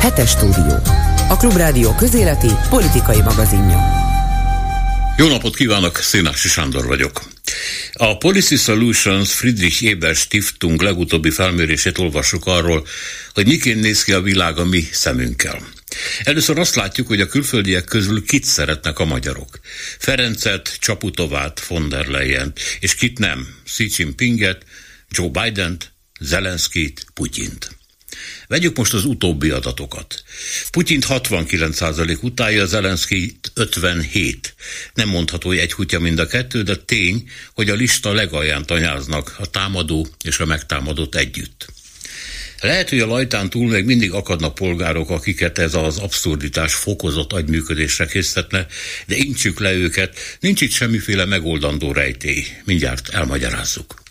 Hetes stúdió. A Klubrádió közéleti politikai magazinja. Jó napot kívánok, Szénási Sándor vagyok. A Policy Solutions Friedrich Eber Stiftung legutóbbi felmérését olvassuk arról, hogy miként néz ki a világ a mi szemünkkel. Először azt látjuk, hogy a külföldiek közül kit szeretnek a magyarok. Ferencet, Csaputovát, von der Leyen, és kit nem, Xi Jinpinget, Joe Bident, Zelenszkit, Putyint. Vegyük most az utóbbi adatokat. Putyint 69% utálja, Zelenszkit 57. Nem mondható, hogy egy kutya mind a kettő, de tény, hogy a lista legalján tanyáznak a támadó és a megtámadott együtt. Lehet, hogy a lajtán túl még mindig akadnak polgárok, akiket ez az abszurditás fokozott agyműködésre készítene, de intsük le őket, nincs itt semmiféle megoldandó rejtély. Mindjárt elmagyarázzuk.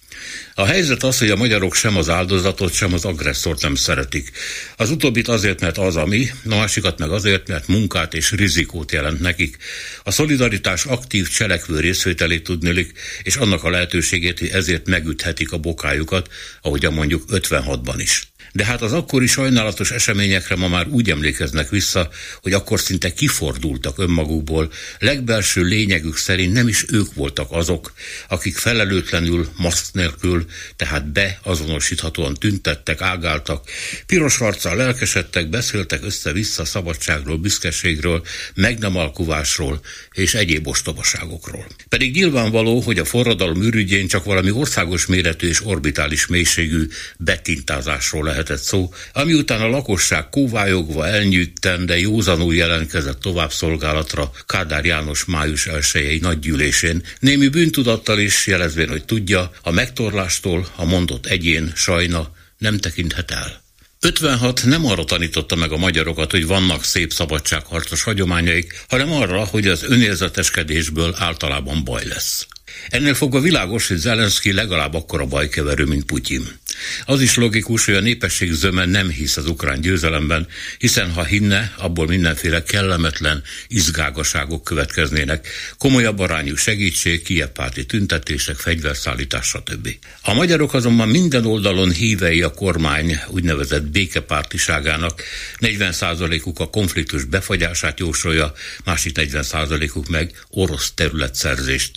A helyzet az, hogy a magyarok sem az áldozatot, sem az agresszort nem szeretik. Az utóbbit azért, mert az ami, a másikat meg azért, mert munkát és rizikót jelent nekik. A szolidaritás aktív cselekvő részvételét tudnélik, és annak a lehetőségét, hogy ezért megüthetik a bokájukat, ahogyan mondjuk 56-ban is. De hát az akkori sajnálatos eseményekre ma már úgy emlékeznek vissza, hogy akkor szinte kifordultak önmagukból, legbelső lényegük szerint nem is ők voltak azok, akik felelőtlenül, maszk nélkül, tehát beazonosíthatóan tüntettek, ágáltak, piros arccal lelkesedtek, beszéltek össze-vissza szabadságról, büszkeségről, meg nem alkuvásról és egyéb ostobaságokról. Pedig nyilvánvaló, hogy a forradalom ürügyén csak valami országos méretű és orbitális mélységű betintázásról lehet lehetett szó, ami után a lakosság kóvályogva elnyűtten, de józanul jelentkezett tovább szolgálatra Kádár János május 1 nagygyűlésén, némi bűntudattal is jelezvén, hogy tudja, a megtorlástól a mondott egyén sajna nem tekinthet el. 56 nem arra tanította meg a magyarokat, hogy vannak szép szabadságharcos hagyományaik, hanem arra, hogy az önérzeteskedésből általában baj lesz. Ennél fogva világos, hogy Zelenszky legalább akkora bajkeverő, mint Putyin. Az is logikus, hogy a népesség zöme nem hisz az ukrán győzelemben, hiszen ha hinne, abból mindenféle kellemetlen izgágaságok következnének, komolyabb arányú segítség, kiepárti tüntetések, fegyverszállítás, stb. A magyarok azonban minden oldalon hívei a kormány úgynevezett békepártiságának, 40%-uk a konfliktus befagyását jósolja, másik 40%-uk meg orosz területszerzést.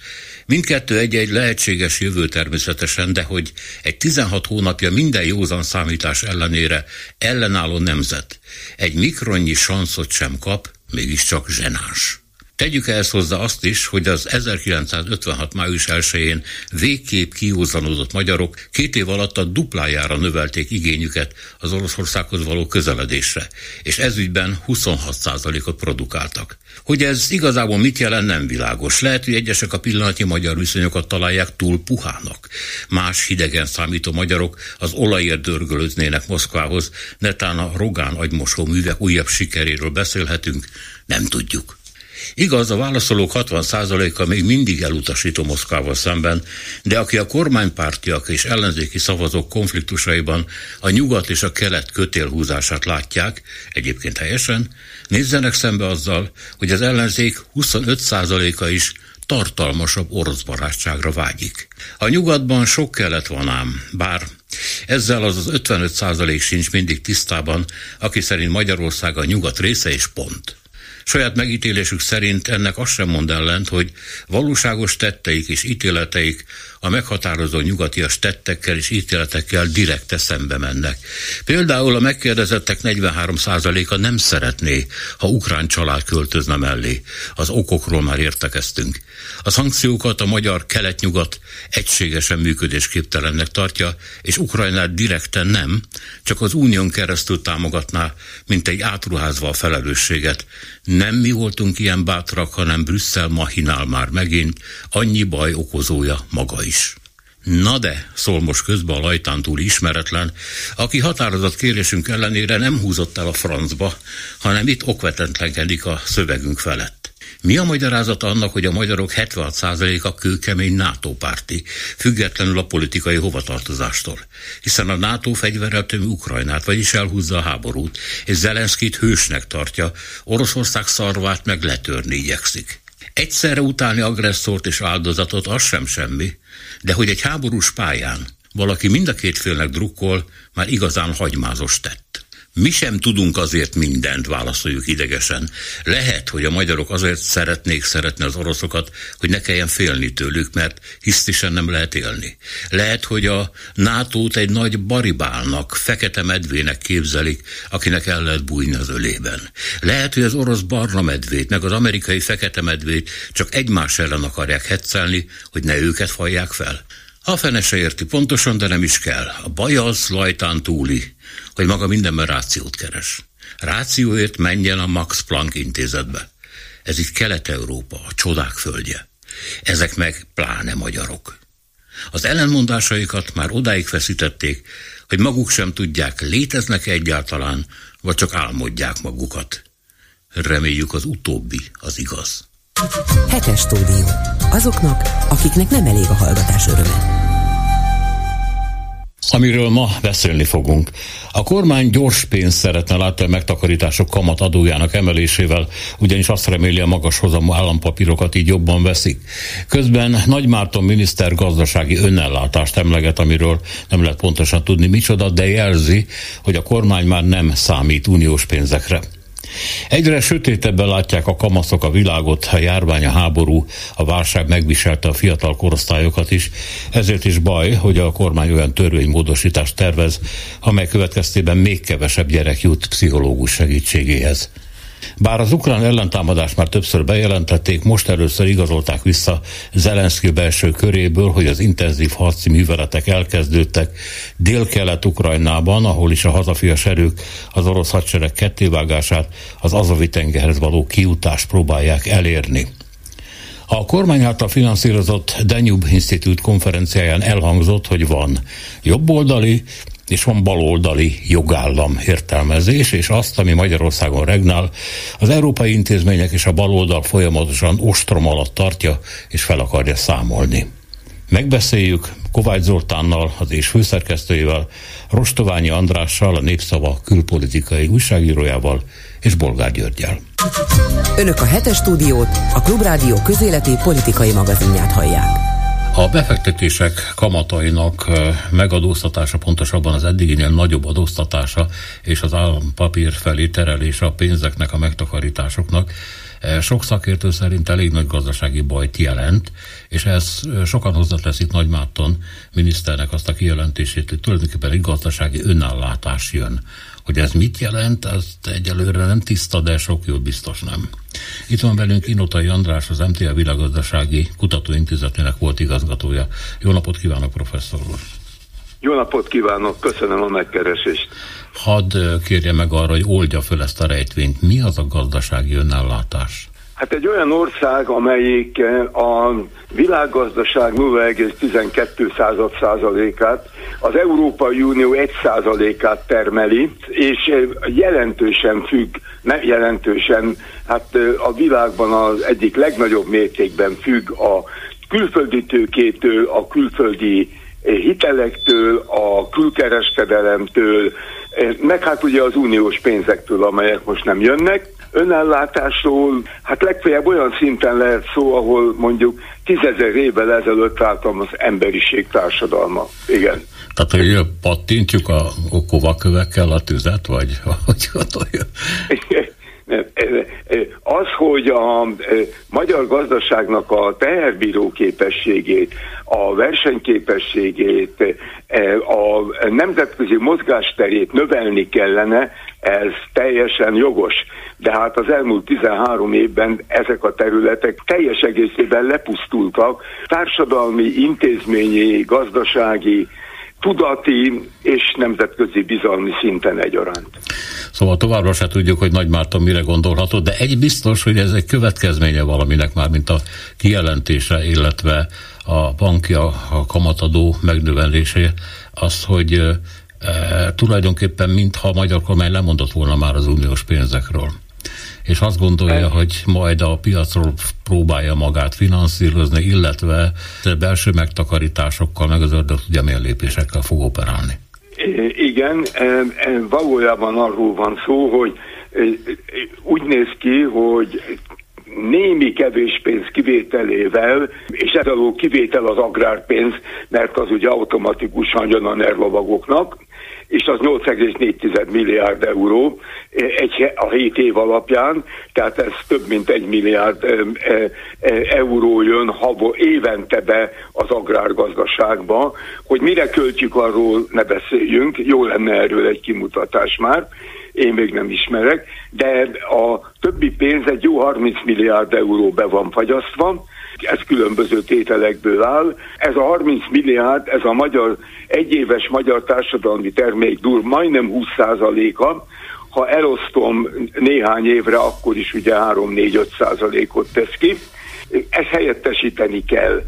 Mindkettő egy-egy lehetséges jövő természetesen, de hogy egy 16 hónapja minden józan számítás ellenére ellenálló nemzet egy mikronnyi sanszot sem kap, mégiscsak zsenáns. Tegyük ehhez hozzá azt is, hogy az 1956. május 1-én végképp kiúzanodott magyarok két év alatt a duplájára növelték igényüket az Oroszországhoz való közeledésre, és ezügyben 26%-ot produkáltak. Hogy ez igazából mit jelent, nem világos. Lehet, hogy egyesek a pillanatnyi magyar viszonyokat találják túl puhának. Más hidegen számító magyarok az olajért dörgölöznének Moszkvához, netán a Rogán agymosó művek újabb sikeréről beszélhetünk, nem tudjuk. Igaz, a válaszolók 60%-a még mindig elutasító Moszkvával szemben, de aki a kormánypártiak és ellenzéki szavazók konfliktusaiban a nyugat és a kelet kötélhúzását látják, egyébként helyesen, nézzenek szembe azzal, hogy az ellenzék 25%-a is tartalmasabb orosz barátságra vágyik. A nyugatban sok kelet van ám, bár ezzel az az 55 százalék sincs mindig tisztában, aki szerint Magyarország a nyugat része és pont. Saját megítélésük szerint ennek azt sem mond ellent, hogy valóságos tetteik és ítéleteik a meghatározó nyugatias tettekkel és ítéletekkel direkte szembe mennek. Például a megkérdezettek 43%-a nem szeretné, ha ukrán család költözne mellé. Az okokról már értekeztünk. A szankciókat a magyar kelet-nyugat egységesen működésképtelennek tartja, és Ukrajnát direkten nem, csak az unión keresztül támogatná, mint egy átruházva a felelősséget. Nem mi voltunk ilyen bátrak, hanem Brüsszel mahinál már megint, annyi baj okozója maga is. Na de, szól most közben a lajtán túl ismeretlen, aki határozott kérésünk ellenére nem húzott el a francba, hanem itt okvetentlenkedik a szövegünk felett. Mi a magyarázata annak, hogy a magyarok 76%-a kőkemény NATO párti, függetlenül a politikai hovatartozástól? Hiszen a NATO fegyverrel tömi Ukrajnát, vagyis elhúzza a háborút, és Zelenszkit hősnek tartja, Oroszország szarvát meg letörni igyekszik. Egyszerre utálni agresszort és áldozatot az sem semmi, de hogy egy háborús pályán valaki mind a két félnek drukkol, már igazán hagymázos tett. Mi sem tudunk azért mindent, válaszoljuk idegesen. Lehet, hogy a magyarok azért szeretnék szeretni az oroszokat, hogy ne kelljen félni tőlük, mert hisztisen nem lehet élni. Lehet, hogy a nato egy nagy baribálnak, fekete medvének képzelik, akinek el lehet bújni az ölében. Lehet, hogy az orosz barna medvét, meg az amerikai fekete medvét csak egymás ellen akarják hetszelni, hogy ne őket fajják fel. A fene se érti pontosan, de nem is kell. A baj az lajtán túli, hogy maga mindenben rációt keres. Rációért menjen a Max Planck intézetbe. Ez itt Kelet-Európa, a csodák földje. Ezek meg pláne magyarok. Az ellenmondásaikat már odáig feszítették, hogy maguk sem tudják, léteznek -e egyáltalán, vagy csak álmodják magukat. Reméljük az utóbbi az igaz. Hetes stúdió. Azoknak, akiknek nem elég a hallgatás öröme. Amiről ma beszélni fogunk. A kormány gyors pénzt szeretne látni a megtakarítások kamat adójának emelésével, ugyanis azt reméli a magas hozamú állampapírokat így jobban veszik. Közben Nagy Márton miniszter gazdasági önellátást emleget, amiről nem lehet pontosan tudni micsoda, de jelzi, hogy a kormány már nem számít uniós pénzekre. Egyre sötétebben látják a kamaszok a világot, a járvány, a háború, a válság megviselte a fiatal korosztályokat is, ezért is baj, hogy a kormány olyan törvénymódosítást tervez, amely következtében még kevesebb gyerek jut pszichológus segítségéhez. Bár az ukrán ellentámadást már többször bejelentették, most először igazolták vissza Zelenszky belső köréből, hogy az intenzív harci műveletek elkezdődtek dél-kelet-ukrajnában, ahol is a hazafias erők az orosz hadsereg kettévágását, az Azovi tengerhez való kiutást próbálják elérni. A kormány által finanszírozott Danube Institute konferenciáján elhangzott, hogy van jobboldali és van baloldali jogállam értelmezés, és azt, ami Magyarországon regnál, az európai intézmények és a baloldal folyamatosan ostrom alatt tartja, és fel akarja számolni. Megbeszéljük Kovács Zoltánnal, az és főszerkesztőjével, Rostoványi Andrással, a Népszava külpolitikai újságírójával és Bolgár Györgyel. Önök a hetes stúdiót, a Klubrádió közéleti politikai magazinját hallják. A befektetések kamatainak megadóztatása, pontosabban az eddiginél nagyobb adóztatása és az állampapír felé terelése a pénzeknek, a megtakarításoknak sok szakértő szerint elég nagy gazdasági bajt jelent, és ez sokan hozzáteszik Nagy Márton miniszternek azt a kijelentését, hogy tulajdonképpen egy gazdasági önállátás jön. Hogy ez mit jelent, az egyelőre nem tiszta, de sok jól biztos nem. Itt van velünk Inotai András, az MTA Világgazdasági Kutatóintézetének volt igazgatója. Jó napot kívánok, professzor úr! Jó napot kívánok, köszönöm a megkeresést. Hadd kérje meg arra, hogy oldja föl ezt a rejtvényt. Mi az a gazdasági önállátás? Hát egy olyan ország, amelyik a világgazdaság 0,12 százalékát, az Európai Unió 1 százalékát termeli, és jelentősen függ, nem jelentősen, hát a világban az egyik legnagyobb mértékben függ a külföldi tőkétől, a külföldi hitelektől, a külkereskedelemtől, meg hát ugye az uniós pénzektől, amelyek most nem jönnek. Önellátásról, hát legfeljebb olyan szinten lehet szó, ahol mondjuk tízezer évvel ezelőtt álltam az emberiség társadalma. Igen. Tehát, hogy pattintjuk a kovakövekkel a tüzet, vagy hogy hatolja? Az, hogy a magyar gazdaságnak a teherbíró képességét, a versenyképességét, a nemzetközi mozgásterét növelni kellene, ez teljesen jogos. De hát az elmúlt 13 évben ezek a területek teljes egészében lepusztultak. Társadalmi, intézményi, gazdasági, tudati és nemzetközi bizalmi szinten egyaránt. Szóval továbbra se tudjuk, hogy Nagy Márton mire gondolhatott, de egy biztos, hogy ez egy következménye valaminek már, mint a kijelentése, illetve a banki, a, a kamatadó megnövelése, az, hogy e, tulajdonképpen mintha a magyar kormány lemondott volna már az uniós pénzekről és azt gondolja, hogy majd a piacról próbálja magát finanszírozni, illetve belső megtakarításokkal, meg az ördög tudja milyen lépésekkel fog operálni. Igen, valójában arról van szó, hogy úgy néz ki, hogy némi kevés pénz kivételével, és ez alól kivétel az agrárpénz, mert az ugye automatikusan jön a nervavagoknak, és az 8,4 milliárd euró egy, a 7 év alapján, tehát ez több mint egy milliárd euró jön havo, évente be az agrárgazdaságba. Hogy mire költjük, arról ne beszéljünk, jó lenne erről egy kimutatás már én még nem ismerek, de a többi pénz egy jó 30 milliárd euró be van fagyasztva, ez különböző tételekből áll. Ez a 30 milliárd, ez a magyar, egyéves magyar társadalmi termék dur majdnem 20%-a, ha elosztom néhány évre, akkor is ugye 3-4-5 százalékot tesz ki. Ezt helyettesíteni kell.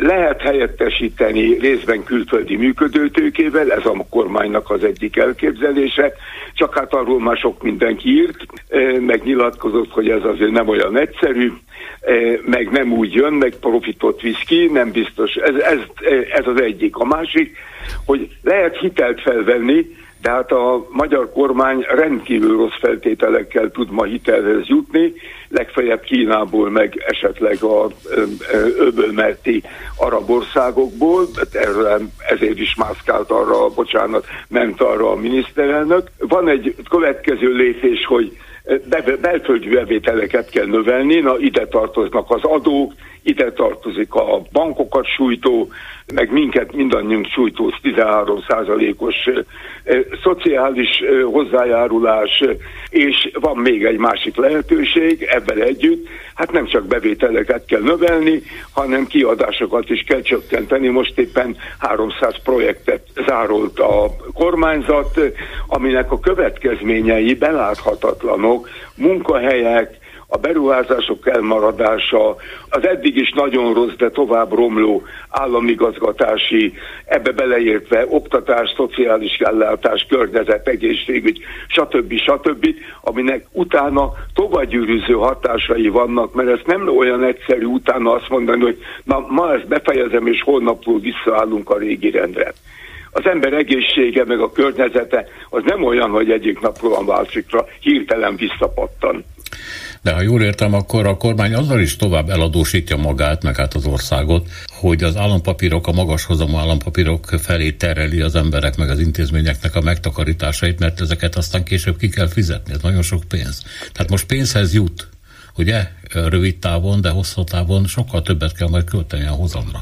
Lehet helyettesíteni részben külföldi működőtőkével, ez a kormánynak az egyik elképzelése, csak hát arról már sok mindenki írt, megnyilatkozott, hogy ez azért nem olyan egyszerű, meg nem úgy jön, meg profitot visz ki, nem biztos. Ez, ez, ez az egyik. A másik, hogy lehet hitelt felvenni, de hát a magyar kormány rendkívül rossz feltételekkel tud ma hitelhez jutni, legfeljebb Kínából, meg esetleg a öbölmelti arab országokból, ezért is mászkált arra, bocsánat, ment arra a miniszterelnök. Van egy következő lépés, hogy belföldi bevételeket kell növelni, na ide tartoznak az adók, ide tartozik a bankokat sújtó, meg minket mindannyiunk sújtó 13 százalékos szociális hozzájárulás, és van még egy másik lehetőség ebben együtt, hát nem csak bevételeket kell növelni, hanem kiadásokat is kell csökkenteni. Most éppen 300 projektet zárolt a kormányzat, aminek a következményei beláthatatlanok, munkahelyek, a beruházások elmaradása, az eddig is nagyon rossz, de tovább romló államigazgatási, ebbe beleértve oktatás, szociális ellátás, környezet, egészségügy, stb. stb., aminek utána tovagyűrűző hatásai vannak, mert ez nem olyan egyszerű utána azt mondani, hogy na, ma ezt befejezem, és holnapról visszaállunk a régi rendre az ember egészsége meg a környezete az nem olyan, hogy egyik napról a másikra hirtelen visszapattan. De ha jól értem, akkor a kormány azzal is tovább eladósítja magát, meg hát az országot, hogy az állampapírok, a magas hozamú állampapírok felé tereli az emberek meg az intézményeknek a megtakarításait, mert ezeket aztán később ki kell fizetni. Ez nagyon sok pénz. Tehát most pénzhez jut, ugye, rövid távon, de hosszú távon sokkal többet kell majd költeni a hozamra.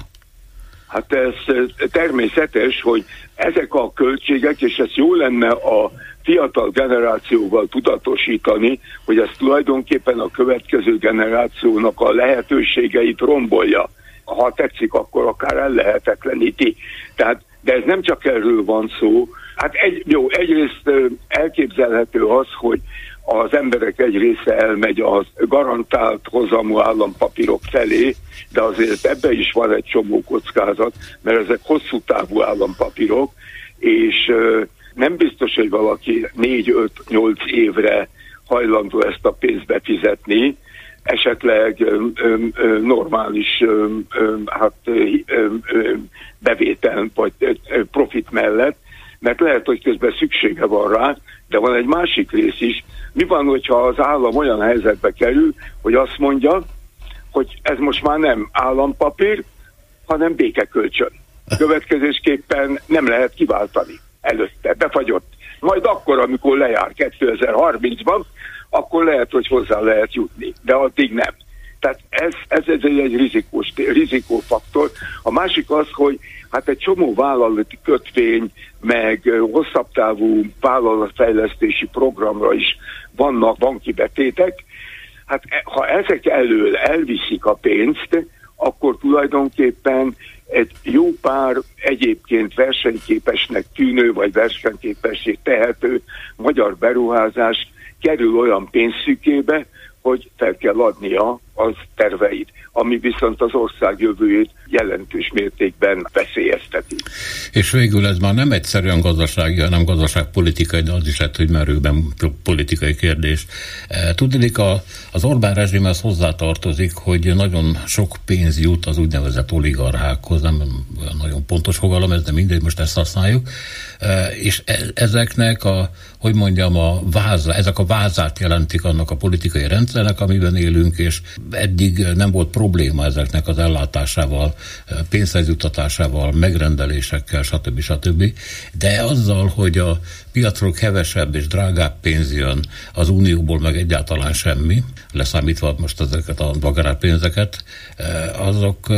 Hát ez természetes, hogy ezek a költségek, és ez jó lenne a fiatal generációval tudatosítani, hogy ez tulajdonképpen a következő generációnak a lehetőségeit rombolja. Ha tetszik, akkor akár ellehetetleníti. Tehát, de ez nem csak erről van szó. Hát egy, jó, egyrészt elképzelhető az, hogy az emberek egy része elmegy az garantált hozamú állampapírok felé, de azért ebbe is van egy csomó kockázat, mert ezek hosszú távú állampapírok, és nem biztos, hogy valaki 4-5-8 évre hajlandó ezt a pénzt befizetni, esetleg ö, ö, ö, normális ö, ö, hát, bevétel vagy profit mellett, mert lehet, hogy közben szüksége van rá, de van egy másik rész is. Mi van, hogyha az állam olyan helyzetbe kerül, hogy azt mondja, hogy ez most már nem állampapír, hanem békekölcsön. Következésképpen nem lehet kiváltani előtte, befagyott. Majd akkor, amikor lejár 2030-ban, akkor lehet, hogy hozzá lehet jutni, de addig nem. Tehát ez, ez, ez egy rizikós, rizikófaktor. A másik az, hogy hát egy csomó vállalati kötvény, meg hosszabb távú vállalatfejlesztési programra is vannak banki betétek. Hát e, ha ezek elől elviszik a pénzt, akkor tulajdonképpen egy jó pár egyébként versenyképesnek tűnő vagy versenyképessé tehető magyar beruházás kerül olyan pénzszükébe, hogy fel kell adnia az terveit, ami viszont az ország jövőjét jelentős mértékben veszélyezteti. És végül ez már nem egyszerűen gazdasági, hanem gazdaságpolitikai, de az is lehet, hogy merőben politikai kérdés. E, tudnék, az Orbán rezsimhez hozzátartozik, hogy nagyon sok pénz jut az úgynevezett oligarchákhoz, nem nagyon pontos fogalom, ez de mindegy, most ezt használjuk, e, és e, ezeknek a, hogy mondjam, a váza, ezek a vázát jelentik annak a politikai rendszernek, amiben élünk, és eddig nem volt probléma ezeknek az ellátásával, pénzhelyzjuttatásával, megrendelésekkel, stb. stb. De azzal, hogy a piacról kevesebb és drágább pénz jön, az unióból meg egyáltalán semmi, leszámítva most ezeket a bagarár pénzeket, azok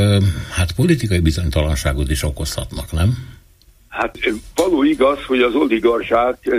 hát politikai bizonytalanságot is okozhatnak, nem? Hát való igaz, hogy az oligarchák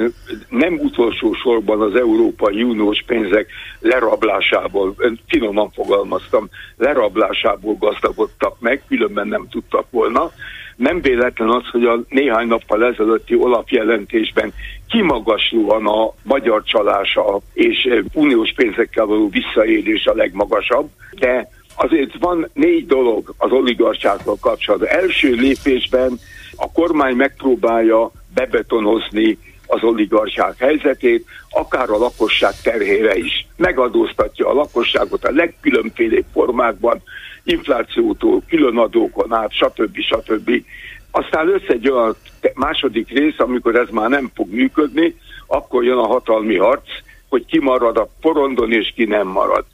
nem utolsó sorban az Európai Uniós pénzek lerablásából, finoman fogalmaztam, lerablásából gazdagodtak meg, különben nem tudtak volna. Nem véletlen az, hogy a néhány nappal ezelőtti Olaf jelentésben kimagaslóan a magyar csalása és uniós pénzekkel való visszaélés a legmagasabb, de azért van négy dolog az oligarcsákkal kapcsolatban. Első lépésben a kormány megpróbálja bebetonozni az oligarchák helyzetét, akár a lakosság terhére is. Megadóztatja a lakosságot a legkülönfélébb formákban, inflációtól, különadókon át, stb. stb. Aztán össze egy olyan második rész, amikor ez már nem fog működni, akkor jön a hatalmi harc, hogy ki marad a porondon és ki nem marad.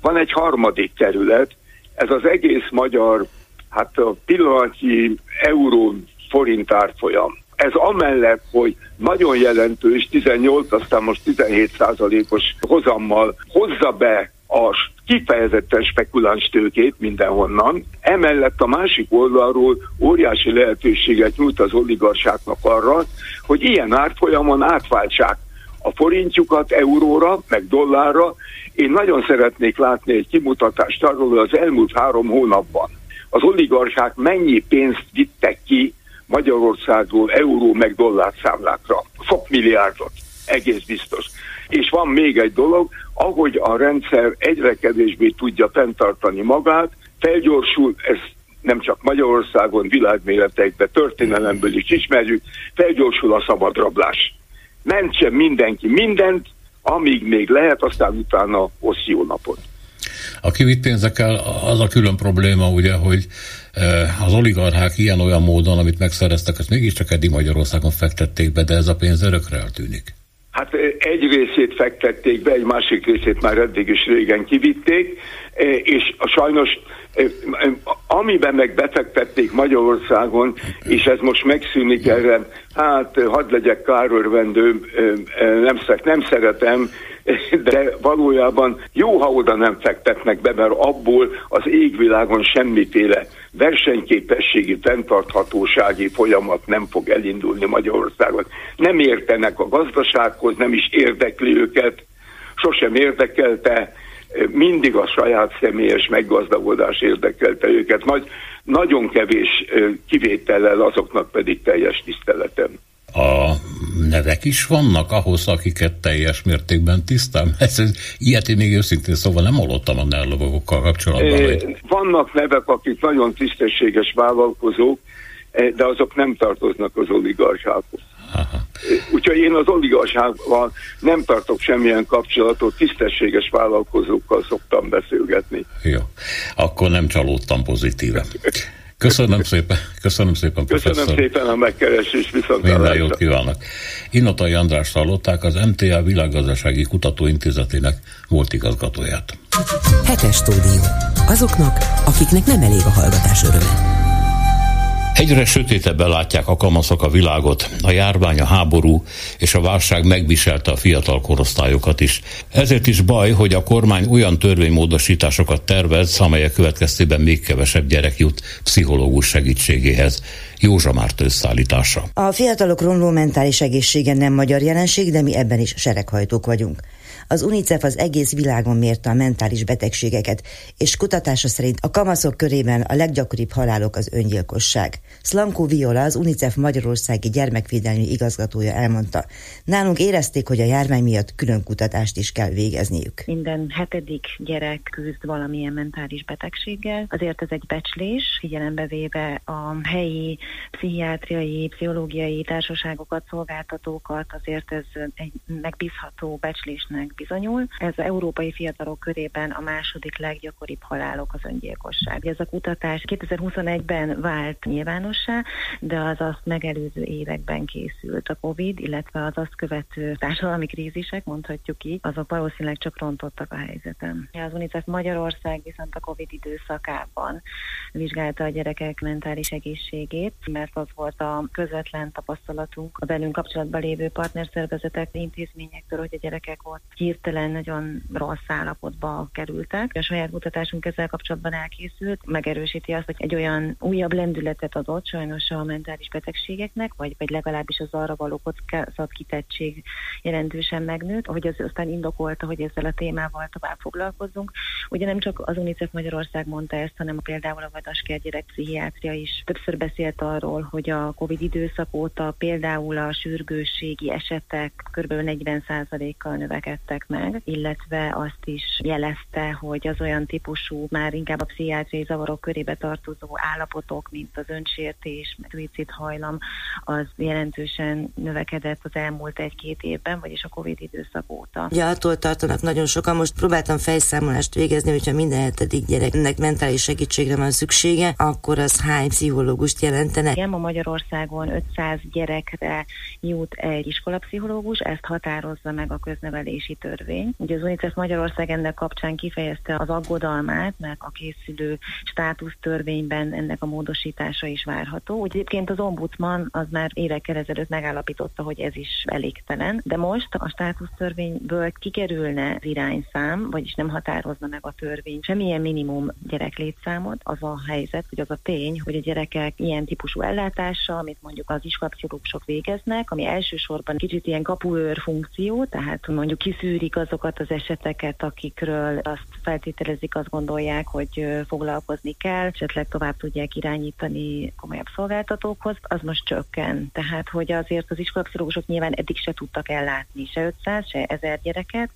Van egy harmadik terület, ez az egész magyar, hát a pillanatnyi euró forint árfolyam. Ez amellett, hogy nagyon jelentős, 18, aztán most 17 százalékos hozammal hozza be a kifejezetten spekuláns tőkét mindenhonnan. Emellett a másik oldalról óriási lehetőséget nyújt az oligarcsáknak arra, hogy ilyen árfolyamon átváltsák a forintjukat euróra, meg dollárra. Én nagyon szeretnék látni egy kimutatást arról, hogy az elmúlt három hónapban az oligarchák mennyi pénzt vittek ki Magyarországról euró meg dollár számlákra. Sok milliárdot, egész biztos. És van még egy dolog, ahogy a rendszer egyre kevésbé tudja fenntartani magát, felgyorsul, ez nem csak Magyarországon, világméletekben, történelemből is ismerjük, felgyorsul a szabadrablás. Mentsen mindenki mindent, amíg még lehet, aztán utána hossz jó napot. A kivitt pénzekkel az a külön probléma, ugye, hogy az oligarchák ilyen-olyan módon, amit megszereztek, ezt mégiscsak eddig Magyarországon fektették be, de ez a pénz örökre eltűnik. Hát eh, egy részét fektették be, egy másik részét már eddig is régen kivitték, eh, és sajnos amiben meg befektették Magyarországon, és ez most megszűnik erre, hát hadd legyek kárörvendő, nem, nem szeretem, de valójában jó, ha oda nem fektetnek be, mert abból az égvilágon semmiféle versenyképességi, fenntarthatósági folyamat nem fog elindulni Magyarországon. Nem értenek a gazdasághoz, nem is érdekli őket, sosem érdekelte, mindig a saját személyes meggazdagodás érdekelte őket, Nagy, nagyon kevés kivétellel azoknak pedig teljes tiszteletem a nevek is vannak ahhoz, akiket teljes mértékben tisztán? Ez, ez, ilyet én még őszintén szóval nem hallottam a nellogokkal kapcsolatban. É, vannak nevek, akik nagyon tisztességes vállalkozók, de azok nem tartoznak az oligarchákhoz. Aha. Úgyhogy én az oligarchával nem tartok semmilyen kapcsolatot, tisztességes vállalkozókkal szoktam beszélgetni. Jó, akkor nem csalódtam pozitíve. Köszönöm szépen, köszönöm szépen, professzor. Köszönöm szépen a megkeresés, viszont Minden jót kívánok. Innotai András hallották az MTA Világgazdasági Kutatóintézetének volt igazgatóját. Hetes stúdió. Azoknak, akiknek nem elég a hallgatás öröme. Egyre sötétebben látják a kamaszok a világot, a járvány, a háború és a válság megviselte a fiatal korosztályokat is. Ezért is baj, hogy a kormány olyan törvénymódosításokat tervez, amelyek következtében még kevesebb gyerek jut pszichológus segítségéhez. Józsa Márt összeállítása. A fiatalok romló mentális egészsége nem magyar jelenség, de mi ebben is sereghajtók vagyunk. Az UNICEF az egész világon mérte a mentális betegségeket, és kutatása szerint a kamaszok körében a leggyakoribb halálok az öngyilkosság. Slanko Viola, az UNICEF Magyarországi Gyermekvédelmi igazgatója elmondta, nálunk érezték, hogy a járvány miatt külön kutatást is kell végezniük. Minden hetedik gyerek küzd valamilyen mentális betegséggel, azért ez egy becslés, figyelembe véve a helyi pszichiátriai, pszichológiai társaságokat, szolgáltatókat, azért ez egy megbízható becslésnek bizonyul. Ez az európai fiatalok körében a második leggyakoribb halálok az öngyilkosság. Ez a kutatás 2021-ben vált nyilván nyilvánossá, de az azt megelőző években készült. A COVID, illetve az azt követő társadalmi krízisek, mondhatjuk így, azok valószínűleg csak rontottak a helyzeten. Az UNICEF Magyarország viszont a COVID időszakában vizsgálta a gyerekek mentális egészségét, mert az volt a közvetlen tapasztalatunk a velünk kapcsolatban lévő partnerszervezetek, intézményektől, hogy a gyerekek ott hirtelen nagyon rossz állapotba kerültek. A saját kutatásunk ezzel kapcsolatban elkészült, megerősíti azt, hogy egy olyan újabb lendületet adott sajnos a mentális betegségeknek, vagy, vagy legalábbis az arra való kockázat kitettség jelentősen megnőtt, hogy az aztán indokolta, hogy ezzel a témával tovább foglalkozzunk. Ugye nem csak az UNICEF Magyarország mondta ezt, hanem például a Vadasker gyerek pszichiátria is többször beszélt arról, hogy a COVID időszak óta például a sürgősségi esetek kb. 40%-kal növekedtek meg, illetve azt is jelezte, hogy az olyan típusú, már inkább a pszichiátriai zavarok körébe tartozó állapotok, mint az önsértés, suicid hajlam, az jelentősen növekedett az elmúlt egy-két évben, vagyis a COVID időszak óta. Ja, attól tartanak nagyon sokan. Most próbáltam fejszámolást végezni, hogyha minden hetedik gyereknek mentális segítségre van szüksége, akkor az hány pszichológust jelentene? Igen, ma Magyarországon 500 gyerekre jut egy iskolapszichológus, ezt határozza meg a köznevelési törvény. Ugye az UNICEF Magyarország ennek kapcsán kifejezte az aggodalmát, mert a készülő státusztörvényben ennek a módosítása is várható. Úgy egyébként az ombudsman az már évekkel ezelőtt megállapította, hogy ez is elégtelen, de most a státusztörvényből kikerülne az irányszám, vagyis nem határozna meg a törvény semmilyen minimum gyereklétszámot, az a helyzet, hogy az a tény, hogy a gyerekek ilyen típusú ellátása, amit mondjuk az iskolapszichológusok végeznek, ami elsősorban kicsit ilyen kapuőr funkció, tehát mondjuk kiszűrik azokat az eseteket, akikről azt feltételezik, azt gondolják, hogy foglalkozni kell, esetleg tovább tudják irányítani komolyabb szolgáltatókhoz, az most csökken. Tehát, hogy azért az iskolapszichológusok nyilván eddig se tudtak ellátni se 500, se 1000 gyereket,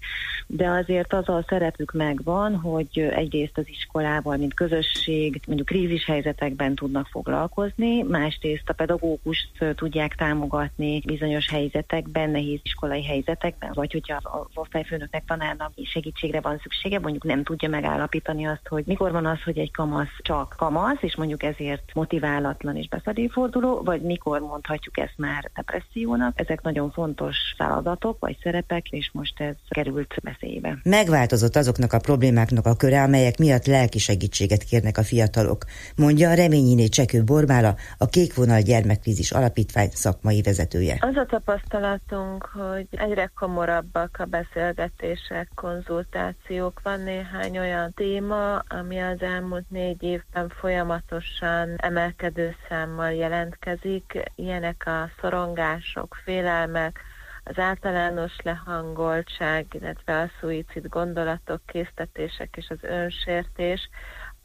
de azért az a szerepük megvan, hogy egyrészt az iskolával, mint közösség, mondjuk krízis helyzetekben tudnak foglalkozni, másrészt a pedagógust tudják támogatni bizonyos helyzetekben, nehéz iskolai helyzetekben, vagy hogyha az osztályfőnöknek, tanárnak segítségre van szüksége, mondjuk nem tudja megállapítani azt, hogy mikor van az, hogy egy kamasz csak kamasz, és mondjuk ezért motiválatlan és beszedélyforduló, vagy mikor mondhatjuk ezt már depressziónak. Ezek nagyon fontos feladatok vagy szerepek, és most ez került veszélybe. Megváltozott azoknak a problémáknak a köre, amelyek miatt lelki segítséget kérnek a fiatalok, mondja a Reményiné Csekő Borbála, a Kékvonal Gyermekkrízis Alapítvány szakmai vezetője. Az a tapasztalatunk, hogy egyre komorabbak a beszélgetések, konzultációk. Van néhány olyan téma, ami az elmúlt négy évben folyamatosan emelkedő számmal jelentkezik. Ilyenek a szorongások, félelmek, az általános lehangoltság, illetve a szuicid gondolatok, késztetések és az önsértés,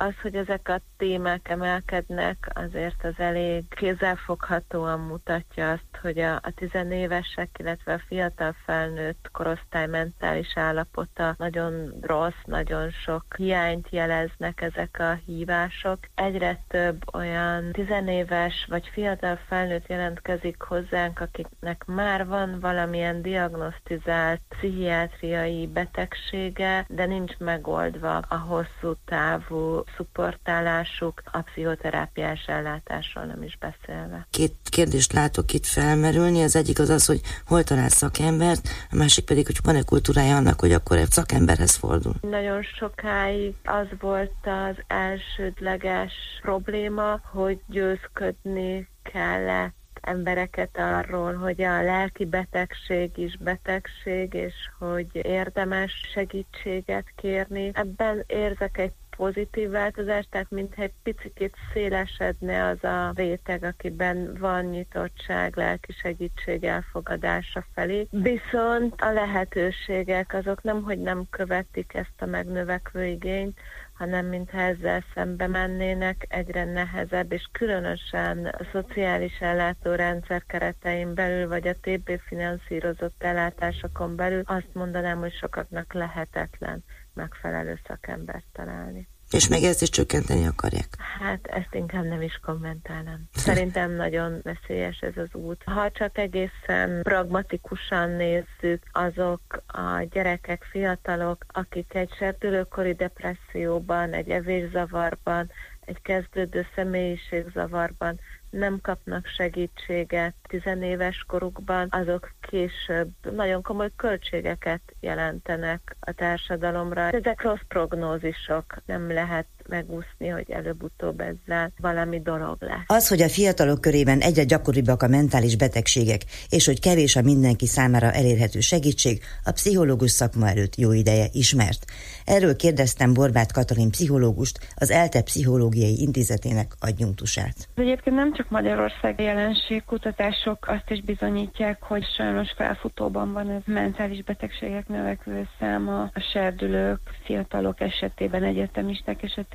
az, hogy ezek a témák emelkednek, azért az elég kézzelfoghatóan mutatja azt, hogy a, a tizenévesek, illetve a fiatal felnőtt korosztály mentális állapota nagyon rossz, nagyon sok hiányt jeleznek ezek a hívások. Egyre több olyan tizenéves vagy fiatal felnőtt jelentkezik hozzánk, akiknek már van valamilyen diagnosztizált pszichiátriai betegsége, de nincs megoldva a hosszú távú szupportálásuk, a pszichoterápiás ellátásról nem is beszélve. Két kérdést látok itt felmerülni, az egyik az az, hogy hol talál szakembert, a másik pedig, hogy van-e kultúrája annak, hogy akkor egy szakemberhez fordul. Nagyon sokáig az volt az elsődleges probléma, hogy győzködni kellett embereket arról, hogy a lelki betegség is betegség, és hogy érdemes segítséget kérni. Ebben érzek egy pozitív változás, tehát mintha egy picit szélesedne az a réteg, akiben van nyitottság, lelki segítség elfogadása felé. Viszont a lehetőségek azok nem, hogy nem követik ezt a megnövekvő igényt, hanem mintha ezzel szembe mennének, egyre nehezebb, és különösen a szociális ellátórendszer keretein belül, vagy a TB finanszírozott ellátásokon belül azt mondanám, hogy sokaknak lehetetlen megfelelő szakembert találni. És meg ezt is csökkenteni akarják. Hát ezt inkább nem is kommentálnám. Szerintem nagyon veszélyes ez az út. Ha csak egészen pragmatikusan nézzük, azok a gyerekek, fiatalok, akik egy serdülőkori depresszióban, egy evészavarban, egy kezdődő személyiségzavarban nem kapnak segítséget tizenéves korukban, azok később nagyon komoly költségeket jelentenek a társadalomra. Ezek rossz prognózisok, nem lehet megúszni, hogy előbb-utóbb ezzel valami dolog lesz. Az, hogy a fiatalok körében egyre gyakoribbak a mentális betegségek, és hogy kevés a mindenki számára elérhető segítség, a pszichológus szakma előtt jó ideje ismert. Erről kérdeztem Borbát Katalin pszichológust, az ELTE Pszichológiai Intézetének adjunktusát. Egyébként nem csak Magyarország jelenség, kutatások azt is bizonyítják, hogy sajnos felfutóban van ez mentális betegségek növekvő száma, a serdülők, fiatalok esetében, egyetemisták esetében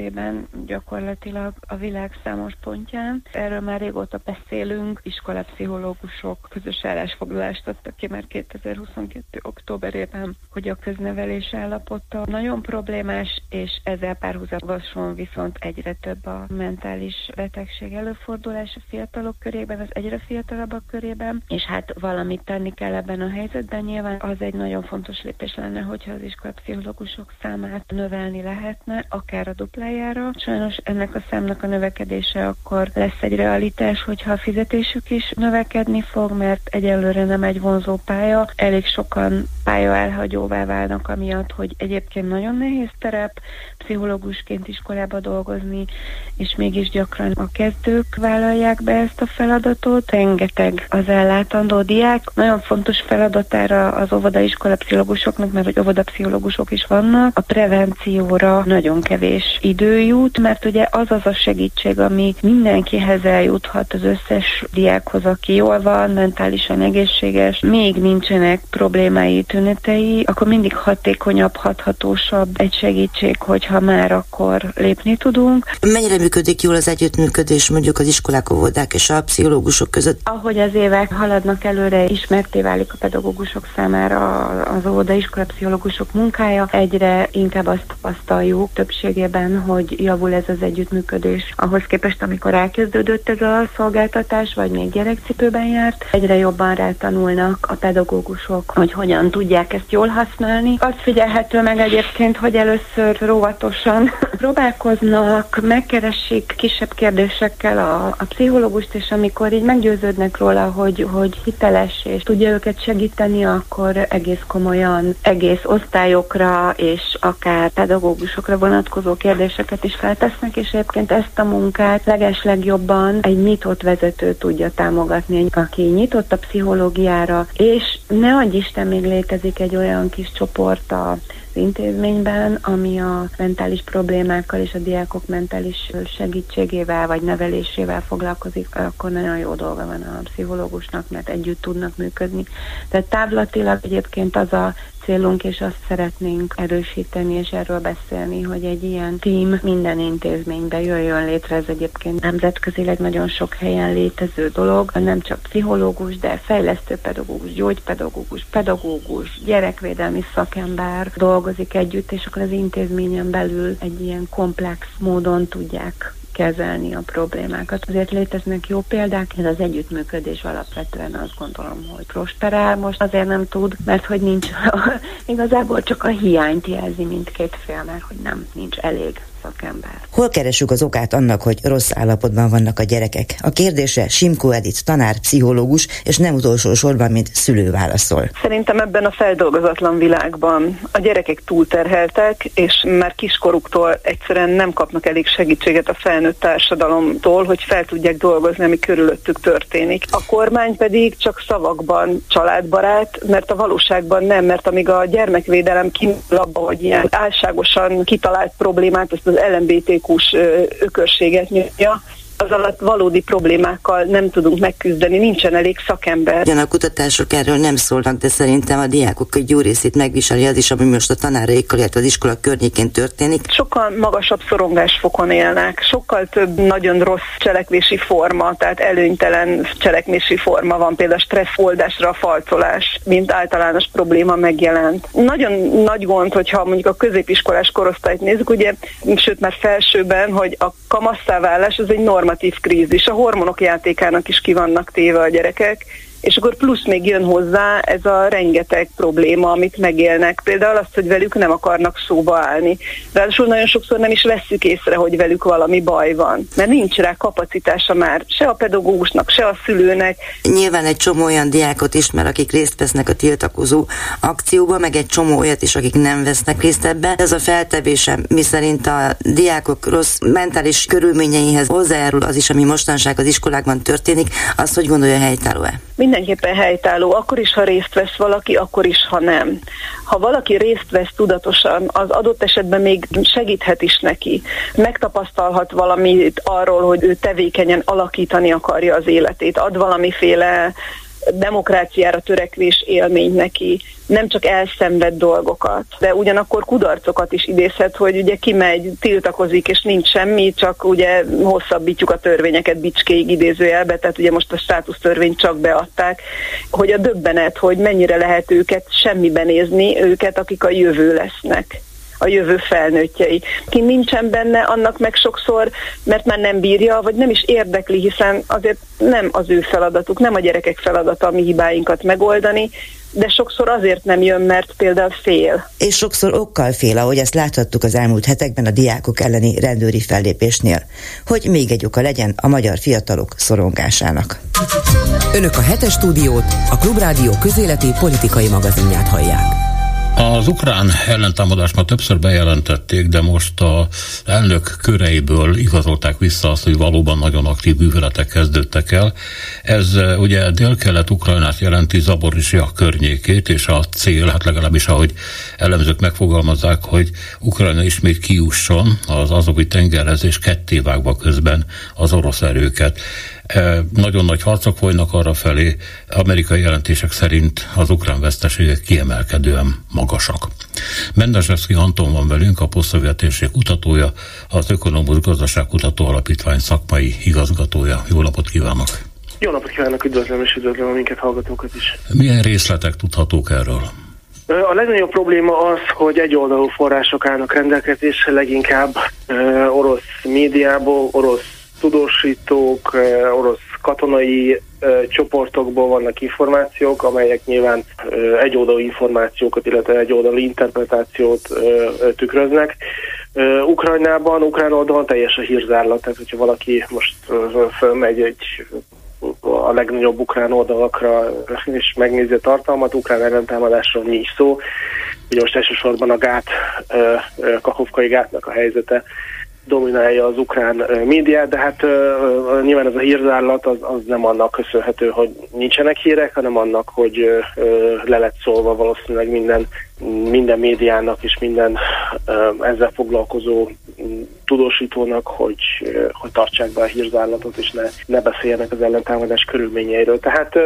gyakorlatilag a világ számos pontján. Erről már régóta beszélünk, iskolapszichológusok közös állásfoglalást adtak ki már 2022. októberében, hogy a köznevelés állapota nagyon problémás, és ezzel párhuzamosan viszont egyre több a mentális betegség előfordulás a fiatalok körében, az egyre fiatalabbak körében, és hát valamit tenni kell ebben a helyzetben. Nyilván az egy nagyon fontos lépés lenne, hogyha az iskolapszichológusok számát növelni lehetne, akár a duplájára. Sajnos ennek a számnak a növekedése akkor lesz egy realitás, hogyha a fizetésük is növekedni fog, mert egyelőre nem egy vonzó pálya. Elég sokan pálya elhagyóvá válnak amiatt, hogy egyébként nagyon nehéz terep pszichológusként iskolába dolgozni, és mégis gyakran a kezdők vállalják be ezt a feladatot. Rengeteg az ellátandó diák. Nagyon fontos feladatára az óvodaiskola pszichológusoknak, mert hogy óvodapszichológusok is vannak, a prevencióra nagyon kevés idő jut, mert ugye az az a segítség, ami mindenkihez eljuthat az összes diákhoz, aki jól van, mentálisan egészséges, még nincsenek problémái, tünetei, akkor mindig hatékonyabb, hathatósabb egy segítség, hogyha már akkor lépni tudunk. Mennyire működik jól az együttműködés mondjuk az iskolák, óvodák és a pszichológusok között? Ahogy az évek haladnak előre, ismerté válik a pedagógusok számára az óvodaiskola pszichológusok munkája, egyre inkább azt tapasztaljuk többségében, hogy javul ez az együttműködés. Ahhoz képest, amikor elkezdődött ez a szolgáltatás, vagy még gyerekcipőben járt, egyre jobban rátanulnak a pedagógusok, hogy hogyan tudják ezt jól használni. Az figyelhető meg egyébként, hogy először óvatosan próbálkoznak, megkeresik kisebb kérdésekkel a, a pszichológust, és amikor így meggyőződnek róla, hogy, hogy hiteles és tudja őket segíteni, akkor egész komolyan egész osztályokra és akár pedagógusokra vonatkozó kérdéseket is feltesznek, és egyébként ezt a munkát legeslegjobban egy nyitott vezető tudja támogatni, aki nyitott a pszichológiára, és ne adj Isten, még létezik egy olyan kis csoport a intézményben, ami a mentális problémákkal és a diákok mentális segítségével vagy nevelésével foglalkozik, akkor nagyon jó dolga van a pszichológusnak, mert együtt tudnak működni. Tehát távlatilag egyébként az a célunk, és azt szeretnénk erősíteni és erről beszélni, hogy egy ilyen tím minden intézménybe jöjjön létre. Ez egyébként nemzetközileg nagyon sok helyen létező dolog, nem csak pszichológus, de fejlesztő pedagógus, gyógypedagógus, pedagógus, gyerekvédelmi szakember dolgozik együtt, és akkor az intézményen belül egy ilyen komplex módon tudják kezelni a problémákat. Azért léteznek jó példák, ez az együttműködés alapvetően azt gondolom, hogy prosperál. Most azért nem tud, mert hogy nincs, igazából csak a hiányt jelzi mindkét fél, mert hogy nem, nincs elég szakember. Hol keresünk az okát annak, hogy rossz állapotban vannak a gyerekek? A kérdése Simko Edith tanár, pszichológus, és nem utolsó sorban, mint szülő válaszol. Szerintem ebben a feldolgozatlan világban a gyerekek túlterheltek, és már kiskoruktól egyszerűen nem kapnak elég segítséget a felnőtt társadalomtól, hogy fel tudják dolgozni, ami körülöttük történik. A kormány pedig csak szavakban családbarát, mert a valóságban nem, mert amíg a gyermekvédelem kinyúl abba, hogy ilyen álságosan kitalált problémát, azt az az LMBTQ-s ökörséget nyújtja, az alatt valódi problémákkal nem tudunk megküzdeni, nincsen elég szakember. Ugyan a kutatások erről nem szólnak, de szerintem a diákok egy jó részét megviseli az is, ami most a tanáraikkal, illetve az iskola környékén történik. Sokkal magasabb szorongásfokon élnek, sokkal több nagyon rossz cselekvési forma, tehát előnytelen cselekvési forma van, például stressz oldásra a falcolás, mint általános probléma megjelent. Nagyon nagy gond, hogyha mondjuk a középiskolás korosztályt nézzük, ugye, sőt már felsőben, hogy a kamasszáválás az egy norm normatív krízis. A hormonok játékának is ki vannak téve a gyerekek, És akkor plusz még jön hozzá ez a rengeteg probléma, amit megélnek. Például azt, hogy velük nem akarnak szóba állni. Ráadásul nagyon sokszor nem is veszük észre, hogy velük valami baj van, mert nincs rá kapacitása már se a pedagógusnak, se a szülőnek. Nyilván egy csomó olyan diákot ismer, akik részt vesznek a tiltakozó akcióba, meg egy csomó olyat is, akik nem vesznek részt ebbe. Ez a feltevésem, mi szerint a diákok rossz mentális körülményeihez hozzájárul az is, ami mostanság az iskolákban történik, azt hogy gondolja helytálló-e? Mindenképpen helytálló, akkor is, ha részt vesz valaki, akkor is, ha nem. Ha valaki részt vesz tudatosan, az adott esetben még segíthet is neki. Megtapasztalhat valamit arról, hogy ő tevékenyen alakítani akarja az életét, ad valamiféle demokráciára törekvés élmény neki, nem csak elszenved dolgokat, de ugyanakkor kudarcokat is idézhet, hogy ugye kimegy, tiltakozik, és nincs semmi, csak ugye hosszabbítjuk a törvényeket bicskéig idézőjelbe, tehát ugye most a státusztörvényt csak beadták, hogy a döbbenet, hogy mennyire lehet őket semmiben nézni, őket, akik a jövő lesznek a jövő felnőttjei. Ki nincsen benne, annak meg sokszor, mert már nem bírja, vagy nem is érdekli, hiszen azért nem az ő feladatuk, nem a gyerekek feladata a mi hibáinkat megoldani, de sokszor azért nem jön, mert például fél. És sokszor okkal fél, ahogy ezt láthattuk az elmúlt hetekben a diákok elleni rendőri fellépésnél, hogy még egy oka legyen a magyar fiatalok szorongásának. Önök a hetes stúdiót, a Klubrádió közéleti politikai magazinját hallják. Az ukrán ellentámadást már többször bejelentették, de most a elnök köreiből igazolták vissza azt, hogy valóban nagyon aktív műveletek kezdődtek el. Ez e, ugye dél-kelet-ukrajnát jelenti Zaborizsia környékét, és a cél, hát legalábbis ahogy elemzők megfogalmazzák, hogy Ukrajna ismét kiusson az azovi tengerhez, és kettévágva közben az orosz erőket. Nagyon nagy harcok folynak arra felé, amerikai jelentések szerint az ukrán veszteségek kiemelkedően magasak. Mendesevszki Anton van velünk, a posztszovjetérség kutatója, az Ökonomus Gazdaságkutató Alapítvány szakmai igazgatója. Jó napot kívánok! Jó napot kívánok, üdvözlöm és üdvözlöm a minket hallgatókat is. Milyen részletek tudhatók erről? A legnagyobb probléma az, hogy egyoldalú források állnak rendelkezésre, leginkább orosz médiából, orosz tudósítók, orosz katonai csoportokból vannak információk, amelyek nyilván egyoldalú információkat, illetve egyoldalú interpretációt tükröznek. Ukrajnában, ukrán oldalon teljes a hírzárlat, tehát hogyha valaki most fölmegy egy a legnagyobb ukrán oldalakra és megnézi a tartalmat, ukrán ellentámadásról nincs szó. Ugye most elsősorban a gát, Kakovkai gátnak a helyzete dominálja az ukrán médiát, de hát nyilván ez a hírzárlat az, az nem annak köszönhető, hogy nincsenek hírek, hanem annak, hogy uh, le lett szólva valószínűleg minden, minden médiának és minden uh, ezzel foglalkozó tudósítónak, hogy, hogy tartsák be a hírzárlatot, és ne, ne beszéljenek az ellentámadás körülményeiről. Tehát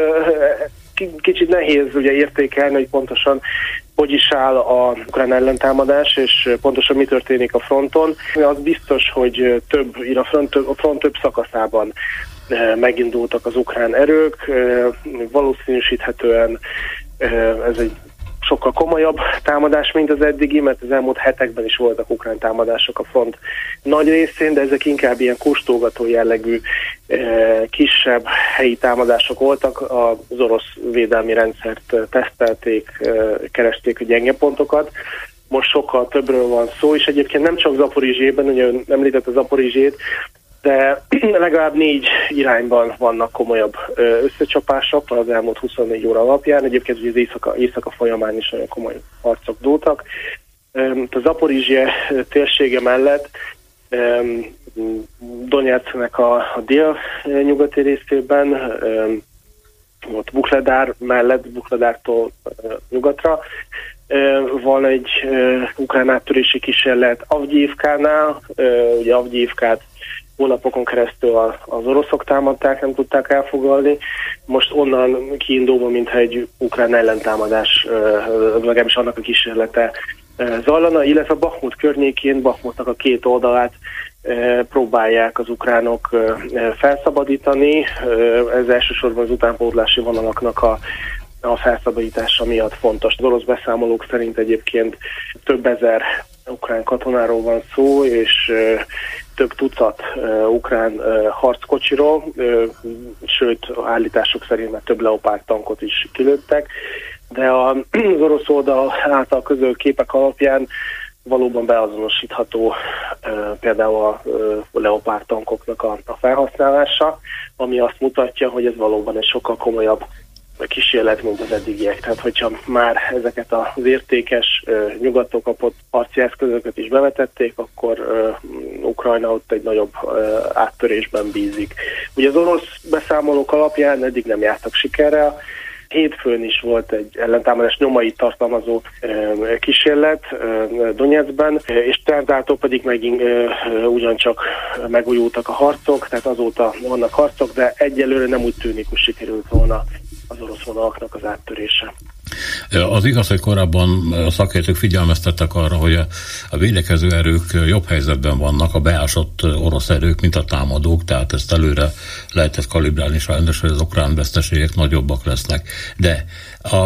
kicsit nehéz ugye értékelni, hogy pontosan hogy is áll a ukrán ellentámadás, és pontosan mi történik a fronton. Az biztos, hogy több, a front, a front több szakaszában eh, megindultak az ukrán erők, eh, valószínűsíthetően eh, ez egy sokkal komolyabb támadás, mint az eddigi, mert az elmúlt hetekben is voltak ukrán támadások a front nagy részén, de ezek inkább ilyen kóstolgató jellegű eh, kisebb helyi támadások voltak. Az orosz védelmi rendszert tesztelték, eh, keresték a gyenge pontokat. Most sokkal többről van szó, és egyébként nem csak Zaporizsében, ugye említett a Zaporizsét, de legalább négy irányban vannak komolyabb összecsapások az elmúlt 24 óra alapján. Egyébként az éjszaka, éjszaka folyamán is olyan komoly harcok dúltak. A Zaporizsie térsége mellett Donetsknek a, a dél-nyugati részében, ott Bukledár mellett, Bukledártól nyugatra, van egy ukrán áttörési kísérlet Avgyívkánál, ugye Avgyívkát hónapokon keresztül az oroszok támadták, nem tudták elfogadni. Most onnan kiindulva, mintha egy ukrán ellentámadás, legalábbis annak a kísérlete zajlana, illetve Bakhmut környékén, Bakhmutnak a két oldalát próbálják az ukránok felszabadítani. Ez elsősorban az utánpótlási vonalaknak a a felszabadítása miatt fontos. Az orosz beszámolók szerint egyébként több ezer ukrán katonáról van szó, és több tucat ukrán harckocsiról, sőt, állítások szerint már több leopárd tankot is kilőttek, de az orosz oldal által közöl képek alapján valóban beazonosítható például a leopárd tankoknak a, a felhasználása, ami azt mutatja, hogy ez valóban egy sokkal komolyabb kísérlet, mint az eddigiek. Tehát, hogyha már ezeket az értékes, nyugattól kapott harci eszközöket is bevetették, akkor Ukrajna ott egy nagyobb áttörésben bízik. Ugye az orosz beszámolók alapján eddig nem jártak sikerrel, Hétfőn is volt egy ellentámadás nyomai tartalmazó kísérlet Donetskben, és Terdától pedig megint ugyancsak megújultak a harcok, tehát azóta vannak harcok, de egyelőre nem úgy tűnik, hogy sikerült volna az orosz vonalaknak az áttörése. Az igaz, hogy korábban a szakértők figyelmeztettek arra, hogy a védekező erők jobb helyzetben vannak, a beásott orosz erők, mint a támadók, tehát ezt előre lehetett kalibrálni sajnos, hogy az ukrán veszteségek nagyobbak lesznek. De a,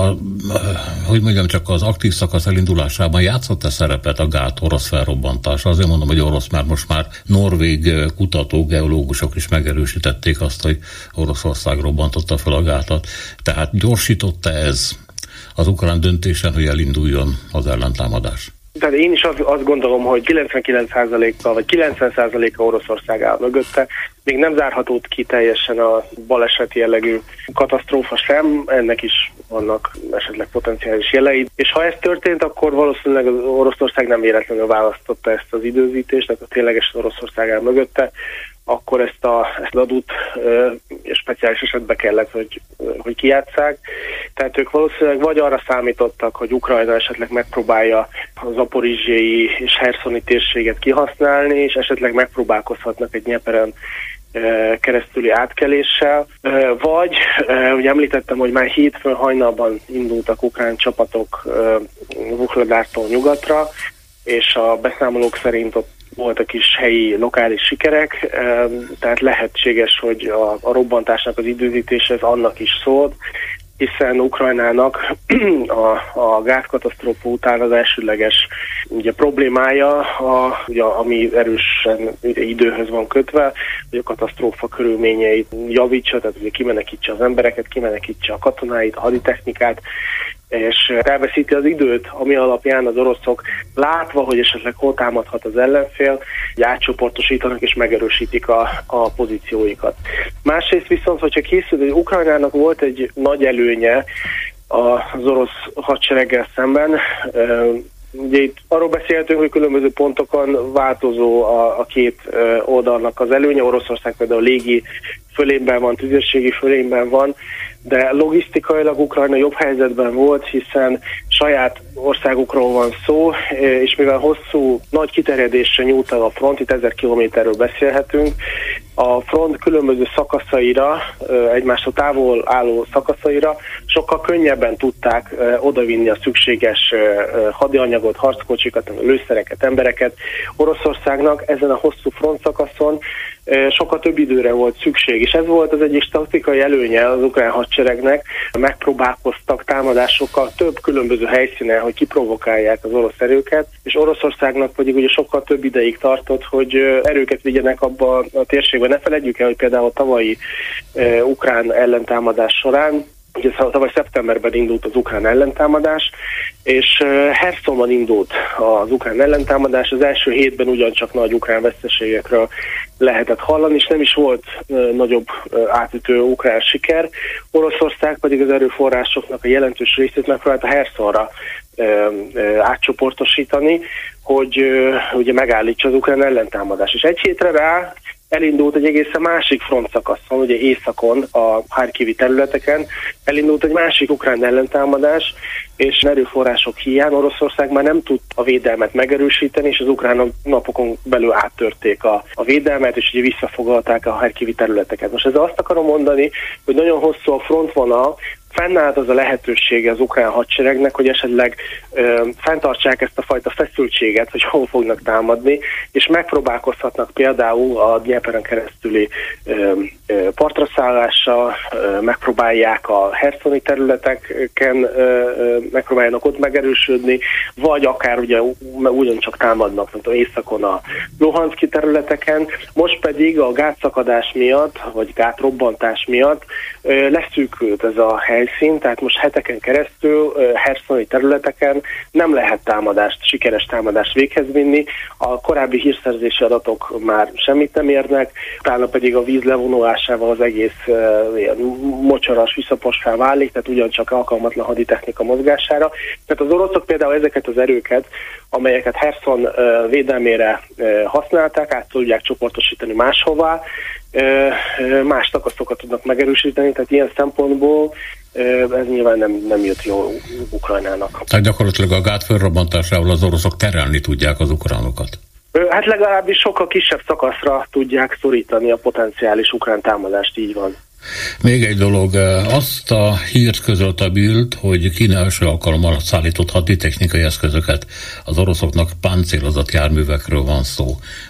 hogy mondjam, csak az aktív szakasz elindulásában játszott-e szerepet a gát orosz felrobbantása? Azért mondom, hogy orosz, mert most már norvég kutatók, geológusok is megerősítették azt, hogy Oroszország robbantotta fel a gátat. Tehát gyorsította ez az ukrán döntésen, hogy elinduljon az ellentámadás? Tehát én is azt, azt gondolom, hogy 99%-a vagy 90%-a Oroszország áll mögötte. Még nem zárható ki teljesen a baleseti jellegű katasztrófa sem, ennek is vannak esetleg potenciális jelei. És ha ez történt, akkor valószínűleg az Oroszország nem véletlenül választotta ezt az időzítést, tehát a ténylegesen Oroszország áll mögötte akkor ezt, a, ezt az adót és speciális esetben kellett, hogy, hogy kijátszák. Tehát ők valószínűleg vagy arra számítottak, hogy Ukrajna esetleg megpróbálja az aporizsiai és herszoni térséget kihasználni, és esetleg megpróbálkozhatnak egy nyeperen keresztüli átkeléssel, vagy ugye említettem, hogy már hétfőn hajnalban indultak ukrán csapatok Vuhladártól nyugatra, és a beszámolók szerint ott voltak is helyi, lokális sikerek, tehát lehetséges, hogy a, a robbantásnak az időzítése ez annak is szólt, hiszen Ukrajnának a, a gázkatasztrófa után az elsőleges ugye, problémája, a, ugye, ami erősen időhöz van kötve, hogy a katasztrófa körülményeit javítsa, tehát ugye kimenekítse az embereket, kimenekítse a katonáit, a haditechnikát, és elveszíti az időt, ami alapján az oroszok látva, hogy esetleg hol támadhat az ellenfél, átcsoportosítanak és megerősítik a, a pozícióikat. Másrészt viszont, hogyha készül, hogy Ukrajnának volt egy nagy előnye az orosz hadsereggel szemben, Ugye itt arról beszéltünk, hogy különböző pontokon változó a, a két oldalnak az előnye. Oroszország például légi fölényben van, tüzérségi fölényben van, de logisztikailag Ukrajna jobb helyzetben volt, hiszen saját országukról van szó, és mivel hosszú, nagy kiterjedésre nyújt el a front, itt ezer kilométerről beszélhetünk, a front különböző szakaszaira, egymástól távol álló szakaszaira sokkal könnyebben tudták odavinni a szükséges hadianyagot, harckocsikat, lőszereket, embereket. Oroszországnak ezen a hosszú front szakaszon sokkal több időre volt szükség, és ez volt az egyik taktikai előnye az ukrán hadseregnek. Megpróbálkoztak támadásokkal több különböző helyszínen, hogy kiprovokálják az orosz erőket, és Oroszországnak pedig ugye sokkal több ideig tartott, hogy erőket vigyenek abba a térségbe. Ne felejtjük el, hogy például a tavalyi ukrán ellentámadás során Ugye tavaly szeptemberben indult az ukrán ellentámadás, és Hersonban indult az ukrán ellentámadás. Az első hétben ugyancsak nagy ukrán veszteségekről lehetett hallani, és nem is volt nagyobb átütő ukrán siker. Oroszország pedig az erőforrásoknak a jelentős részét megpróbálta Hersonra átcsoportosítani, hogy ugye megállítsa az ukrán ellentámadás. És egy hétre rá elindult egy egészen másik frontszakaszon, ugye északon, a Harkivi területeken, elindult egy másik ukrán ellentámadás, és erőforrások hiány Oroszország már nem tud a védelmet megerősíteni, és az ukránok napokon belül áttörték a, a védelmet, és ugye visszafoglalták a Harkivi területeket. Most ezzel azt akarom mondani, hogy nagyon hosszú a frontvonal, fennállt az a lehetősége az ukrán hadseregnek, hogy esetleg ö, fenntartsák ezt a fajta feszültséget, hogy hol fognak támadni, és megpróbálkozhatnak például a Dnyeperen keresztüli ö, ö, partraszállással, ö, megpróbálják a herszoni területeken, ö, ö, megpróbáljanak ott megerősödni, vagy akár ugye ugyancsak támadnak, mint a északon a Luhanszki területeken, most pedig a gátszakadás miatt, vagy gátrobbantás miatt leszűkült ez a helyszín, tehát most heteken keresztül herszoni területeken nem lehet támadást, sikeres támadást véghez vinni. A korábbi hírszerzési adatok már semmit nem érnek, utána pedig a víz levonulásával az egész ilyen mocsaras, visszapossá válik, tehát ugyancsak alkalmatlan haditechnika mozgására. Tehát az oroszok például ezeket az erőket, amelyeket Herson védelmére használták, át tudják csoportosítani máshová, más takaszokat tudnak megerősíteni, tehát ilyen szempontból ez nyilván nem, nem jött jó Ukrajnának. Tehát gyakorlatilag a gát felrobbantásával az oroszok terelni tudják az ukránokat. Hát legalábbis sokkal kisebb szakaszra tudják szorítani a potenciális ukrán támadást, így van. Még egy dolog, azt a hírt közölt a Bild, hogy Kína első alkalommal szállított haditechnikai eszközöket. Az oroszoknak páncélozott járművekről van szó.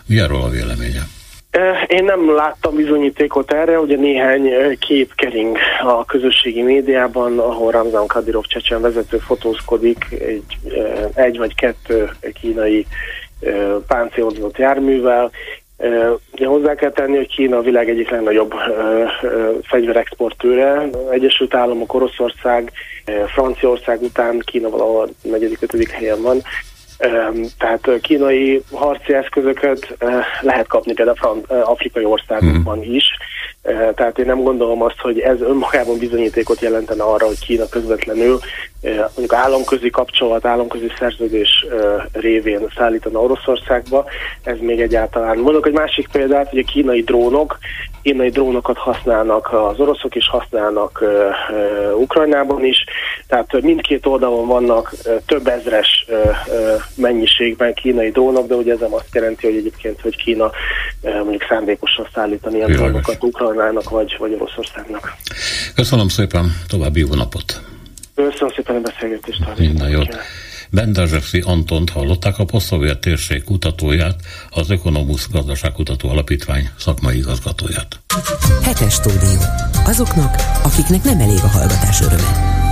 Mi erről a véleménye? Én nem láttam bizonyítékot erre, ugye néhány kép kering a közösségi médiában, ahol Ramzan Kadyrov csecsen vezető fotózkodik egy, egy vagy kettő kínai páncélozott járművel. Ugye hozzá kell tenni, hogy Kína a világ egyik legnagyobb fegyverexportőre. Egyesült Államok, Oroszország, Franciaország után Kína valahol negyedik, ötödik helyen van. Tehát kínai harci eszközöket lehet kapni például afrikai országokban hmm. is. Tehát én nem gondolom azt, hogy ez önmagában bizonyítékot jelentene arra, hogy Kína közvetlenül mondjuk államközi kapcsolat, államközi szerződés révén szállítana Oroszországba. Ez még egyáltalán. Mondok egy másik példát, hogy a kínai drónok kínai drónokat használnak az oroszok is, használnak Ukrajnában is, tehát mindkét oldalon vannak több ezres mennyiségben kínai drónok, de ugye ez nem azt jelenti, hogy egyébként, hogy Kína mondjuk szándékosan szállítani ilyen drónokat Ukrajnának vagy, vagy Oroszországnak. Köszönöm szépen, további jó napot! Köszönöm szépen a beszélgetést. Minden jót! Bendazsevszi Antont hallották a posztszovjet térség kutatóját, az Ökonomusz Gazdaságkutató Alapítvány szakmai igazgatóját. Hetes stúdió. Azoknak, akiknek nem elég a hallgatás öröme.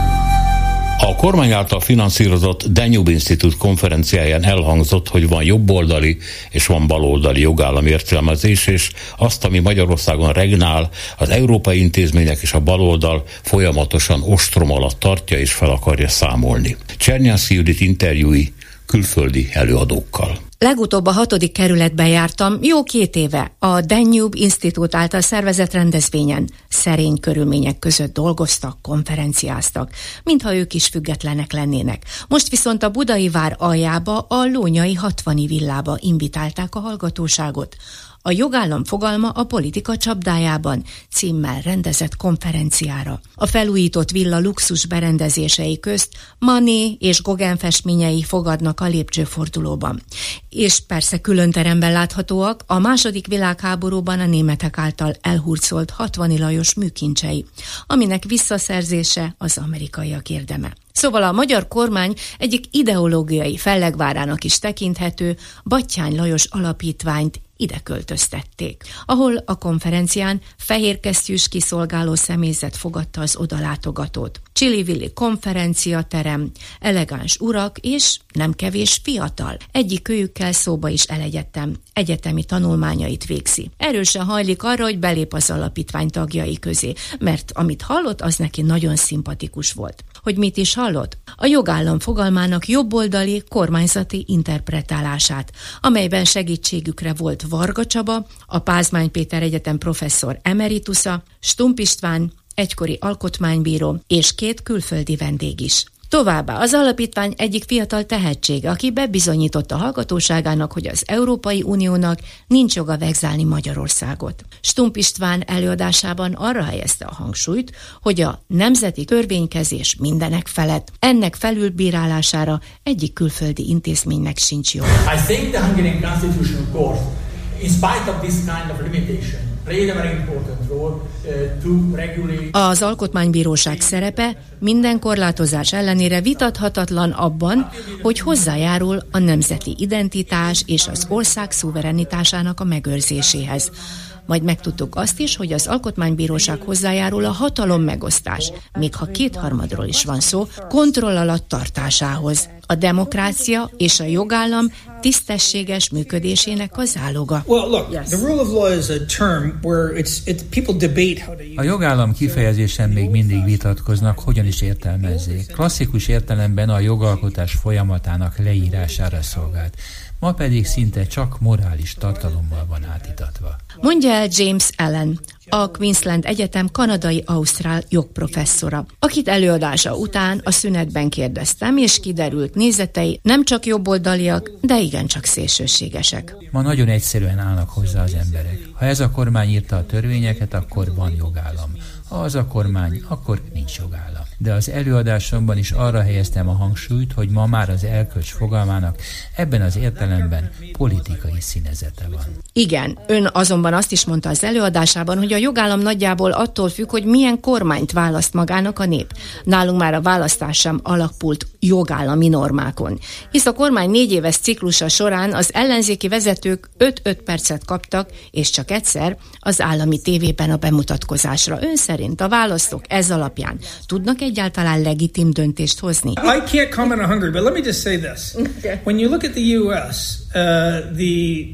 A kormány által finanszírozott Danube Institute konferenciáján elhangzott, hogy van jobboldali és van baloldali jogállam értelmezés, és azt, ami Magyarországon regnál, az európai intézmények és a baloldal folyamatosan ostrom alatt tartja és fel akarja számolni. Csernyászki Judit interjúi külföldi előadókkal. Legutóbb a hatodik kerületben jártam, jó két éve, a Danube Institute által szervezett rendezvényen. Szerény körülmények között dolgoztak, konferenciáztak, mintha ők is függetlenek lennének. Most viszont a budai vár aljába, a lónyai hatvani villába invitálták a hallgatóságot a jogállam fogalma a politika csapdájában címmel rendezett konferenciára. A felújított villa luxus berendezései közt Mané és Gauguin festményei fogadnak a lépcsőfordulóban. És persze külön teremben láthatóak a második világháborúban a németek által elhurcolt 60 Lajos műkincsei, aminek visszaszerzése az amerikaiak érdeme. Szóval a magyar kormány egyik ideológiai fellegvárának is tekinthető Battyány Lajos alapítványt ide költöztették, ahol a konferencián fehérkesztyűs kiszolgáló személyzet fogadta az odalátogatót. Csili-villi konferenciaterem, elegáns urak és nem kevés fiatal. Egyik őjükkel szóba is elegyedtem, egyetemi tanulmányait végzi. Erősen hajlik arra, hogy belép az alapítvány tagjai közé, mert amit hallott, az neki nagyon szimpatikus volt. Hogy mit is hallott? A jogállam fogalmának jobboldali kormányzati interpretálását, amelyben segítségükre volt Varga Csaba, a Pázmány Péter Egyetem professzor emeritusa, Stump István, egykori alkotmánybíró és két külföldi vendég is. Továbbá az alapítvány egyik fiatal tehetsége, aki bebizonyította hallgatóságának, hogy az Európai Uniónak nincs joga vegzálni Magyarországot. Stump István előadásában arra helyezte a hangsúlyt, hogy a nemzeti törvénykezés mindenek felett, ennek felülbírálására egyik külföldi intézménynek sincs joga. I think the Hungarian Constitutional Court, in spite of this kind of limitation, Az alkotmánybíróság szerepe minden korlátozás ellenére vitathatatlan abban, hogy hozzájárul a nemzeti identitás és az ország szuverenitásának a megőrzéséhez. Majd megtudtuk azt is, hogy az Alkotmánybíróság hozzájárul a hatalom megosztás, még ha kétharmadról is van szó, kontroll alatt tartásához. A demokrácia és a jogállam tisztességes működésének az áloga. A jogállam kifejezésen még mindig vitatkoznak, hogyan is értelmezzék. Klasszikus értelemben a jogalkotás folyamatának leírására szolgált ma pedig szinte csak morális tartalommal van átitatva. Mondja el James Allen, a Queensland Egyetem kanadai-ausztrál jogprofesszora, akit előadása után a szünetben kérdeztem, és kiderült nézetei nem csak jobboldaliak, de igencsak szélsőségesek. Ma nagyon egyszerűen állnak hozzá az emberek. Ha ez a kormány írta a törvényeket, akkor van jogállam. Ha az a kormány, akkor nincs jogállam de az előadásomban is arra helyeztem a hangsúlyt, hogy ma már az elkölcs fogalmának ebben az értelemben politikai színezete van. Igen, ön azonban azt is mondta az előadásában, hogy a jogállam nagyjából attól függ, hogy milyen kormányt választ magának a nép. Nálunk már a választás sem alapult jogállami normákon. Hisz a kormány négy éves ciklusa során az ellenzéki vezetők 5-5 percet kaptak, és csak egyszer az állami tévében a bemutatkozásra. Ön szerint a választók ez alapján tudnak egy egyáltalán legitim döntést hozni? I can't comment on Hungary, but let me just say this. When you look at the US, uh, the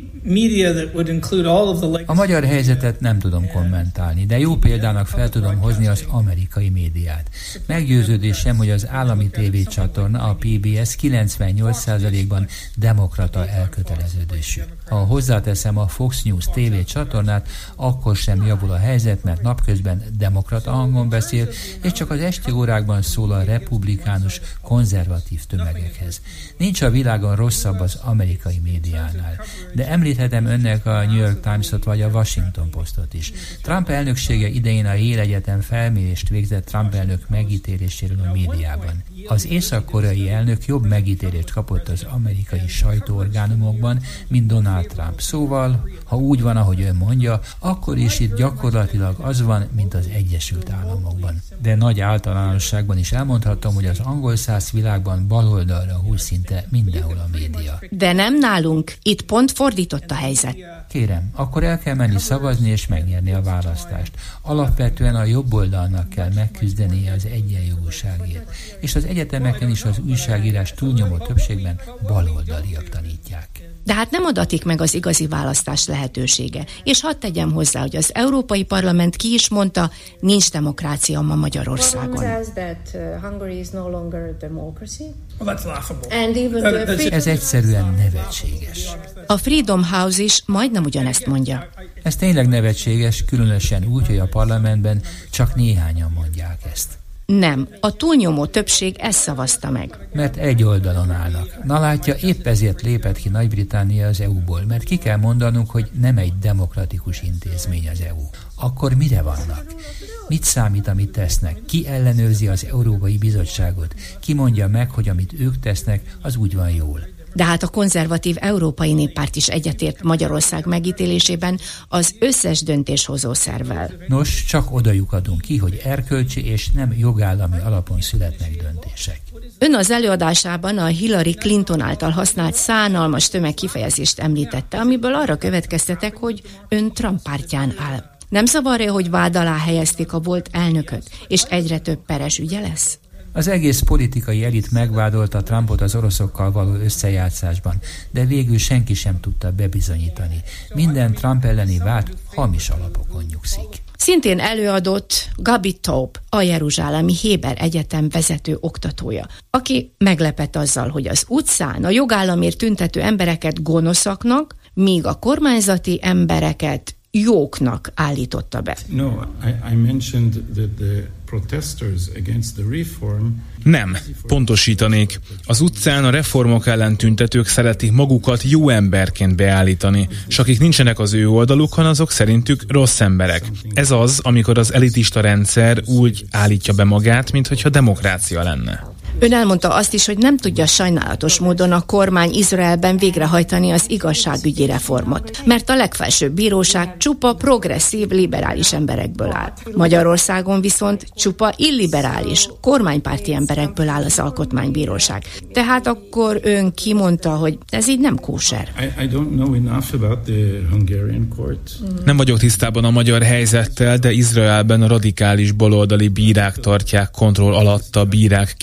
a magyar helyzetet nem tudom kommentálni, de jó példának fel tudom hozni az amerikai médiát. Meggyőződésem, hogy az állami tévécsatorna, a PBS 98%-ban demokrata elköteleződésű. Ha hozzáteszem a Fox News TV csatornát, akkor sem javul a helyzet, mert napközben demokrata hangon beszél, és csak az esti órákban szól a republikánus, konzervatív tömegekhez. Nincs a világon rosszabb az amerikai médiánál. De említhetem önnek a New York Times-ot vagy a Washington Postot is. Trump elnöksége idején a Yale Egyetem felmérést végzett Trump elnök megítéléséről a médiában. Az észak-koreai elnök jobb megítélést kapott az amerikai sajtóorgánumokban, mint Donald Trump. Szóval, ha úgy van, ahogy ön mondja, akkor is itt gyakorlatilag az van, mint az Egyesült Államokban. De nagy általánosságban is elmondhatom, hogy az angol száz világban baloldalra húz szinte mindenhol a média. De nem nálunk. Itt pont fordított a helyzet. Kérem, akkor el kell menni szavazni és megnyerni a választást. Alapvetően a jobb oldalnak kell megküzdenie az egyenjogúságért. És az egyetemeken is az újságírás túlnyomó többségben baloldaliak tanítják. De hát nem adatik meg az igazi választás lehetősége. És hadd tegyem hozzá, hogy az Európai Parlament ki is mondta, nincs demokrácia ma Magyarországon. Ez egyszerűen nevetséges. A Freedom House is majdnem ugyanezt mondja. Ez tényleg nevetséges, különösen úgy, hogy a parlamentben csak néhányan mondják ezt. Nem, a túlnyomó többség ezt szavazta meg. Mert egy oldalon állnak. Na látja, épp ezért lépett ki Nagy-Britannia az EU-ból, mert ki kell mondanunk, hogy nem egy demokratikus intézmény az EU. Akkor mire vannak? Mit számít, amit tesznek? Ki ellenőrzi az Európai Bizottságot? Ki mondja meg, hogy amit ők tesznek, az úgy van jól? De hát a konzervatív Európai Néppárt is egyetért Magyarország megítélésében az összes döntéshozó szervel. Nos, csak oda adunk ki, hogy erkölcsi és nem jogállami alapon születnek döntések. Ön az előadásában a Hillary Clinton által használt szánalmas tömegkifejezést említette, amiből arra következtetek, hogy ön Trump pártján áll. Nem zavarja, hogy vád alá helyezték a volt elnököt, és egyre több peres ügye lesz? Az egész politikai elit megvádolta Trumpot az oroszokkal való összejátszásban, de végül senki sem tudta bebizonyítani. Minden Trump elleni vád hamis alapokon nyugszik. Szintén előadott Gabi Taub, a Jeruzsálemi Héber Egyetem vezető oktatója, aki meglepett azzal, hogy az utcán a jogállamért tüntető embereket gonoszaknak, míg a kormányzati embereket jóknak állította be. No, I, I mentioned that the nem, pontosítanék. Az utcán a reformok ellen tüntetők szeretik magukat jó emberként beállítani, és akik nincsenek az ő oldalukon, azok szerintük rossz emberek. Ez az, amikor az elitista rendszer úgy állítja be magát, mintha demokrácia lenne. Ön elmondta azt is, hogy nem tudja sajnálatos módon a kormány Izraelben végrehajtani az igazságügyi reformot, mert a legfelsőbb bíróság csupa progresszív, liberális emberekből áll. Magyarországon viszont csupa illiberális, kormánypárti emberekből áll az alkotmánybíróság. Tehát akkor ön kimondta, hogy ez így nem kóser. Nem vagyok tisztában a magyar helyzettel, de Izraelben a radikális baloldali bírák tartják kontroll alatt a bírák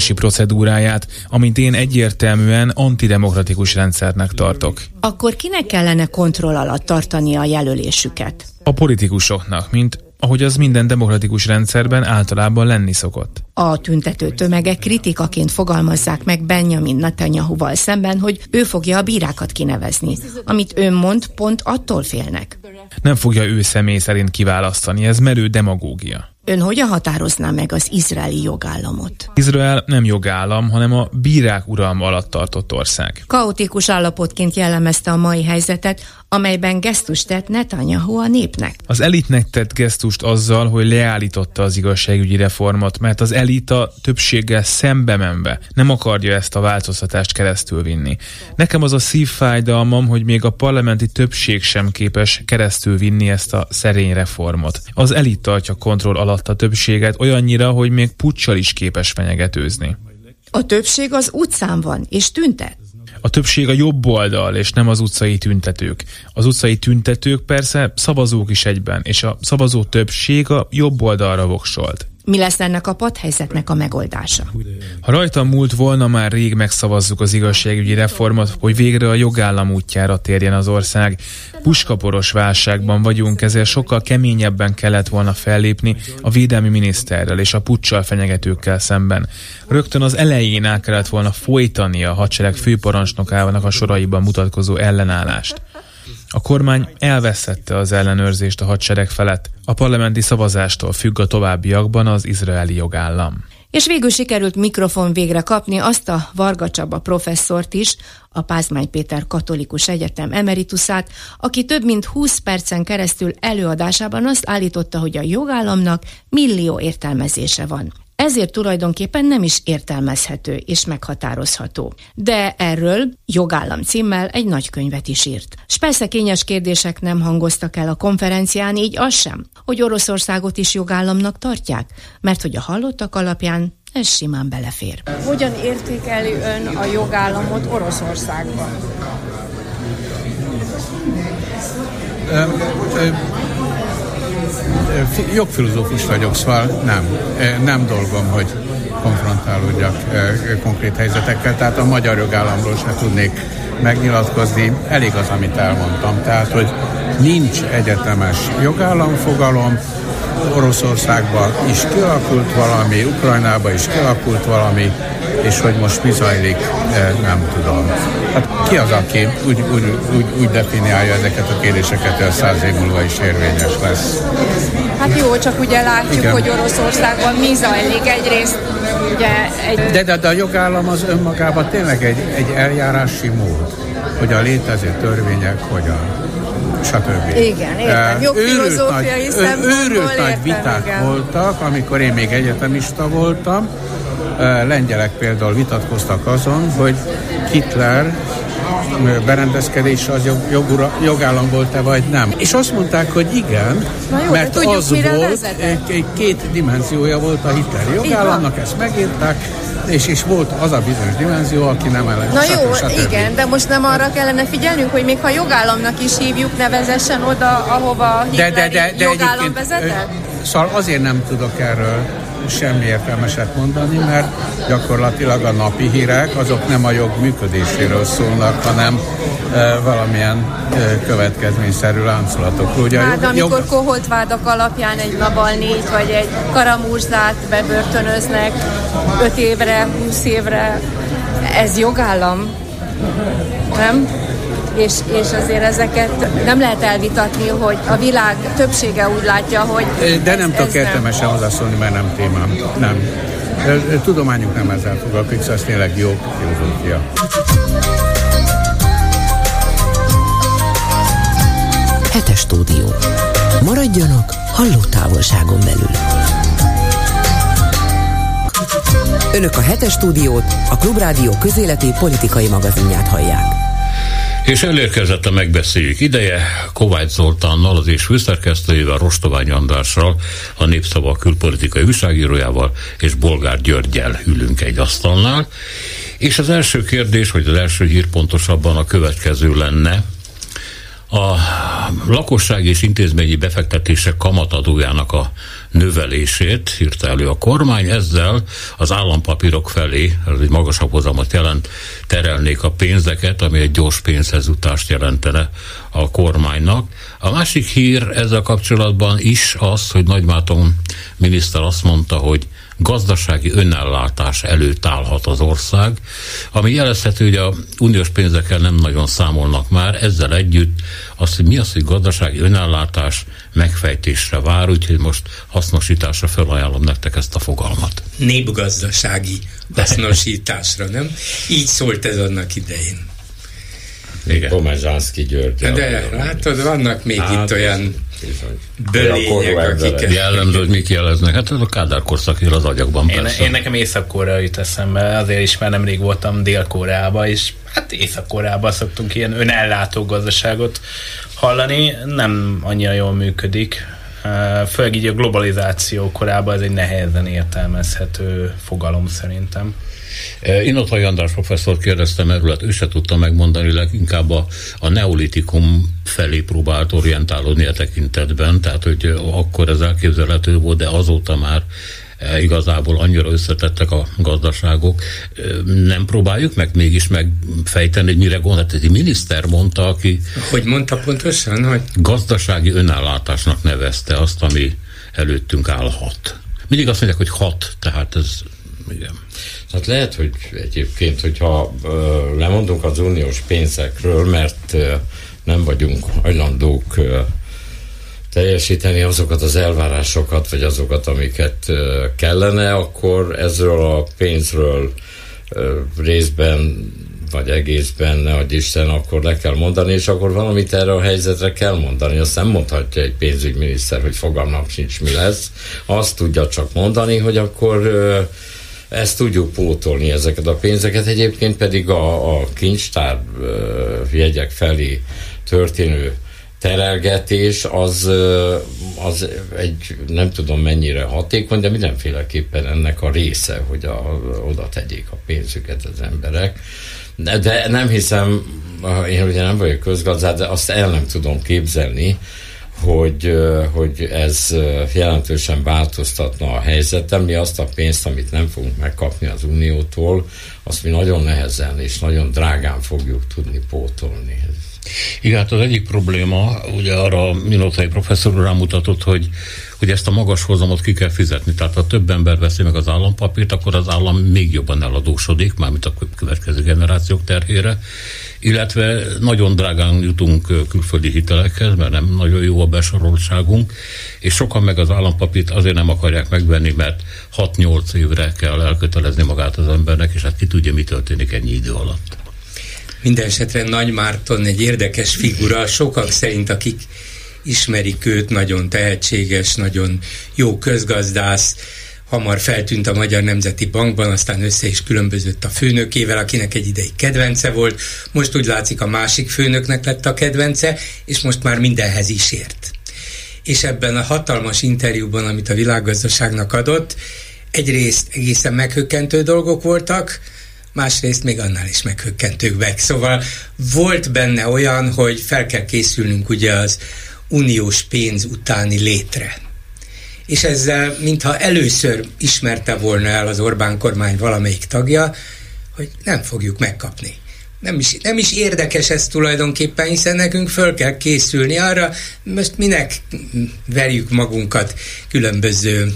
kinevezési procedúráját, amint én egyértelműen antidemokratikus rendszernek tartok. Akkor kinek kellene kontroll alatt tartani a jelölésüket? A politikusoknak, mint ahogy az minden demokratikus rendszerben általában lenni szokott. A tüntető tömegek kritikaként fogalmazzák meg Benjamin Netanyahu-val szemben, hogy ő fogja a bírákat kinevezni. Amit ön mond, pont attól félnek. Nem fogja ő személy szerint kiválasztani, ez merő demagógia. Ön hogyan határozná meg az izraeli jogállamot? Izrael nem jogállam, hanem a bírák uralma alatt tartott ország. Kaotikus állapotként jellemezte a mai helyzetet, amelyben gesztust tett Netanyahu a népnek. Az elitnek tett gesztust azzal, hogy leállította az igazságügyi reformot, mert az elita többséggel szembe menve nem akarja ezt a változtatást keresztül vinni. Nekem az a szívfájdalmam, hogy még a parlamenti többség sem képes keresztül vinni ezt a szerény reformot. Az elit tartja kontroll alatt a többséget olyannyira, hogy még puccsal is képes fenyegetőzni. A többség az utcán van, és tüntet. A többség a jobb oldal, és nem az utcai tüntetők. Az utcai tüntetők persze szavazók is egyben, és a szavazó többség a jobb oldalra voksolt. Mi lesz ennek a padhelyzetnek a megoldása? Ha rajtam múlt volna, már rég megszavazzuk az igazságügyi reformot, hogy végre a jogállam útjára térjen az ország. Puskaporos válságban vagyunk, ezért sokkal keményebben kellett volna fellépni a védelmi miniszterrel és a puccsal fenyegetőkkel szemben. Rögtön az elején el kellett volna folytani a hadsereg főparancsnokának a soraiban mutatkozó ellenállást. A kormány elveszette az ellenőrzést a hadsereg felett. A parlamenti szavazástól függ a továbbiakban az izraeli jogállam. És végül sikerült mikrofon végre kapni azt a Varga Csaba professzort is, a Pázmány Péter Katolikus Egyetem emeritusát, aki több mint 20 percen keresztül előadásában azt állította, hogy a jogállamnak millió értelmezése van ezért tulajdonképpen nem is értelmezhető és meghatározható. De erről jogállam címmel egy nagy könyvet is írt. S persze kényes kérdések nem hangoztak el a konferencián, így az sem, hogy Oroszországot is jogállamnak tartják, mert hogy a hallottak alapján ez simán belefér. Hogyan értékeli ön a jogállamot Oroszországban? Jogfilozófus vagyok, szóval nem. Nem dolgom, hogy konfrontálódjak konkrét helyzetekkel, tehát a magyar jogállamról se tudnék megnyilatkozni. Elég az, amit elmondtam. Tehát, hogy nincs egyetemes jogállamfogalom, Oroszországban is kialakult valami, Ukrajnában is kialakult valami, és hogy most mi zajlik, nem tudom. Hát ki az, aki úgy, úgy, úgy, úgy definiálja ezeket a kérdéseket, hogy a száz év múlva is érvényes lesz? Hát jó, csak ugye látjuk, Igen. hogy Oroszországban mi zajlik. Egyrészt ugye egy... De, de, de a jogállam az önmagában tényleg egy, egy eljárási mód, hogy a létező törvények hogyan stb. Igen, értem. Jogfilozófiai szempontból Őrült nagy viták igen. voltak, amikor én még egyetemista voltam. Lengyelek például vitatkoztak azon, hogy Hitler berendezkedés az jog, jogura, jogállam volt-e vagy nem. És azt mondták, hogy igen, jó, mert tudjuk, az volt, egy, két dimenziója volt a Hitler jogállamnak, ezt megírták, és, és volt az a bizonyos dimenzió, aki nem ellen. Na jó, stb. igen, de most nem arra kellene figyelnünk, hogy még ha jogállamnak is hívjuk, nevezessen oda, ahova de, de, de, de jogállam vezetett? Szóval azért nem tudok erről semmi értelmeset mondani, mert gyakorlatilag a napi hírek azok nem a jog működéséről szólnak, hanem e, valamilyen e, következményszerű láncolatokról. Ugye, hát amikor jog... koholt vádak alapján egy Navalnyit vagy egy Karamurzát bebörtönöznek 5 évre, 20 évre, ez jogállam? Nem? és, és azért ezeket nem lehet elvitatni, hogy a világ többsége úgy látja, hogy De nem tudok értelmesen hozzászólni, mert nem témám. Nem. Tudományunk nem ezzel foglalkozik, szóval ez tényleg jó filozófia. Hetes stúdió. Maradjanak halló távolságon belül. Önök a hetes stúdiót, a Klubrádió közéleti politikai magazinját hallják. És elérkezett a megbeszéljük ideje Kovács Zoltánnal, az és főszerkesztőjével, Rostovány Andrással, a Népszava külpolitikai újságírójával és Bolgár Györgyel ülünk egy asztalnál. És az első kérdés, vagy az első hír pontosabban a következő lenne, a lakosság és intézményi befektetések kamatadójának a növelését írta elő a kormány, ezzel az állampapírok felé, ez egy magasabb hozamot jelent, terelnék a pénzeket, ami egy gyors pénzhez utást jelentene a kormánynak. A másik hír ezzel kapcsolatban is az, hogy Nagymáton miniszter azt mondta, hogy gazdasági önellátás előtt állhat az ország, ami jelezhető, hogy a uniós pénzekkel nem nagyon számolnak már, ezzel együtt azt, hogy mi az, hogy gazdasági önellátás megfejtésre vár, úgyhogy most hasznosításra felajánlom nektek ezt a fogalmat. Népgazdasági hasznosításra, nem? Így szólt ez annak idején. Igen. Pomezsánszki György. De látod, vannak még hát, itt olyan bölények, akik... Jellemző, hogy mik jeleznek. Hát ez a Kádár korszak az agyakban én, persze. Én nekem Észak-Korea jut eszembe, azért is, mert nemrég voltam Dél-Koreában, és hát Észak-Koreában szoktunk ilyen önellátó gazdaságot hallani, nem annyira jól működik. Főleg így a globalizáció korában ez egy nehezen értelmezhető fogalom szerintem. Én ott András professzor kérdeztem erről, hát ő se tudta megmondani, leginkább a, a neolitikum felé próbált orientálódni a tekintetben, tehát hogy akkor ez elképzelhető volt, de azóta már igazából annyira összetettek a gazdaságok. Nem próbáljuk meg mégis megfejteni, hogy mire gondolt. Egy miniszter mondta, aki... Hogy mondta pontosan? Hogy... Gazdasági önállátásnak nevezte azt, ami előttünk állhat. Mindig azt mondják, hogy hat, tehát ez igen. Tehát lehet, hogy egyébként, hogyha ö, lemondunk az uniós pénzekről, mert nem vagyunk hajlandók teljesíteni azokat az elvárásokat, vagy azokat, amiket kellene, akkor ezről a pénzről ö, részben vagy egészben, ne adj Isten, akkor le kell mondani, és akkor valamit erre a helyzetre kell mondani. Azt nem mondhatja egy pénzügyminiszter, hogy fogalmam sincs, mi lesz. Azt tudja csak mondani, hogy akkor ö, ezt tudjuk pótolni ezeket a pénzeket, egyébként pedig a, a kincstár jegyek felé történő terelgetés az, az egy nem tudom mennyire hatékony, de mindenféleképpen ennek a része, hogy a, oda tegyék a pénzüket az emberek. De, de nem hiszem, én ugye nem vagyok közgazdás, de azt el nem tudom képzelni, hogy, hogy ez jelentősen változtatna a helyzetem. Mi azt a pénzt, amit nem fogunk megkapni az Uniótól, azt mi nagyon nehezen és nagyon drágán fogjuk tudni pótolni. Igen, hát az egyik probléma, ugye arra Minotai professzor rámutatott, hogy, hogy ezt a magas hozamot ki kell fizetni. Tehát ha több ember veszi meg az állampapírt, akkor az állam még jobban eladósodik, mármint a következő generációk terhére, illetve nagyon drágán jutunk külföldi hitelekhez, mert nem nagyon jó a besoroltságunk, és sokan meg az állampapírt azért nem akarják megvenni, mert 6-8 évre kell elkötelezni magát az embernek, és hát ki tudja, mi történik ennyi idő alatt. Minden esetre Nagy Márton egy érdekes figura, sokak szerint, akik ismerik őt, nagyon tehetséges, nagyon jó közgazdász, hamar feltűnt a Magyar Nemzeti Bankban, aztán össze is különbözött a főnökével, akinek egy ideig kedvence volt, most úgy látszik a másik főnöknek lett a kedvence, és most már mindenhez is ért. És ebben a hatalmas interjúban, amit a világgazdaságnak adott, egyrészt egészen meghökkentő dolgok voltak, másrészt még annál is meghökkentőbbek. Szóval volt benne olyan, hogy fel kell készülnünk ugye az uniós pénz utáni létre. És ezzel, mintha először ismerte volna el az Orbán kormány valamelyik tagja, hogy nem fogjuk megkapni. Nem is, nem is érdekes ez tulajdonképpen, hiszen nekünk föl kell készülni arra, most minek verjük magunkat különböző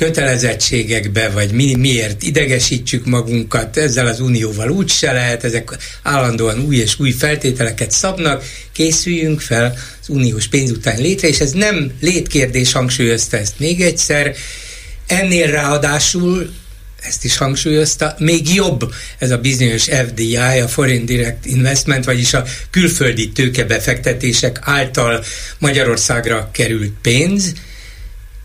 kötelezettségekbe, vagy mi, miért idegesítsük magunkat, ezzel az unióval úgy se lehet, ezek állandóan új és új feltételeket szabnak, készüljünk fel az uniós pénz után létre, és ez nem létkérdés, hangsúlyozta ezt még egyszer, ennél ráadásul ezt is hangsúlyozta, még jobb ez a bizonyos FDI, a Foreign Direct Investment, vagyis a külföldi tőkebefektetések által Magyarországra került pénz,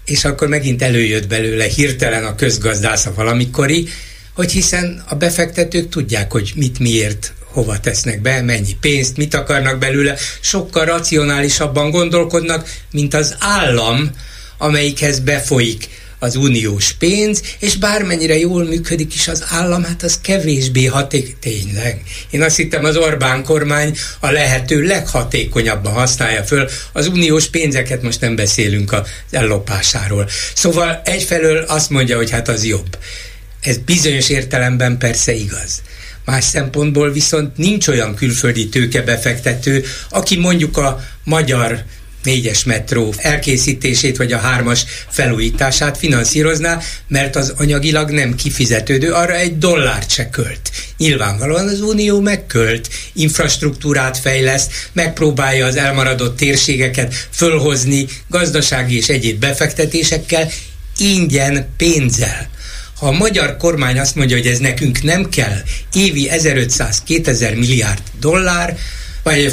és akkor megint előjött belőle hirtelen a közgazdásza valamikori, hogy hiszen a befektetők tudják, hogy mit miért hova tesznek be, mennyi pénzt, mit akarnak belőle, sokkal racionálisabban gondolkodnak, mint az állam, amelyikhez befolyik az uniós pénz, és bármennyire jól működik is az állam, hát az kevésbé haték. Tényleg. Én azt hittem, az Orbán kormány a lehető leghatékonyabban használja föl az uniós pénzeket, most nem beszélünk az ellopásáról. Szóval egyfelől azt mondja, hogy hát az jobb. Ez bizonyos értelemben persze igaz. Más szempontból viszont nincs olyan külföldi tőkebefektető, aki mondjuk a magyar négyes metró elkészítését, vagy a hármas felújítását finanszírozná, mert az anyagilag nem kifizetődő, arra egy dollárt se költ. Nyilvánvalóan az Unió megkölt, infrastruktúrát fejleszt, megpróbálja az elmaradott térségeket fölhozni gazdasági és egyéb befektetésekkel, ingyen pénzzel. Ha a magyar kormány azt mondja, hogy ez nekünk nem kell, évi 1500-2000 milliárd dollár,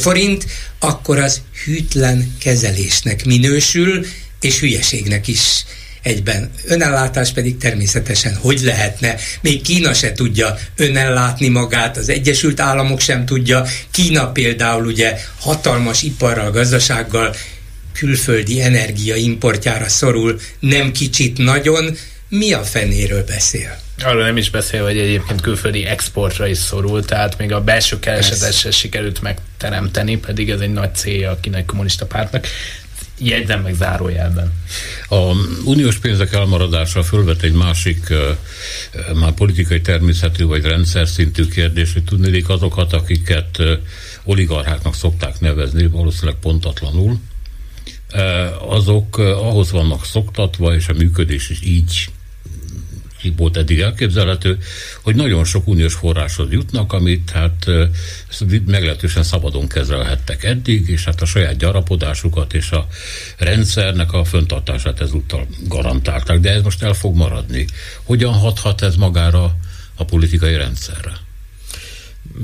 forint, akkor az hűtlen kezelésnek minősül, és hülyeségnek is egyben. Önellátás pedig természetesen hogy lehetne? Még Kína se tudja önellátni magát, az Egyesült Államok sem tudja. Kína például ugye hatalmas iparral, gazdasággal külföldi energia importjára szorul, nem kicsit nagyon. Mi a fenéről beszél? Arról nem is beszél, hogy egyébként külföldi exportra is szorul, tehát még a belső keresetet se sikerült megteremteni, pedig ez egy nagy célja a kínai kommunista pártnak. Jegyzem meg zárójelben. A uniós pénzek elmaradása fölvet egy másik, már politikai természetű vagy rendszer szintű kérdés, hogy tudnék azokat, akiket oligarcháknak szokták nevezni, valószínűleg pontatlanul, azok ahhoz vannak szoktatva, és a működés is így volt eddig elképzelhető, hogy nagyon sok uniós forráshoz jutnak, amit hát meglehetősen szabadon kezelhettek eddig, és hát a saját gyarapodásukat és a rendszernek a föntartását ezúttal garantálták, de ez most el fog maradni. Hogyan hathat ez magára a politikai rendszerre?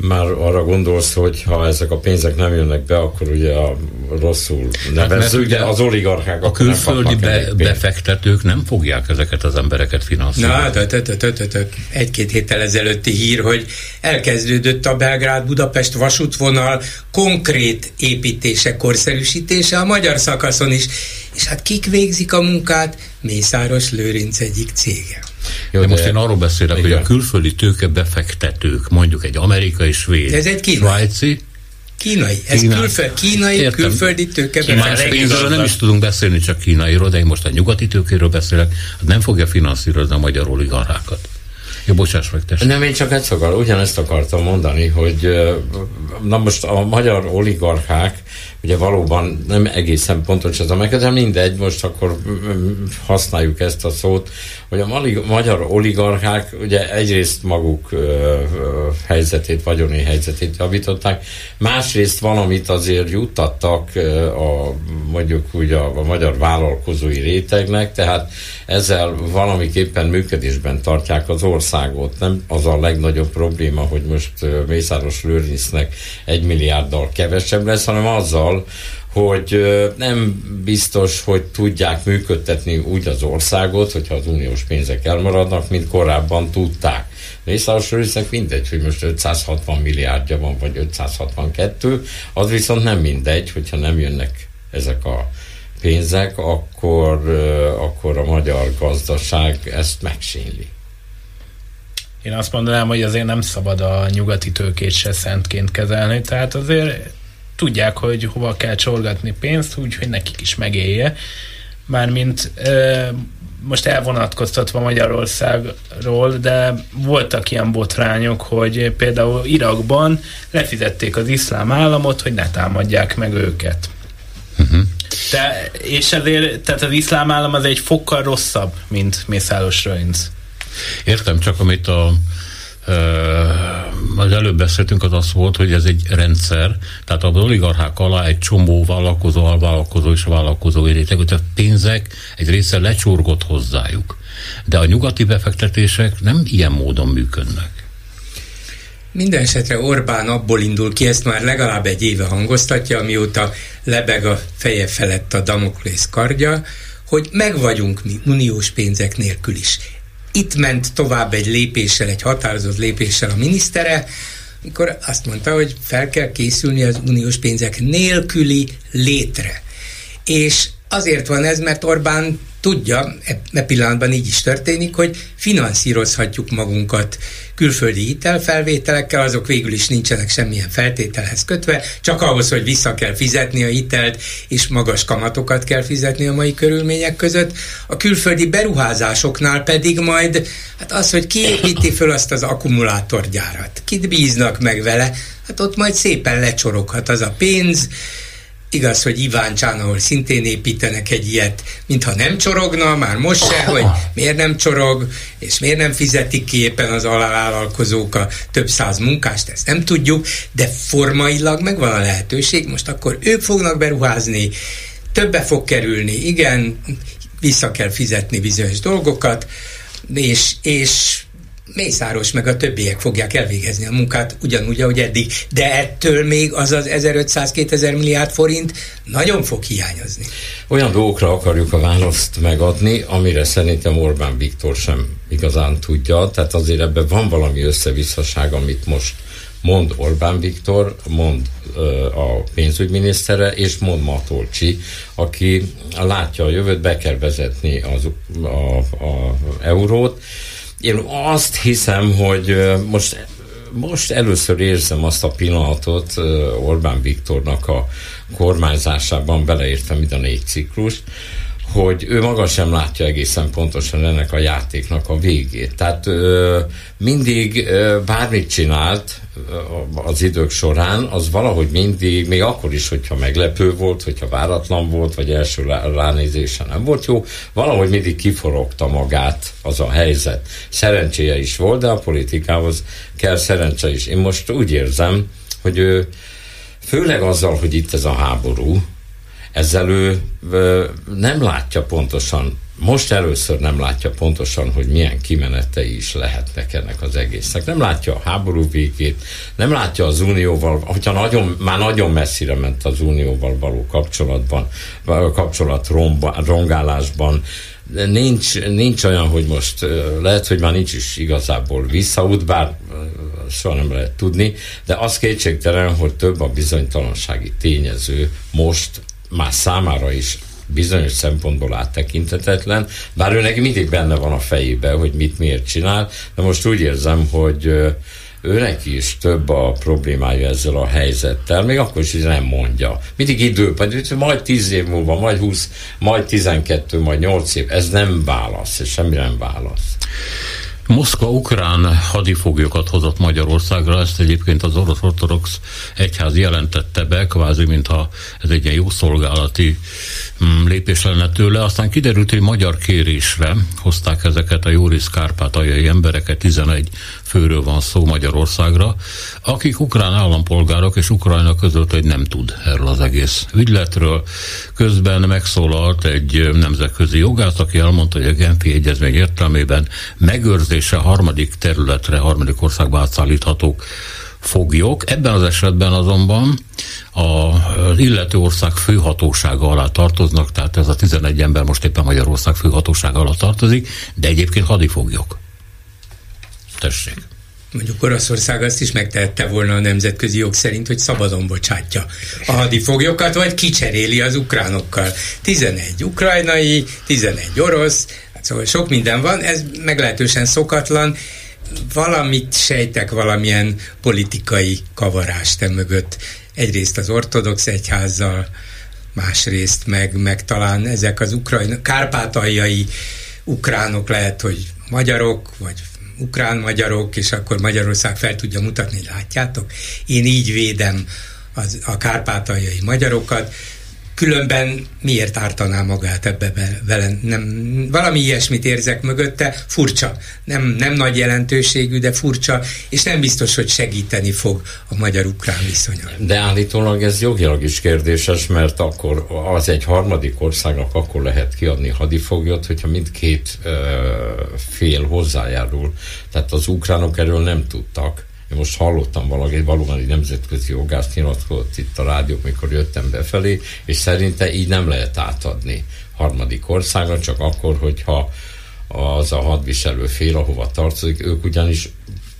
Már arra gondolsz, hogy ha ezek a pénzek nem jönnek be, akkor ugye a rosszul nevezzük, hát de az oligarchák A külföldi be, befektetők nem fogják ezeket az embereket finanszírozni. Na, egy-két héttel ezelőtti hír, hogy elkezdődött a Belgrád-Budapest vasútvonal konkrét építése, korszerűsítése a magyar szakaszon is. És hát kik végzik a munkát? Mészáros Lőrinc egyik cége. Jó, de, de most én arról beszélek, igen. hogy a külföldi tőkebefektetők, mondjuk egy amerikai, svéd, ez egy kínai. svájci, Kínai. Ez Kínai, külföld, kínai Értem. külföldi tőke. Más pénzről nem is tudunk beszélni, csak kínairól, de én most a nyugati tőkéről beszélek, nem fogja finanszírozni a magyar oligarchákat. Jó, bocsáss meg, tessék. Nem, én csak ezt akar, ugyanezt akartam mondani, hogy na most a magyar oligarchák ugye valóban nem egészen pontos ez a megkezdem, mindegy, most akkor használjuk ezt a szót, hogy a magyar oligarchák ugye egyrészt maguk helyzetét, vagyoni helyzetét javították, másrészt valamit azért juttattak a mondjuk úgy a, a magyar vállalkozói rétegnek, tehát ezzel valamiképpen működésben tartják az országot. Nem az a legnagyobb probléma, hogy most Mészáros Lőrincnek egy milliárddal kevesebb lesz, hanem azzal, hogy nem biztos, hogy tudják működtetni úgy az országot, hogyha az uniós pénzek elmaradnak, mint korábban tudták. Mészáros Lőrincnek mindegy, hogy most 560 milliárdja van, vagy 562, az viszont nem mindegy, hogyha nem jönnek ezek a pénzek, akkor, akkor a magyar gazdaság ezt megsínli. Én azt mondanám, hogy azért nem szabad a nyugati tőkét se szentként kezelni, tehát azért tudják, hogy hova kell csorgatni pénzt, úgyhogy nekik is megélje. Mármint most elvonatkoztatva Magyarországról, de voltak ilyen botrányok, hogy például Irakban lefizették az iszlám államot, hogy ne támadják meg őket. Uh-huh. De, és ezért, tehát az iszlám állam az egy fokkal rosszabb, mint Mészáros Röjnc. Értem, csak amit a az előbb beszéltünk, az az volt, hogy ez egy rendszer, tehát az oligarchák alá egy csomó vállalkozó, alvállalkozó és vállalkozó réteg, hogy a pénzek egy része lecsorgott hozzájuk. De a nyugati befektetések nem ilyen módon működnek. Minden esetre Orbán abból indul ki, ezt már legalább egy éve hangoztatja, amióta lebeg a feje felett a Damoklész kardja, hogy meg vagyunk mi uniós pénzek nélkül is itt ment tovább egy lépéssel, egy határozott lépéssel a minisztere, mikor azt mondta, hogy fel kell készülni az uniós pénzek nélküli létre. És azért van ez, mert Orbán tudja, e, e pillanatban így is történik, hogy finanszírozhatjuk magunkat külföldi hitelfelvételekkel, azok végül is nincsenek semmilyen feltételhez kötve, csak ahhoz, hogy vissza kell fizetni a hitelt, és magas kamatokat kell fizetni a mai körülmények között. A külföldi beruházásoknál pedig majd hát az, hogy kiépíti föl azt az akkumulátorgyárat, kit bíznak meg vele, hát ott majd szépen lecsoroghat az a pénz, Igaz, hogy Iváncsán, ahol szintén építenek egy ilyet, mintha nem csorogna, már most se, hogy miért nem csorog, és miért nem fizetik ki éppen az alávállalkozók a több száz munkást, ezt nem tudjuk, de formailag megvan a lehetőség, most akkor ők fognak beruházni, többe fog kerülni, igen, vissza kell fizetni bizonyos dolgokat, és, és Mészáros meg a többiek fogják elvégezni a munkát ugyanúgy, ahogy eddig. De ettől még az az 1500-2000 milliárd forint nagyon fog hiányozni. Olyan dolgokra akarjuk a választ megadni, amire szerintem Orbán Viktor sem igazán tudja. Tehát azért ebben van valami összevisszaság, amit most mond Orbán Viktor, mond a pénzügyminisztere, és mond Matolcsi, aki látja a jövőt, be kell vezetni az a, a eurót, én azt hiszem, hogy most most először érzem azt a pillanatot Orbán Viktornak a kormányzásában, beleértem ide a négy ciklus, hogy ő maga sem látja egészen pontosan ennek a játéknak a végét. Tehát ö, mindig ö, bármit csinált ö, az idők során, az valahogy mindig, még akkor is, hogyha meglepő volt, hogyha váratlan volt, vagy első ránézése nem volt jó, valahogy mindig kiforogta magát az a helyzet. Szerencséje is volt, de a politikához kell szerencse is. Én most úgy érzem, hogy ő főleg azzal, hogy itt ez a háború, ezzel ő nem látja pontosan, most először nem látja pontosan, hogy milyen kimenetei is lehetnek ennek az egésznek. Nem látja a háború végét, nem látja az unióval, hogyha nagyon, már nagyon messzire ment az unióval való kapcsolatban, kapcsolat romba, rongálásban, nincs, nincs olyan, hogy most lehet, hogy már nincs is igazából visszaút, bár soha nem lehet tudni, de az kétségtelen, hogy több a bizonytalansági tényező most más számára is bizonyos szempontból áttekintetetlen, bár ő neki mindig benne van a fejében, hogy mit miért csinál, de most úgy érzem, hogy ő neki is több a problémája ezzel a helyzettel, még akkor is, hogy nem mondja. Mindig idő, majd 10 év múlva, majd 20, majd 12, majd 8 év, ez nem válasz, ez semmi nem válasz. Moszkva ukrán hadifoglyokat hozott Magyarországra, ezt egyébként az orosz ortodox egyház jelentette be, kvázi, mintha ez egy ilyen jó szolgálati mm, lépés lenne tőle. Aztán kiderült, hogy magyar kérésre hozták ezeket a Jóris kárpátaljai embereket, 11 főről van szó Magyarországra, akik ukrán állampolgárok és Ukrajna között, hogy nem tud erről az egész ügyletről. Közben megszólalt egy nemzetközi jogász, aki elmondta, hogy a Genfi Egyezmény értelmében megőrzése harmadik területre, harmadik országba átszállíthatók foglyok. Ebben az esetben azonban az illető ország főhatósága alá tartoznak, tehát ez a 11 ember most éppen Magyarország főhatósága alá tartozik, de egyébként hadifoglyok. Tessék. Mondjuk Oroszország azt is megtehette volna a nemzetközi jog szerint, hogy szabadon bocsátja a hadifoglyokat, vagy kicseréli az ukránokkal. 11 ukrajnai, 11 orosz, hát szóval sok minden van, ez meglehetősen szokatlan, valamit sejtek, valamilyen politikai kavarást mögött. Egyrészt az ortodox egyházzal, másrészt meg, meg talán ezek az ukrajna, kárpátaljai ukránok lehet, hogy magyarok, vagy ukrán-magyarok, és akkor Magyarország fel tudja mutatni, hogy látjátok, én így védem az, a kárpátaljai magyarokat, különben miért ártaná magát ebbe be, vele? Nem, valami ilyesmit érzek mögötte, furcsa. Nem, nem nagy jelentőségű, de furcsa, és nem biztos, hogy segíteni fog a magyar-ukrán viszonyon. De állítólag ez jogilag is kérdéses, mert akkor az egy harmadik országnak akkor lehet kiadni hadifoglyot, hogyha mindkét ö, fél hozzájárul. Tehát az ukránok erről nem tudtak én most hallottam valaki, valóban egy nemzetközi jogász nyilatkozott itt a rádiók, mikor jöttem befelé, és szerinte így nem lehet átadni harmadik országra, csak akkor, hogyha az a hadviselő fél, ahova tartozik, ők ugyanis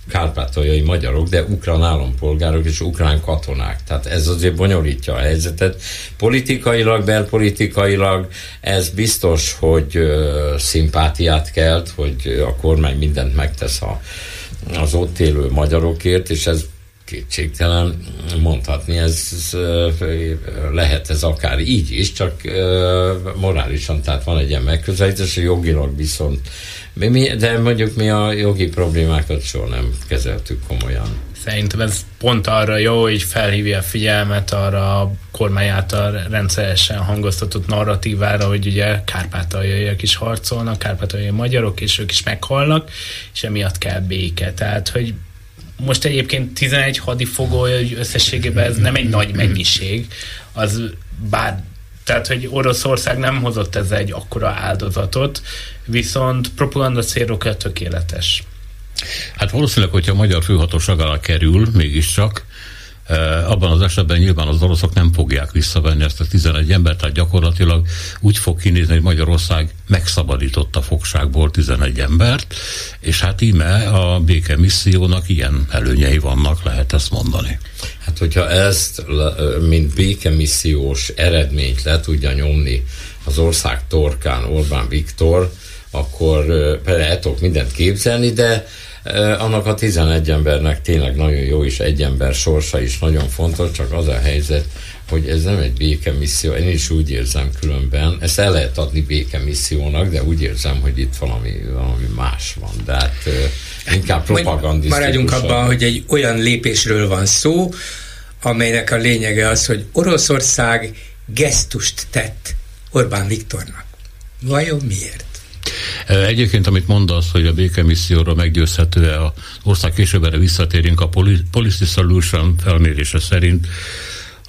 kárpátaljai magyarok, de ukrán állampolgárok és ukrán katonák. Tehát ez azért bonyolítja a helyzetet. Politikailag, belpolitikailag ez biztos, hogy ö, szimpátiát kelt, hogy a kormány mindent megtesz a, az ott élő magyarokért, és ez kétségtelen mondhatni, ez, lehet ez akár így is, csak morálisan, tehát van egy ilyen megközelítés, jogilag viszont mi, de mondjuk mi a jogi problémákat soha nem kezeltük komolyan. Szerintem ez pont arra jó, hogy felhívja a figyelmet arra a kormány által rendszeresen hangoztatott narratívára, hogy ugye kárpátaljaiak is harcolnak, kárpátaljai magyarok, és ők is meghalnak, és emiatt kell béke. Tehát, hogy most egyébként 11 hadifogoly összességében ez nem egy nagy mennyiség, az bár tehát, hogy Oroszország nem hozott ez egy akkora áldozatot, viszont propaganda célokra tökéletes. Hát valószínűleg, hogyha a magyar főhatóság alá kerül, mégiscsak, Eh, abban az esetben nyilván az oroszok nem fogják visszavenni ezt a 11 embert, tehát gyakorlatilag úgy fog kinézni, hogy Magyarország megszabadította fogságból 11 embert, és hát íme a béke missziónak ilyen előnyei vannak, lehet ezt mondani. Hát hogyha ezt, mint békemissziós eredményt le tudja nyomni az ország torkán Orbán Viktor, akkor el tudok mindent képzelni, de annak a 11 embernek tényleg nagyon jó, és egy ember sorsa is nagyon fontos, csak az a helyzet, hogy ez nem egy békemisszió, én is úgy érzem különben, ezt el lehet adni békemissziónak, de úgy érzem, hogy itt valami, valami más van, de hát inkább propagandisztikus. Maradjunk abban, hogy egy olyan lépésről van szó, amelynek a lényege az, hogy Oroszország gesztust tett Orbán Viktornak. Vajon miért? Egyébként, amit mondasz, hogy a békemisszióra meggyőzhető-e az ország később erre visszatérünk, a Policy Solution felmérése szerint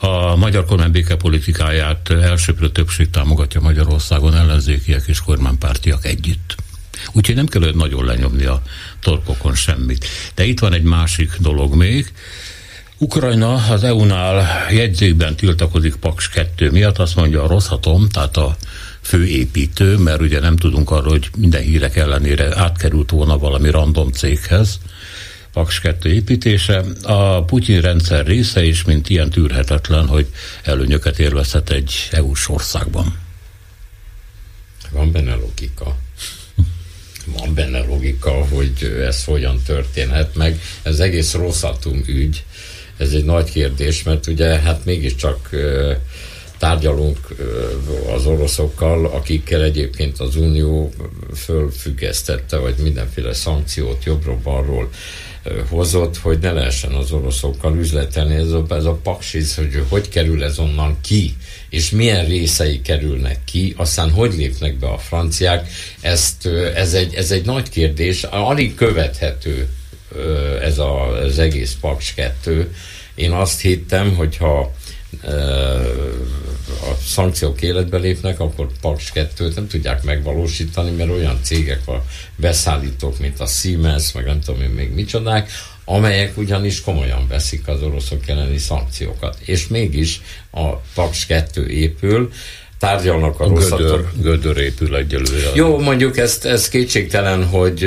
a magyar kormány békepolitikáját elsőprő többség támogatja Magyarországon ellenzékiek és kormánypártiak együtt. Úgyhogy nem kell nagyon lenyomni a torkokon semmit. De itt van egy másik dolog még. Ukrajna az EU-nál jegyzékben tiltakozik Paks 2 miatt, azt mondja a Rosszatom, tehát a főépítő, mert ugye nem tudunk arról, hogy minden hírek ellenére átkerült volna valami random céghez, Paks 2 építése. A Putyin rendszer része is, mint ilyen tűrhetetlen, hogy előnyöket élvezhet egy EU-s országban. Van benne logika. Van benne logika, hogy ez hogyan történhet meg. Ez egész rosszatum ügy. Ez egy nagy kérdés, mert ugye hát mégiscsak tárgyalunk az oroszokkal, akikkel egyébként az Unió fölfüggesztette, vagy mindenféle szankciót jobbról-balról hozott, hogy ne lehessen az oroszokkal üzletelni. Ez a, ez a paksis, hogy hogy kerül ez onnan ki, és milyen részei kerülnek ki, aztán hogy lépnek be a franciák, ezt, ez, egy, ez egy nagy kérdés, alig követhető ez a, az egész Paks 2. Én azt hittem, hogyha a szankciók életbe lépnek, akkor Paks 2-t nem tudják megvalósítani, mert olyan cégek a beszállítók, mint a Siemens, meg nem tudom én még micsodák, amelyek ugyanis komolyan veszik az oroszok elleni szankciókat. És mégis a Paks 2 épül, tárgyalnak a, a gödör, gödör épül egyelőre. Jó, mondjuk ezt, ez kétségtelen, hogy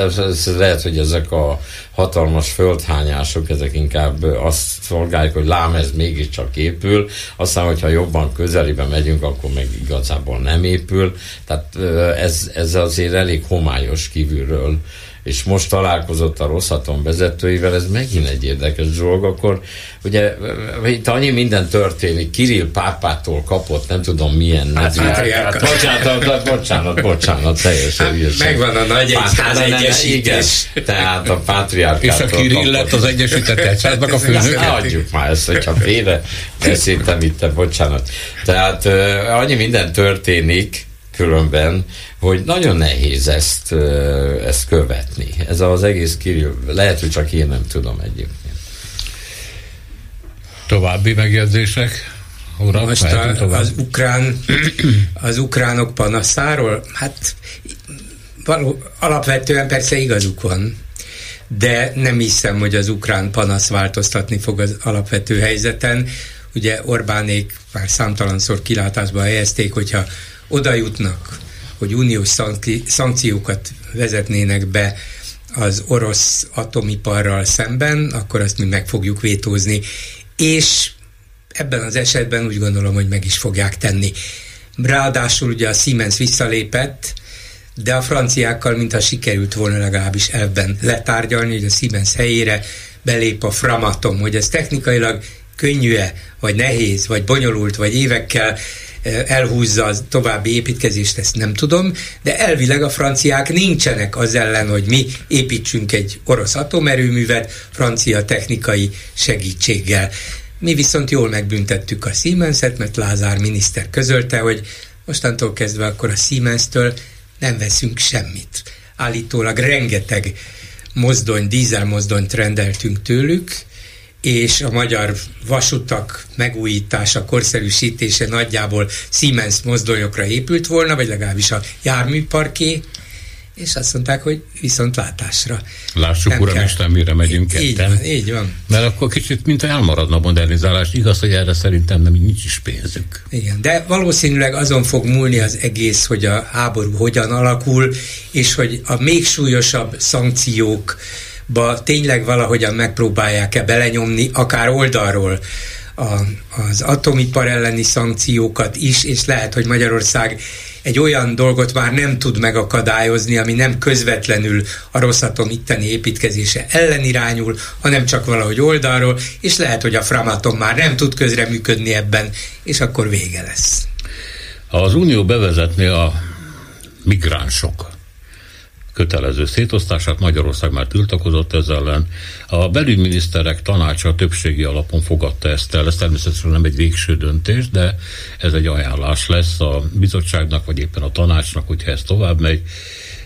ez, ez lehet, hogy ezek a hatalmas földhányások, ezek inkább azt szolgálják, hogy lám ez mégiscsak épül, aztán, hogyha jobban közelibe megyünk, akkor meg igazából nem épül. Tehát ez, ez azért elég homályos kívülről és most találkozott a Rosszaton vezetőivel, ez megint egy érdekes dolog, akkor ugye itt annyi minden történik, Kirill pápától kapott, nem tudom milyen hát, hát, bocsánat, bocsánat, bocsánat, teljesen hát, Megvan a nagy egyház egyesítés. Tehát a pátriárkától És a Kirill lett az Egyesített Egyháznak a főnöke? Adjuk már ezt, hogyha félre beszéltem itt, bocsánat. Tehát annyi minden történik, különben, hogy nagyon nehéz ezt, ezt követni. Ez az egész Kirill, lehet, hogy csak én nem tudom egyébként. További megjegyzések? Uram, Most a, az, ukrán, az ukránok panaszáról, hát való, alapvetően persze igazuk van, de nem hiszem, hogy az ukrán panasz változtatni fog az alapvető helyzeten. Ugye Orbánék már számtalanszor kilátásba helyezték, hogyha oda jutnak, hogy uniós szankciókat vezetnének be az orosz atomiparral szemben, akkor azt mi meg fogjuk vétózni. És ebben az esetben úgy gondolom, hogy meg is fogják tenni. Ráadásul ugye a Siemens visszalépett, de a franciákkal, mintha sikerült volna legalábbis elben letárgyalni, hogy a Siemens helyére belép a Framatom, hogy ez technikailag könnyű-e, vagy nehéz, vagy bonyolult, vagy évekkel elhúzza a további építkezést, ezt nem tudom, de elvileg a franciák nincsenek az ellen, hogy mi építsünk egy orosz atomerőművet francia technikai segítséggel. Mi viszont jól megbüntettük a Siemens-et, mert Lázár miniszter közölte, hogy mostantól kezdve akkor a Siemens-től nem veszünk semmit. Állítólag rengeteg mozdony, dízelmozdonyt rendeltünk tőlük, és a magyar vasutak megújítása, korszerűsítése nagyjából Siemens mozdonyokra épült volna, vagy legalábbis a járműparké, és azt mondták, hogy viszont látásra. Lássuk, nem uram, Isten, mire megyünk így ketten. Van, így van. Mert akkor kicsit, mint elmaradna a modernizálás. Igaz, hogy erre szerintem nem nincs is pénzük. Igen, de valószínűleg azon fog múlni az egész, hogy a háború hogyan alakul, és hogy a még súlyosabb szankciók ba tényleg valahogyan megpróbálják-e belenyomni, akár oldalról a, az atomipar elleni szankciókat is, és lehet, hogy Magyarország egy olyan dolgot már nem tud megakadályozni, ami nem közvetlenül a Rosszatom itteni építkezése ellen irányul, hanem csak valahogy oldalról, és lehet, hogy a Framatom már nem tud közreműködni ebben, és akkor vége lesz. Az Unió bevezetné a migránsok kötelező szétosztását. Magyarország már tiltakozott ezzel ellen. A belügyminiszterek tanácsa többségi alapon fogadta ezt el. Ez természetesen nem egy végső döntés, de ez egy ajánlás lesz a bizottságnak, vagy éppen a tanácsnak, hogyha ez tovább megy.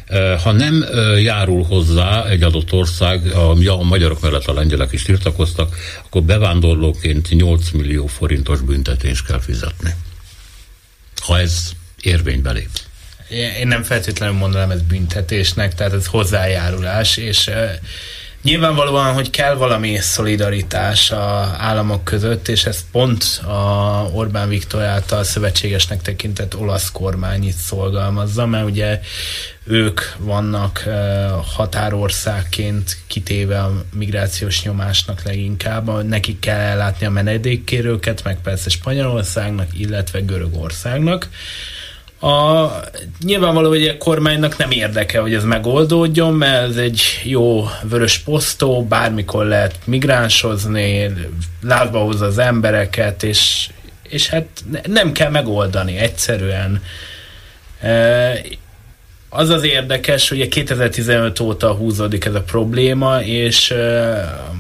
E, ha nem e, járul hozzá egy adott ország, a magyarok mellett a lengyelek is tiltakoztak, akkor bevándorlóként 8 millió forintos büntetést kell fizetni. Ha ez érvénybe lép én nem feltétlenül mondanám ez büntetésnek, tehát ez hozzájárulás, és nyilvánvalóan, hogy kell valami szolidaritás a államok között, és ezt pont a Orbán Viktor által szövetségesnek tekintett olasz kormány itt szolgalmazza, mert ugye ők vannak határországként kitéve a migrációs nyomásnak leginkább, nekik kell ellátni a menedékkérőket, meg persze Spanyolországnak, illetve Görögországnak. A, nyilvánvaló, hogy a kormánynak nem érdeke, hogy ez megoldódjon, mert ez egy jó vörös posztó, bármikor lehet migránsozni, látba hozza az embereket, és, és hát nem kell megoldani egyszerűen. E, az az érdekes, hogy 2015 óta húzódik ez a probléma, és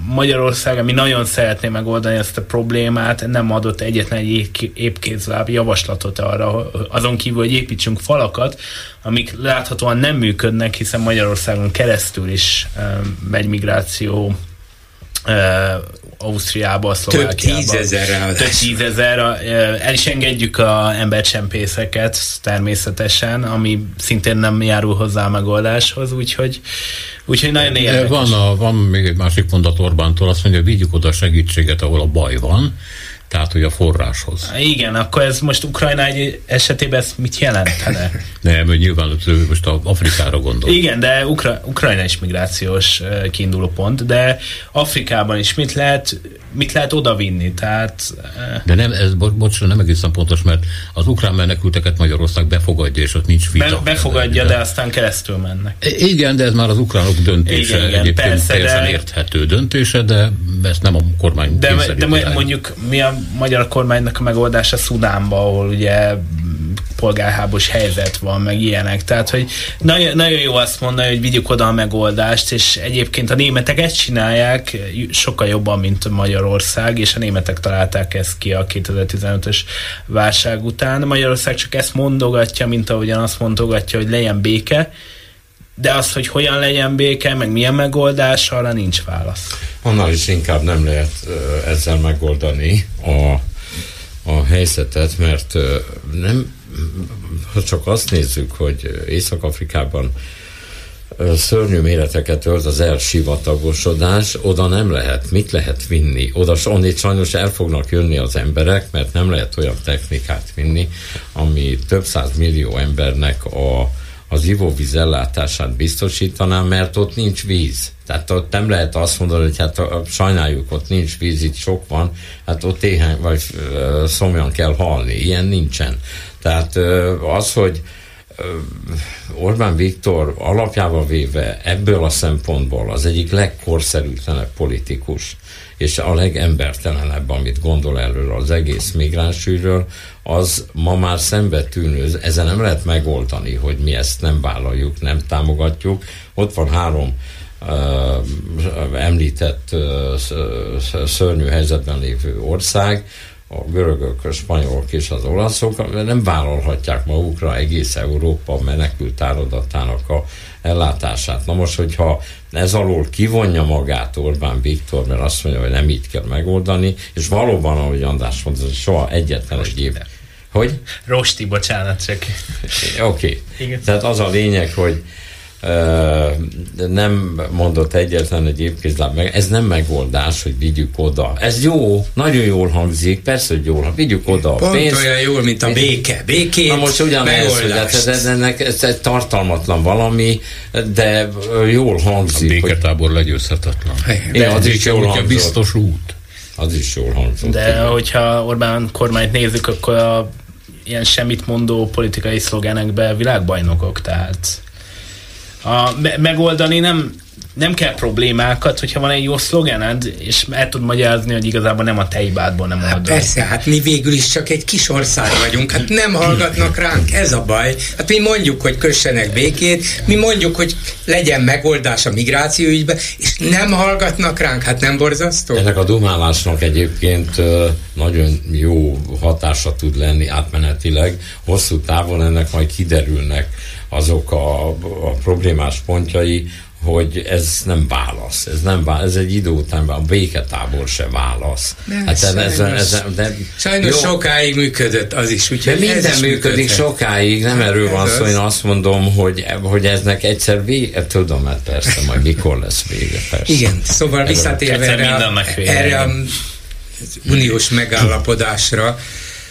Magyarország, ami nagyon szeretné megoldani ezt a problémát, nem adott egyetlen egy épkézláb javaslatot arra, azon kívül, hogy építsünk falakat, amik láthatóan nem működnek, hiszen Magyarországon keresztül is megy migráció Ausztriába, Szlovákiába. Több tízezer Több tízezer. El is engedjük a embercsempészeket természetesen, ami szintén nem járul hozzá a megoldáshoz, úgyhogy, úgyhogy nagyon érdekes. Van, a, van még egy másik mondat Orbántól, azt mondja, vigyük oda a segítséget, ahol a baj van, tehát, hogy a forráshoz. Igen, akkor ez most Ukrajna egy esetében ez mit jelentene? Nem, hogy nyilván most a Afrikára gondol. Igen, de Ukra- Ukrajna is migrációs kiinduló pont, de Afrikában is mit lehet, mit lehet odavinni? Tehát, de nem, ez bo- bocs, nem egészen pontos, mert az ukrán menekülteket Magyarország befogadja, és ott nincs vita. Be- befogadja, de aztán keresztül mennek. Igen, de ez már az ukránok döntése. Igen, igen, Egyébként persze, teljesen de... érthető döntése, de ezt nem a kormány De, de mondjuk mi a magyar kormánynak a megoldása Szudánba, ahol ugye polgárháborús helyzet van, meg ilyenek. Tehát, hogy nagyon, nagyon jó azt mondani, hogy vigyük oda a megoldást, és egyébként a németek ezt csinálják sokkal jobban, mint Magyarország, és a németek találták ezt ki a 2015-ös válság után. Magyarország csak ezt mondogatja, mint ahogyan azt mondogatja, hogy legyen béke, de az, hogy hogyan legyen béke, meg milyen megoldás, arra nincs válasz. Annál is inkább nem lehet ezzel megoldani a, a helyzetet, mert nem, ha csak azt nézzük, hogy Észak-Afrikában szörnyű méreteket ölt az elsivatagosodás, oda nem lehet, mit lehet vinni? Oda onnét sajnos el fognak jönni az emberek, mert nem lehet olyan technikát vinni, ami több száz millió embernek a, az ivóvíz ellátását biztosítaná, mert ott nincs víz. Tehát ott nem lehet azt mondani, hogy hát sajnáljuk, ott nincs víz, itt sok van, hát ott éhen vagy szomjan kell halni. Ilyen nincsen. Tehát az, hogy Orbán Viktor alapjával véve ebből a szempontból az egyik legkorszerűtlenebb politikus, és a legembertelenebb, amit gondol erről az egész migránsügyről, az ma már szembetűnő. Ezen nem lehet megoldani, hogy mi ezt nem vállaljuk, nem támogatjuk. Ott van három említett szörnyű helyzetben lévő ország, a görögök, a spanyolok és az olaszok nem vállalhatják magukra egész Európa menekült áradatának a ellátását. Na most, hogyha ez alól kivonja magát Orbán Viktor, mert azt mondja, hogy nem így kell megoldani, és valóban, ahogy András mondta, soha egyetlen egy év. Hogy? Rosti, bocsánat, csak. Oké. Okay. Tehát az a lényeg, hogy nem mondott egyetlen egy évkézláb meg, ez nem megoldás, hogy vigyük oda. Ez jó, nagyon jól hangzik, persze, hogy jól, vigyük oda Pont a pénzt. olyan jól, mint a béke. Békét, Na most ugyanez, hogy hát ez, ennek, ez egy tartalmatlan valami, de jól hangzik. A béketábor hogy... legyőzhetetlen. De az is jól hangzik. biztos út. Az is jól hangzott. De igen. hogyha Orbán kormányt nézzük, akkor a ilyen semmit mondó politikai szlogenekbe világbajnokok, tehát a, me- megoldani nem, nem kell problémákat, hogyha van egy jó szlogened, és el tud magyarázni, hogy igazából nem a te hibádból nem hát Persze, hát mi végül is csak egy kis ország vagyunk, hát nem hallgatnak ránk, ez a baj. Hát mi mondjuk, hogy kössenek békét, mi mondjuk, hogy legyen megoldás a migráció ügybe, és nem hallgatnak ránk, hát nem borzasztó? Ennek a dumálásnak egyébként nagyon jó hatása tud lenni átmenetileg, hosszú távon ennek majd kiderülnek azok a, a problémás pontjai, hogy ez nem válasz, ez nem válasz, ez egy idő után a béketábor se válasz. De hát sajnos, ez, ez, de, sajnos jó, sokáig működött az is, úgyhogy de minden működik működhet. sokáig, nem erről van szó, én azt mondom, hogy, hogy eznek egyszer vége, tudom, mert persze, majd mikor lesz vége, persze. Igen, szóval visszatérve erre, erre a uniós megállapodásra,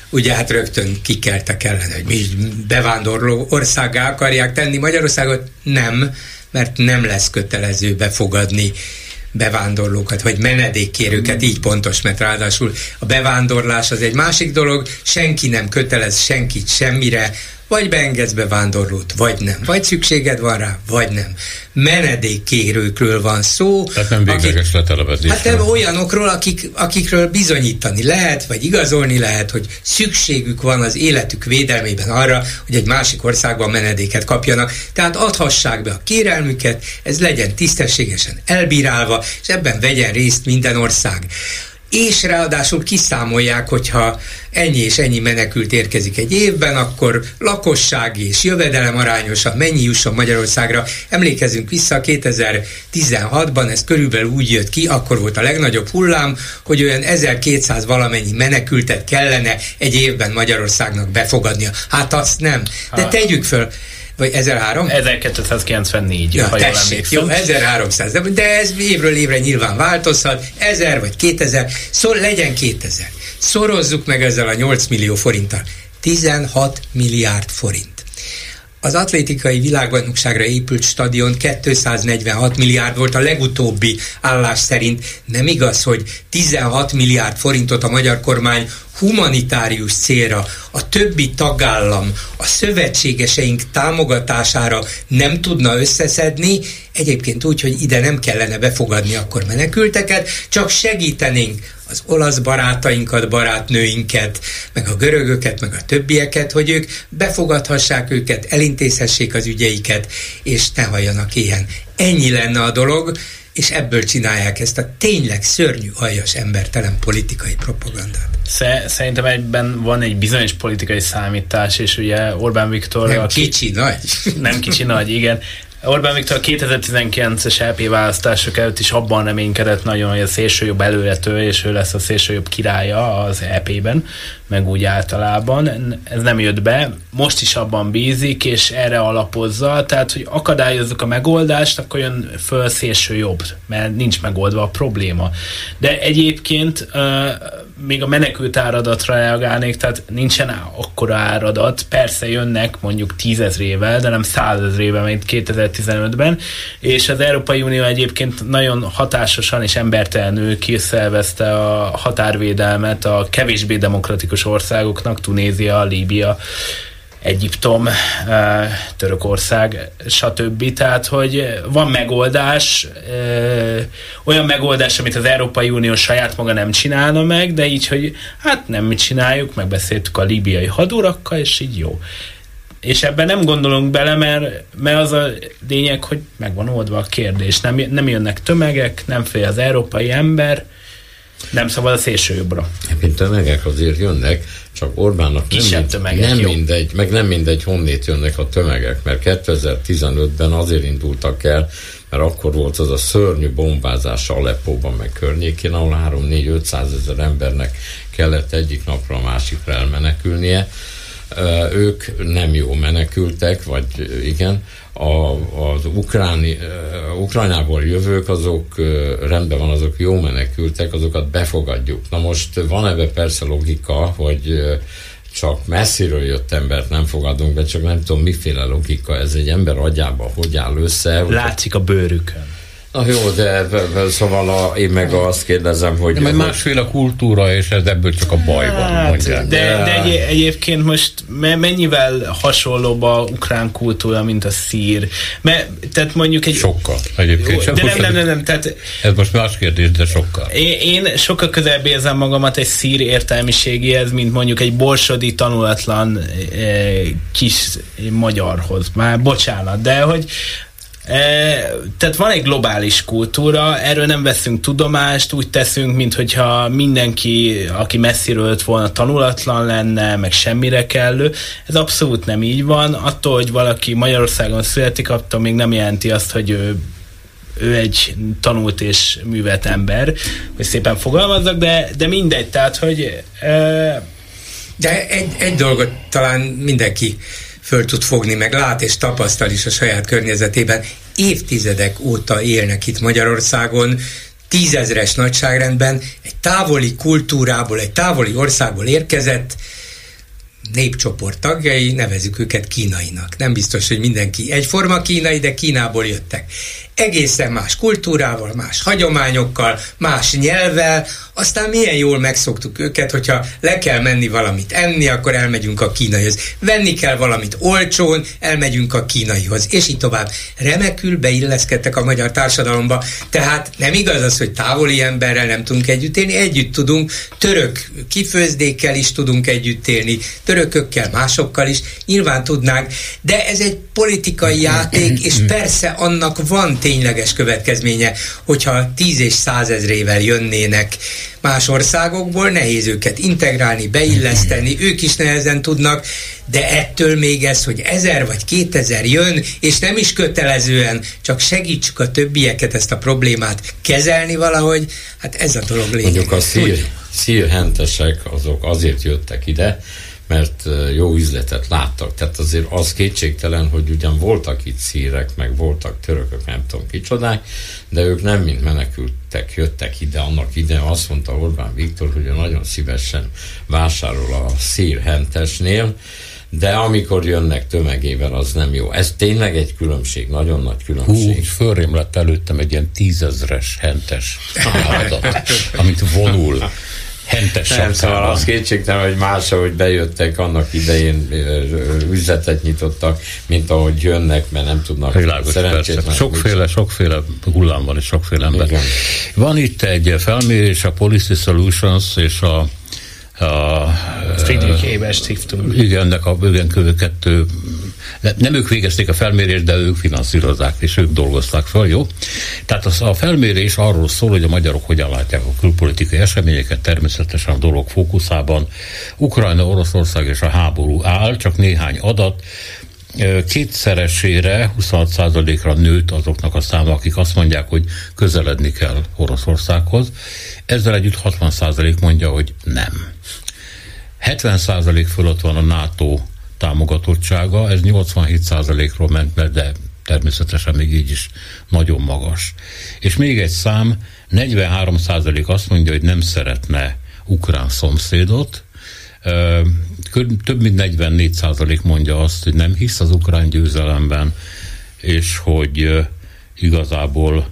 ugye hát rögtön kikeltek ellen, hogy mi bevándorló országá akarják tenni Magyarországot. Nem, mert nem lesz kötelező befogadni bevándorlókat, vagy menedékkérőket, így pontos, mert ráadásul a bevándorlás az egy másik dolog, senki nem kötelez senkit semmire, vagy beengedsz bevándorlót, vagy nem. Vagy szükséged van rá, vagy nem. Menedékkérőkről van szó. Tehát nem végleges letelepedés. Hát olyanokról, akik, akikről bizonyítani lehet, vagy igazolni lehet, hogy szükségük van az életük védelmében arra, hogy egy másik országban menedéket kapjanak. Tehát adhassák be a kérelmüket, ez legyen tisztességesen elbírálva, és ebben vegyen részt minden ország és ráadásul kiszámolják, hogyha ennyi és ennyi menekült érkezik egy évben, akkor lakossági és jövedelem arányosan mennyi jusson Magyarországra. Emlékezünk vissza, 2016-ban ez körülbelül úgy jött ki, akkor volt a legnagyobb hullám, hogy olyan 1200 valamennyi menekültet kellene egy évben Magyarországnak befogadnia. Hát azt nem. De tegyük föl, vagy 1003? 1294, ja, ha tessék, Jó, 1300, de, de ez évről évre nyilván változhat, 1000 vagy 2000, szor, legyen 2000. Szorozzuk meg ezzel a 8 millió forinttal. 16 milliárd forint. Az atlétikai világbajnokságra épült stadion 246 milliárd volt a legutóbbi állás szerint. Nem igaz, hogy 16 milliárd forintot a magyar kormány humanitárius célra, a többi tagállam, a szövetségeseink támogatására nem tudna összeszedni, egyébként úgy, hogy ide nem kellene befogadni akkor menekülteket, csak segítenénk az olasz barátainkat, barátnőinket, meg a görögöket, meg a többieket, hogy ők befogadhassák őket, elintézhessék az ügyeiket, és ne halljanak ilyen. Ennyi lenne a dolog, és ebből csinálják ezt a tényleg szörnyű, aljas, embertelen politikai propagandát. Szerintem egyben van egy bizonyos politikai számítás, és ugye Orbán Viktor... Nem aki, kicsi, nagy. Nem kicsi, nagy, igen Orbán Viktor a 2019-es LP választások előtt is abban reménykedett nagyon, hogy a szélsőjobb előrető, és ő lesz a szélsőjobb királya az EP-ben, meg úgy általában. Ez nem jött be. Most is abban bízik, és erre alapozza. Tehát, hogy akadályozzuk a megoldást, akkor jön föl szélső jobb, mert nincs megoldva a probléma. De egyébként uh, még a menekült áradatra reagálnék, tehát nincsen akkora áradat. Persze jönnek mondjuk tízezrével, de nem százezrével, mint 2015-ben, és az Európai Unió egyébként nagyon hatásosan és embertelenül kiszervezte a határvédelmet a kevésbé demokratikus országoknak, Tunézia, Líbia, Egyiptom, eh, Törökország, stb. Tehát, hogy van megoldás, eh, olyan megoldás, amit az Európai Unió saját maga nem csinálna meg, de így, hogy hát nem mi csináljuk, megbeszéltük a líbiai hadurakkal, és így jó. És ebben nem gondolunk bele, mert, mert az a lényeg, hogy meg van oldva a kérdés. Nem, nem jönnek tömegek, nem fél az európai ember, nem szabad a szélső jobbra. Mint tömegek azért jönnek, csak Orbánnak nem, mind, tömegek, nem mindegy, meg nem mindegy, honnét jönnek a tömegek, mert 2015-ben azért indultak el, mert akkor volt az a szörnyű bombázás Aleppóban, meg környékén, ahol 3-4-500 ezer embernek kellett egyik napra a másikra elmenekülnie. Ők nem jó menekültek, vagy igen, a, az ukráni, Ukrajnából jövők, azok rendben van, azok jó menekültek, azokat befogadjuk. Na most van ebbe persze logika, hogy csak messziről jött embert nem fogadunk be, csak nem tudom miféle logika ez egy ember agyába, hogy áll össze. Látszik a bőrükön. Na jó, de szóval a, én meg azt kérdezem, hogy... De másféle kultúra, és ez ebből csak a baj van, hát, De, de egy, egyébként most mennyivel hasonlóbb a ukrán kultúra, mint a szír? Mert, tehát mondjuk egy... Sokkal egyébként. Jó, de nem, nem, nem, nem, tehát... Ez most más kérdés, de sokkal. Én, én sokkal közelebb érzem magamat egy szír értelmiségéhez, mint mondjuk egy borsodi tanulatlan eh, kis magyarhoz. Már bocsánat, de hogy tehát van egy globális kultúra, erről nem veszünk tudomást, úgy teszünk, mintha mindenki, aki messziről jött volna, tanulatlan lenne, meg semmire kellő. Ez abszolút nem így van. Attól, hogy valaki Magyarországon születik, attól még nem jelenti azt, hogy ő ő egy tanult és művelt ember, hogy szépen fogalmazzak, de, de mindegy, tehát, hogy... E... De egy, egy dolgot talán mindenki föl tud fogni, meg lát és tapasztal is a saját környezetében. Évtizedek óta élnek itt Magyarországon, tízezres nagyságrendben, egy távoli kultúrából, egy távoli országból érkezett népcsoport tagjai, nevezük őket kínainak. Nem biztos, hogy mindenki egyforma kínai, de Kínából jöttek. Egészen más kultúrával, más hagyományokkal, más nyelvvel, aztán milyen jól megszoktuk őket, hogyha le kell menni valamit enni, akkor elmegyünk a kínaihoz. Venni kell valamit olcsón, elmegyünk a kínaihoz, és így tovább. Remekül beilleszkedtek a magyar társadalomba, tehát nem igaz az, hogy távoli emberrel nem tudunk együtt élni, együtt tudunk, török kifőzdékkel is tudunk együtt élni, törökökkel, másokkal is, nyilván tudnánk, de ez egy politikai játék, és persze annak van tényleges következménye, hogyha tíz és százezrével jönnének más országokból, nehéz őket integrálni, beilleszteni, ők is nehezen tudnak, de ettől még ez, hogy ezer vagy kétezer jön, és nem is kötelezően, csak segítsük a többieket ezt a problémát kezelni valahogy, hát ez a dolog lényeg. Mondjuk a szír, szírhentesek azok azért jöttek ide, mert jó üzletet láttak. Tehát azért az kétségtelen, hogy ugyan voltak itt szírek, meg voltak törökök, nem tudom kicsodák, de ők nem mint menekültek, jöttek ide, annak ide azt mondta Orbán Viktor, hogy ő nagyon szívesen vásárol a szír hentesnél, de amikor jönnek tömegével, az nem jó. Ez tényleg egy különbség, nagyon nagy különbség. Hú, fölrém lett előttem egy ilyen tízezres hentes álladat, amit vonul hentes Nem, szóval az kétségtelen, hogy más, ahogy bejöttek, annak idején üzletet nyitottak, mint ahogy jönnek, mert nem tudnak Világos, persze. Sokféle, sokféle hullám van, és sokféle ember. Igen. Van itt egy felmérés, a Policy Solutions és a a Friedrich Stiftung. Igen, ennek a igen, kettő nem ők végezték a felmérést, de ők finanszírozzák, és ők dolgozták fel, jó? Tehát az, a felmérés arról szól, hogy a magyarok hogyan látják a külpolitikai eseményeket, természetesen a dolog fókuszában. Ukrajna, Oroszország és a háború áll, csak néhány adat. Kétszeresére, 26%-ra nőtt azoknak a száma, akik azt mondják, hogy közeledni kell Oroszországhoz. Ezzel együtt 60% mondja, hogy nem. 70% fölött van a NATO támogatottsága, ez 87%-ról ment be, de természetesen még így is nagyon magas. És még egy szám, 43% azt mondja, hogy nem szeretne ukrán szomszédot, több mint 44 százalék mondja azt, hogy nem hisz az ukrán győzelemben, és hogy igazából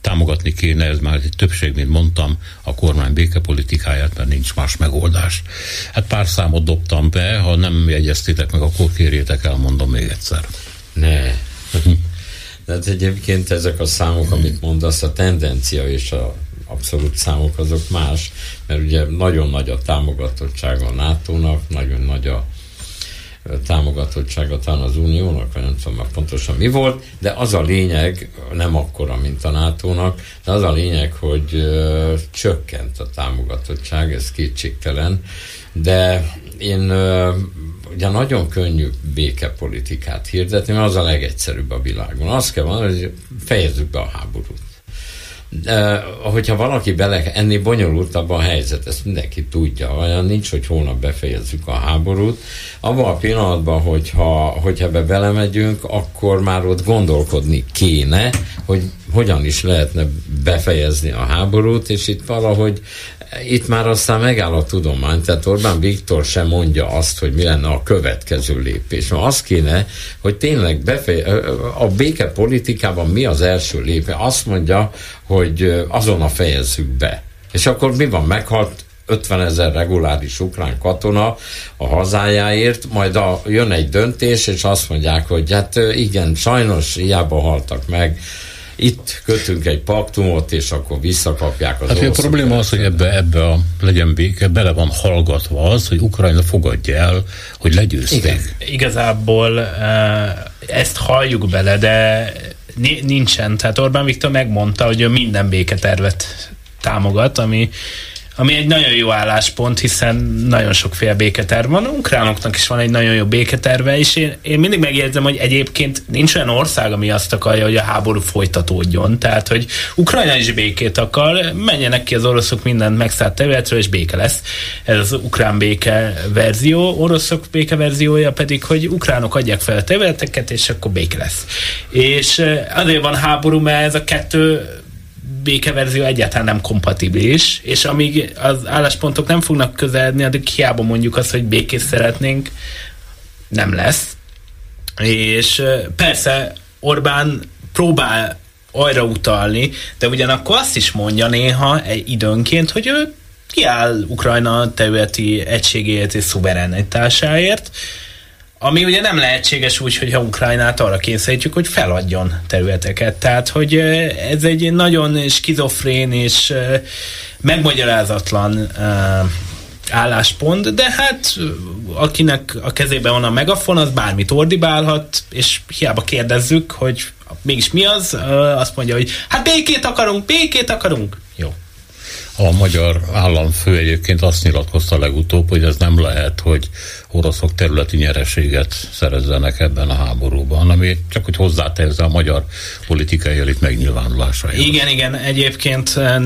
támogatni kéne, ez már egy többség, mint mondtam, a kormány békepolitikáját, mert nincs más megoldás. Hát pár számot dobtam be, ha nem jegyeztétek meg, akkor kérjétek, elmondom még egyszer. Ne. De egyébként ezek a számok, amit mondasz, a tendencia és a abszolút számok azok más, mert ugye nagyon nagy a támogatottsága a NATO-nak, nagyon nagy a támogatottsága talán az Uniónak, vagy nem tudom már pontosan mi volt, de az a lényeg, nem akkora, mint a NATO-nak, de az a lényeg, hogy ö, csökkent a támogatottság, ez kétségtelen, de én ö, ugye nagyon könnyű békepolitikát hirdetni, mert az a legegyszerűbb a világon. Azt kell mondani, hogy fejezzük be a háborút hogyha valaki bele, ennél bonyolultabb a helyzet, ezt mindenki tudja, olyan nincs, hogy holnap befejezzük a háborút. Abban a pillanatban, hogyha, hogyha be belemegyünk, akkor már ott gondolkodni kéne, hogy hogyan is lehetne befejezni a háborút, és itt valahogy itt már aztán megáll a tudomány, tehát Orbán Viktor sem mondja azt, hogy mi lenne a következő lépés. Ma az kéne, hogy tényleg befej, a béke politikában mi az első lépés. Azt mondja, hogy azonnal fejezzük be. És akkor mi van, meghalt 50 ezer reguláris ukrán katona a hazájáért, majd a, jön egy döntés, és azt mondják, hogy hát igen, sajnos hiába haltak meg itt kötünk egy paktumot, és akkor visszakapják az hát a probléma az, hogy ebbe, ebbe a legyen béke, bele van hallgatva az, hogy Ukrajna fogadja el, hogy legyőzték. Igen. Igazából ezt halljuk bele, de nincsen. Tehát Orbán Viktor megmondta, hogy ő minden béketervet támogat, ami ami egy nagyon jó álláspont, hiszen nagyon sokféle béketerv van. Ukránoknak is van egy nagyon jó béketerve, és én, én mindig megjegyzem, hogy egyébként nincs olyan ország, ami azt akarja, hogy a háború folytatódjon. Tehát, hogy Ukrajna is békét akar, menjenek ki az oroszok mindent megszállt területről, és béke lesz. Ez az ukrán béke verzió, oroszok béke verziója pedig, hogy ukránok adják fel a területeket, és akkor béke lesz. És eh, azért van háború, mert ez a kettő békeverzió egyáltalán nem kompatibilis, és amíg az álláspontok nem fognak közeledni, addig hiába mondjuk azt, hogy békés szeretnénk, nem lesz. És persze Orbán próbál arra utalni, de ugyanakkor azt is mondja néha időnként, hogy ő kiáll Ukrajna területi egységéért és szuverenitásáért, ami ugye nem lehetséges úgy, hogyha Ukrajnát arra kényszerítjük, hogy feladjon területeket. Tehát, hogy ez egy nagyon skizofrén és megmagyarázatlan álláspont, de hát akinek a kezében van a megafon, az bármit ordibálhat, és hiába kérdezzük, hogy mégis mi az, azt mondja, hogy hát békét akarunk, békét akarunk. A magyar államfő egyébként azt nyilatkozta legutóbb, hogy ez nem lehet, hogy oroszok területi nyereséget szerezzenek ebben a háborúban, ami csak hogy hozzátezze a magyar politikai elit megnyilvánulásaihoz. Igen, igen, egyébként eh,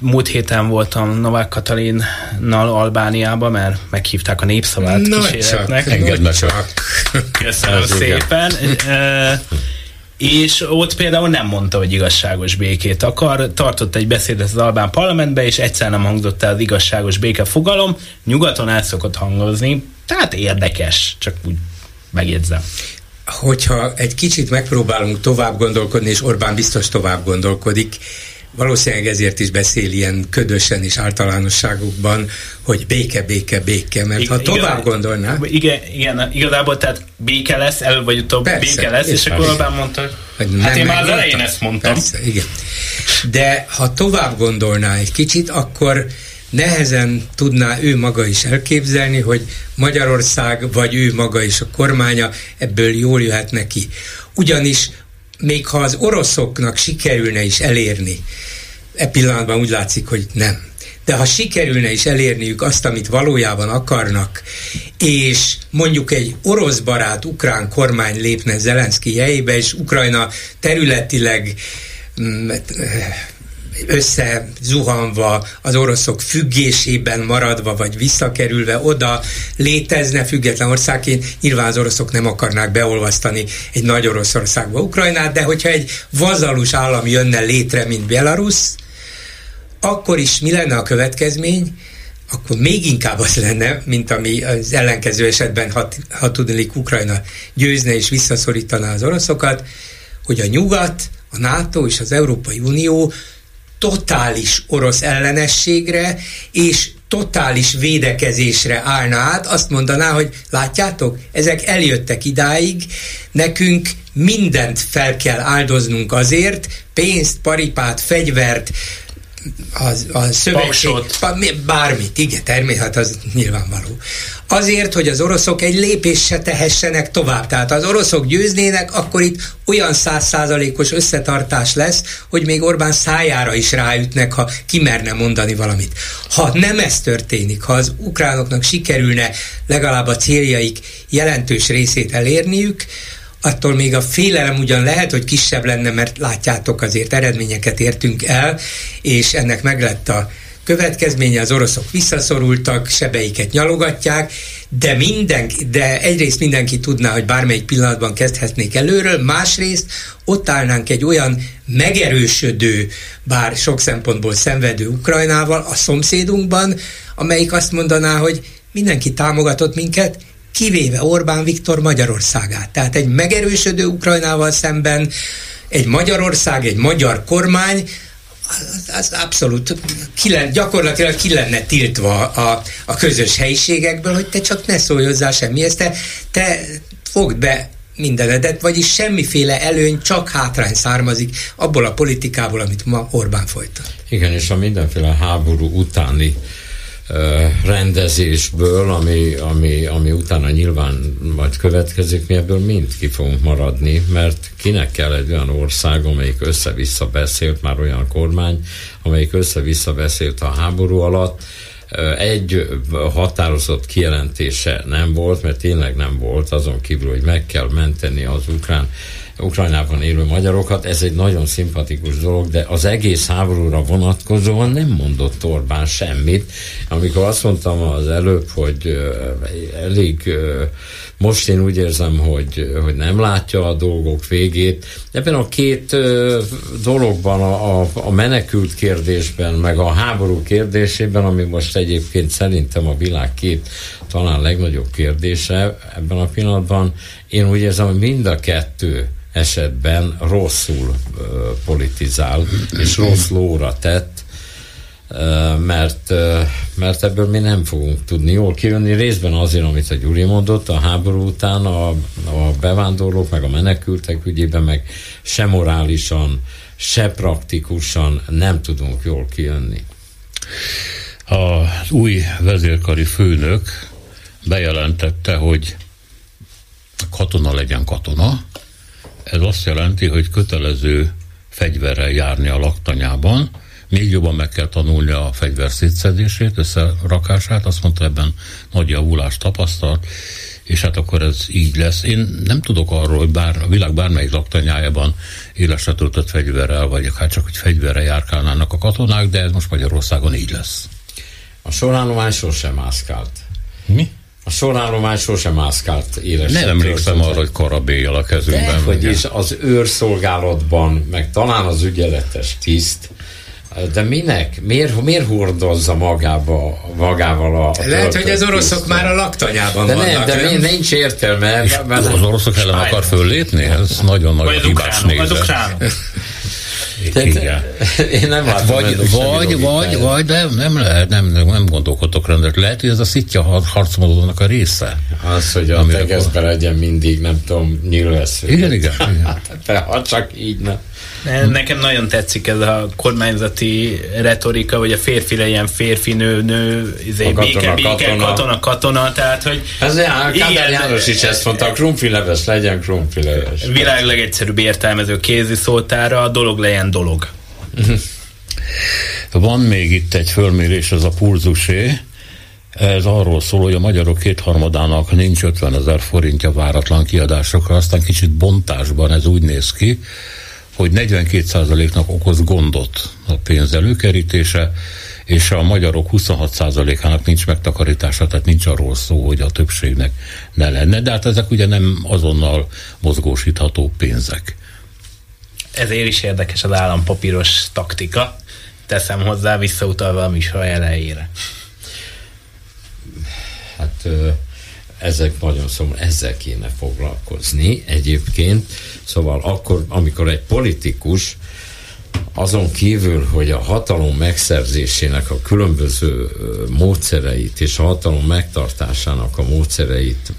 múlt héten voltam Novák Katalinnal Albániában, mert meghívták a népszavát no, kíséretnek. Csak, engedd meg csak. Köszönöm szépen. Eh, és ott például nem mondta, hogy igazságos békét akar, tartott egy beszédet az Albán parlamentbe, és egyszer nem hangzott el az igazságos béke fogalom, nyugaton el szokott hangozni, tehát érdekes, csak úgy megjegyzem. Hogyha egy kicsit megpróbálunk tovább gondolkodni, és Orbán biztos tovább gondolkodik, valószínűleg ezért is beszél ilyen ködösen és általánosságokban, hogy béke, béke, béke, mert ha tovább gondolná... Igen, igen, igazából tehát béke lesz, előbb vagy utóbb persze, béke lesz, és, és akkor Orbán mondta, hogy hát nem én már az elején ezt mondtam. Persze, igen. De ha tovább gondolná egy kicsit, akkor nehezen tudná ő maga is elképzelni, hogy Magyarország, vagy ő maga is a kormánya ebből jól jöhet neki. Ugyanis még ha az oroszoknak sikerülne is elérni, e pillanatban úgy látszik, hogy nem. de ha sikerülne is elérniük azt, amit valójában akarnak, és mondjuk egy orosz barát ukrán kormány lépne Zelenszky helyébe, és Ukrajna területileg mm, összezuhanva, az oroszok függésében maradva, vagy visszakerülve oda létezne független országként, nyilván az oroszok nem akarnák beolvasztani egy nagy Oroszországba Ukrajnát, de hogyha egy vazalus állam jönne létre, mint Belarus, akkor is mi lenne a következmény? akkor még inkább az lenne, mint ami az ellenkező esetben, ha, ha tudnék Ukrajna győzne és visszaszorítaná az oroszokat, hogy a nyugat, a NATO és az Európai Unió totális orosz ellenességre és totális védekezésre állna át, azt mondaná, hogy látjátok, ezek eljöttek idáig, nekünk mindent fel kell áldoznunk azért, pénzt, paripát, fegyvert, a, a szövetség, bármit, igen, természetesen hát az nyilvánvaló. Azért, hogy az oroszok egy lépést se tehessenek tovább. Tehát az oroszok győznének, akkor itt olyan százszázalékos összetartás lesz, hogy még Orbán szájára is ráütnek, ha kimerne mondani valamit. Ha nem ez történik, ha az ukránoknak sikerülne legalább a céljaik jelentős részét elérniük, attól még a félelem ugyan lehet, hogy kisebb lenne, mert látjátok, azért eredményeket értünk el, és ennek meg lett a következménye, az oroszok visszaszorultak, sebeiket nyalogatják, de, mindenki, de egyrészt mindenki tudná, hogy bármelyik pillanatban kezdhetnék előről, másrészt ott állnánk egy olyan megerősödő, bár sok szempontból szenvedő Ukrajnával a szomszédunkban, amelyik azt mondaná, hogy mindenki támogatott minket, kivéve Orbán Viktor Magyarországát. Tehát egy megerősödő Ukrajnával szemben egy Magyarország, egy magyar kormány, az, abszolút ki gyakorlatilag ki lenne tiltva a, a közös helyiségekből, hogy te csak ne szólj hozzá semmihez, te, te fogd be mindenedet, vagyis semmiféle előny, csak hátrány származik abból a politikából, amit ma Orbán folytat. Igen, és a mindenféle háború utáni rendezésből, ami, ami, ami utána nyilván majd következik, mi ebből mind ki fogunk maradni, mert kinek kell egy olyan ország, amelyik össze-vissza beszélt, már olyan kormány, amelyik össze-vissza beszélt a háború alatt, egy határozott kijelentése nem volt, mert tényleg nem volt, azon kívül, hogy meg kell menteni az ukrán Ukrajnában élő magyarokat, ez egy nagyon szimpatikus dolog, de az egész háborúra vonatkozóan nem mondott Orbán semmit. Amikor azt mondtam az előbb, hogy elég most én úgy érzem, hogy, hogy nem látja a dolgok végét. Ebben a két dologban, a, a menekült kérdésben, meg a háború kérdésében, ami most egyébként szerintem a világ két talán legnagyobb kérdése ebben a pillanatban, én úgy érzem, hogy mind a kettő esetben rosszul politizál, és rossz lóra tett, mert, mert ebből mi nem fogunk tudni jól kijönni. Részben azért, amit a Gyuri mondott, a háború után a, a bevándorlók, meg a menekültek ügyében, meg se morálisan, se praktikusan nem tudunk jól kijönni. Az új vezérkari főnök bejelentette, hogy katona legyen katona, ez azt jelenti, hogy kötelező fegyverrel járni a laktanyában, még jobban meg kell tanulni a fegyver szétszedését, összerakását, azt mondta, ebben nagy javulást tapasztalt, és hát akkor ez így lesz. Én nem tudok arról, hogy bár a világ bármelyik laktanyájában élesre töltött fegyverrel, vagy hát csak hogy fegyverrel járkálnának a katonák, de ez most Magyarországon így lesz. A sorállomány sosem mászkált. Mi? A sorállomány sosem mászkált éles. Nem emlékszem arra, hogy karabéjjal a kezünkben. De, hogy is az őrszolgálatban, meg talán az ügyeletes tiszt, de minek? Miért, miért hordozza magába, magával a... Lehet, hogy az oroszok tisztán. már a laktanyában de vannak. Nem, de nem? nincs értelme. Mert az oroszok ellen akar föllépni? Ez nagyon nagy hibás nézet. Az ukránok. Igen. Én nem hát vagy, vagy, vagy, vagy, de nem lehet, nem, nem gondolkodok rendet. Lehet, hogy ez a szitja harcmódónak a része. Az, hogy a tegezbe legyen mindig, nem tudom, nyílvesző. Igen, igen. igen. de ha csak így nem. Nekem nagyon tetszik ez a kormányzati retorika, hogy a férfi legyen férfi, nő, nő, izé, a katona, béke, katona. katona, katona, tehát, hogy... Ez Kádár János is ezt mondta, a krumfileves legyen krumfileves. Világ legegyszerűbb értelmező kézi szótára, a dolog legyen dolog. Van még itt egy fölmérés, ez a pulzusé, ez arról szól, hogy a magyarok kétharmadának nincs 50 ezer forintja váratlan kiadásokra, aztán kicsit bontásban ez úgy néz ki, hogy 42%-nak okoz gondot a pénz előkerítése, és a magyarok 26%-ának nincs megtakarítása, tehát nincs arról szó, hogy a többségnek ne lenne, de hát ezek ugye nem azonnal mozgósítható pénzek. Ezért is érdekes az állampapíros taktika, teszem hozzá visszautalva a műsor elejére. Hát ezek nagyon szomorú, ezzel kéne foglalkozni egyébként. Szóval akkor, amikor egy politikus azon kívül, hogy a hatalom megszerzésének a különböző módszereit és a hatalom megtartásának a módszereit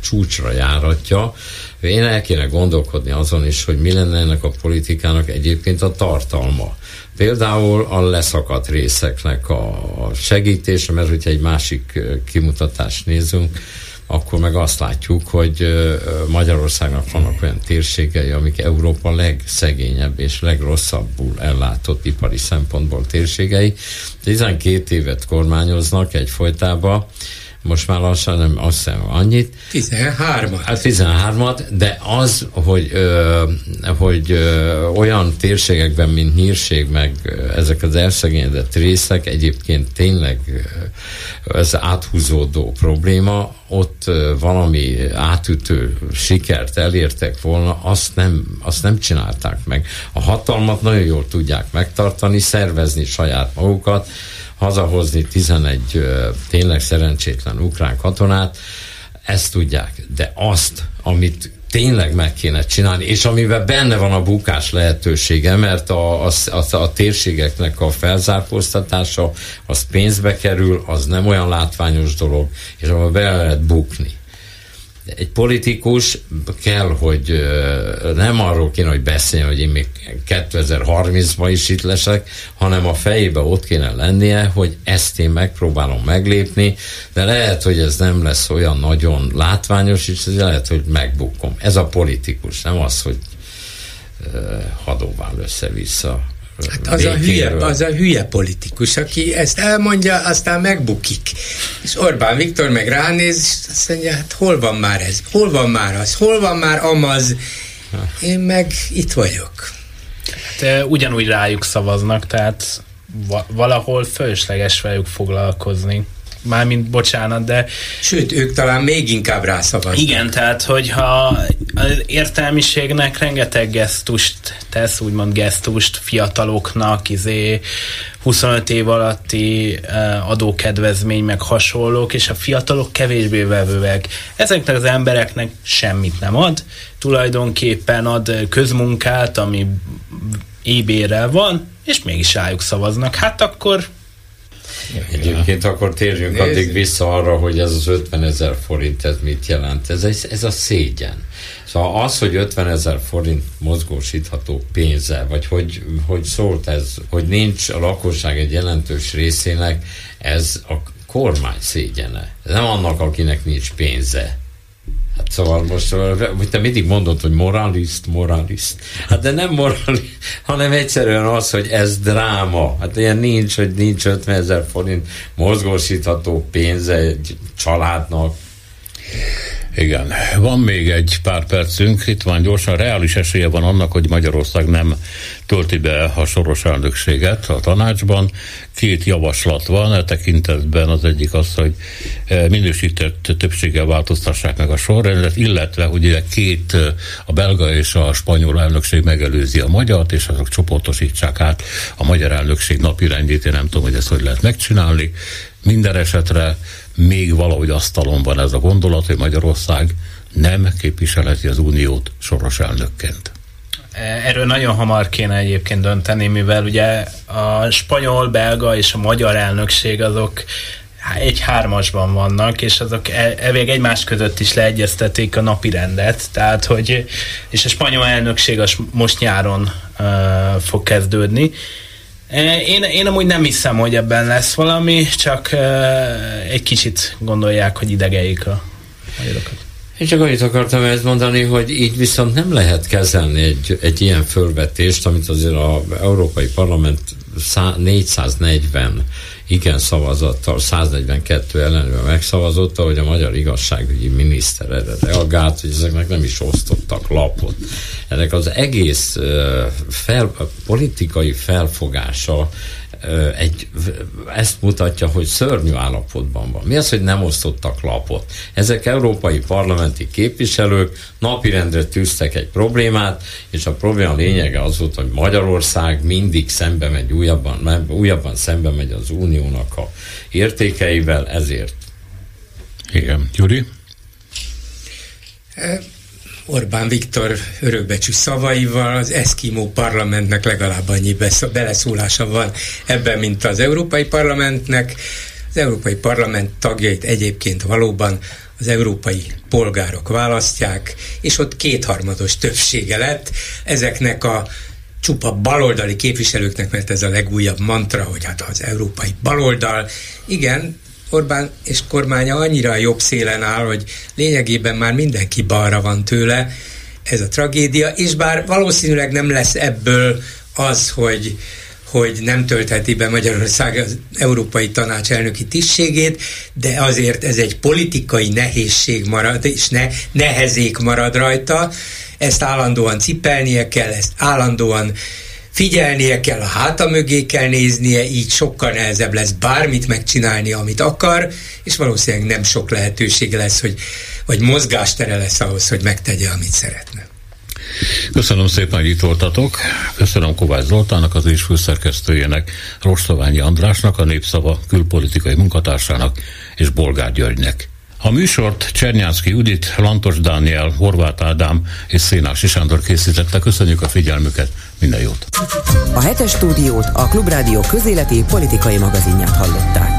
csúcsra járatja, én el kéne gondolkodni azon is, hogy mi lenne ennek a politikának egyébként a tartalma. Például a leszakadt részeknek a segítése, mert hogyha egy másik kimutatást nézünk, akkor meg azt látjuk, hogy Magyarországnak vannak olyan térségei, amik Európa legszegényebb és legrosszabbul ellátott ipari szempontból térségei. 12 évet kormányoznak egyfolytában, most már lassan nem azt hiszem annyit. 13-at. Hát 13-at, de az, hogy, ö, hogy ö, olyan térségekben, mint Nyírség, meg ezek az elszegényedett részek egyébként tényleg ez áthúzódó probléma, ott valami átütő sikert elértek volna, azt nem, azt nem csinálták meg. A hatalmat nagyon jól tudják megtartani, szervezni saját magukat, hazahozni 11 tényleg szerencsétlen ukrán katonát, ezt tudják, de azt, amit tényleg meg kéne csinálni, és amiben benne van a bukás lehetősége, mert a, a, a, a térségeknek a felzárkóztatása, az pénzbe kerül, az nem olyan látványos dolog, és abban bele lehet bukni egy politikus kell, hogy nem arról kéne, hogy beszéljen, hogy én még 2030-ban is itt leszek, hanem a fejébe ott kéne lennie, hogy ezt én megpróbálom meglépni, de lehet, hogy ez nem lesz olyan nagyon látványos, és lehet, hogy megbukom. Ez a politikus, nem az, hogy hadóvál össze-vissza Hát az a, hülye, az a hülye politikus, aki ezt elmondja, aztán megbukik. És Orbán Viktor meg ránéz, és azt mondja, hát hol van már ez? Hol van már az? Hol van már amaz? Én meg itt vagyok. Hát ugyanúgy rájuk szavaznak, tehát valahol fölösleges velük foglalkozni mármint bocsánat, de... Sőt, ők talán még inkább rászavaznak. Igen, tehát hogyha az értelmiségnek rengeteg gesztust tesz, úgymond gesztust fiataloknak, izé 25 év alatti adókedvezmény, meg hasonlók, és a fiatalok kevésbé vevőek. Ezeknek az embereknek semmit nem ad, tulajdonképpen ad közmunkát, ami ébérrel van, és mégis rájuk szavaznak. Hát akkor Egyébként akkor térjünk Nézd. addig vissza arra, hogy ez az 50 ezer forint, ez mit jelent. Ez, ez, ez a szégyen. Szóval az, hogy 50 ezer forint mozgósítható pénze, vagy hogy, hogy szólt ez, hogy nincs a lakosság egy jelentős részének, ez a kormány szégyene. Nem annak, akinek nincs pénze. Szóval most, hogy te mindig mondod, hogy moralist, moralist. Hát de nem moralist, hanem egyszerűen az, hogy ez dráma. Hát ilyen nincs, hogy nincs 50 ezer forint mozgósítható pénze egy családnak. Igen, van még egy pár percünk, itt van gyorsan, reális esélye van annak, hogy Magyarország nem tölti be a soros elnökséget a tanácsban. Két javaslat van, e tekintetben az egyik az, hogy e, minősített többséggel változtassák meg a sorrendet, illetve hogy két, e, a belga és a spanyol elnökség megelőzi a magyart, és azok csoportosítsák át a magyar elnökség napi rendjét, én nem tudom, hogy ezt hogy lehet megcsinálni. Minden esetre még valahogy asztalon van ez a gondolat, hogy Magyarország nem képviselheti az uniót soros elnökként. Erről nagyon hamar kéne egyébként dönteni, mivel ugye a spanyol, belga és a magyar elnökség azok egy hármasban vannak, és azok elvég egymás között is leegyeztetik a napi rendet, tehát hogy, és a spanyol elnökség az most nyáron uh, fog kezdődni, én, én amúgy nem hiszem, hogy ebben lesz valami, csak egy kicsit gondolják, hogy idegeik a magyarokat. Én csak annyit akartam ezt mondani, hogy így viszont nem lehet kezelni egy, egy ilyen fölvetést, amit azért az Európai Parlament 440 igen szavazattal, 142 ellenőre megszavazotta, hogy a magyar igazságügyi miniszter erre reagált, hogy ezeknek nem is osztottak lapot. Ennek az egész fel, politikai felfogása egy, ezt mutatja, hogy szörnyű állapotban van. Mi az, hogy nem osztottak lapot? Ezek európai parlamenti képviselők napirendre tűztek egy problémát, és a probléma lényege az volt, hogy Magyarország mindig szembe megy, újabban, újabban szembe megy az uniónak a értékeivel, ezért. Igen. Gyuri? Orbán Viktor örökbecsű szavaival, az Eszkimó parlamentnek legalább annyi beleszólása van ebben, mint az Európai Parlamentnek. Az Európai Parlament tagjait egyébként valóban az európai polgárok választják, és ott kétharmados többsége lett ezeknek a csupa baloldali képviselőknek, mert ez a legújabb mantra, hogy hát az európai baloldal, igen, Orbán és kormánya annyira jobb szélen áll, hogy lényegében már mindenki balra van tőle, ez a tragédia, és bár valószínűleg nem lesz ebből az, hogy hogy nem töltheti be Magyarország az Európai Tanács elnöki tisztségét, de azért ez egy politikai nehézség marad, és ne, nehezék marad rajta, ezt állandóan cipelnie kell, ezt állandóan figyelnie kell, a háta mögé kell néznie, így sokkal nehezebb lesz bármit megcsinálni, amit akar, és valószínűleg nem sok lehetősége lesz, hogy, vagy mozgástere lesz ahhoz, hogy megtegye, amit szeretne. Köszönöm szépen, hogy itt voltatok. Köszönöm Kovács Zoltának, az is főszerkesztőjének, Rostoványi Andrásnak, a Népszava külpolitikai munkatársának és Bolgár Györgynek. A műsort Csernyánszki Judit, Lantos Dániel, Horváth Ádám és Szénási Sándor készítette. Köszönjük a figyelmüket, minden jót! A hetes stúdiót a Klubrádió közéleti politikai magazinját hallották.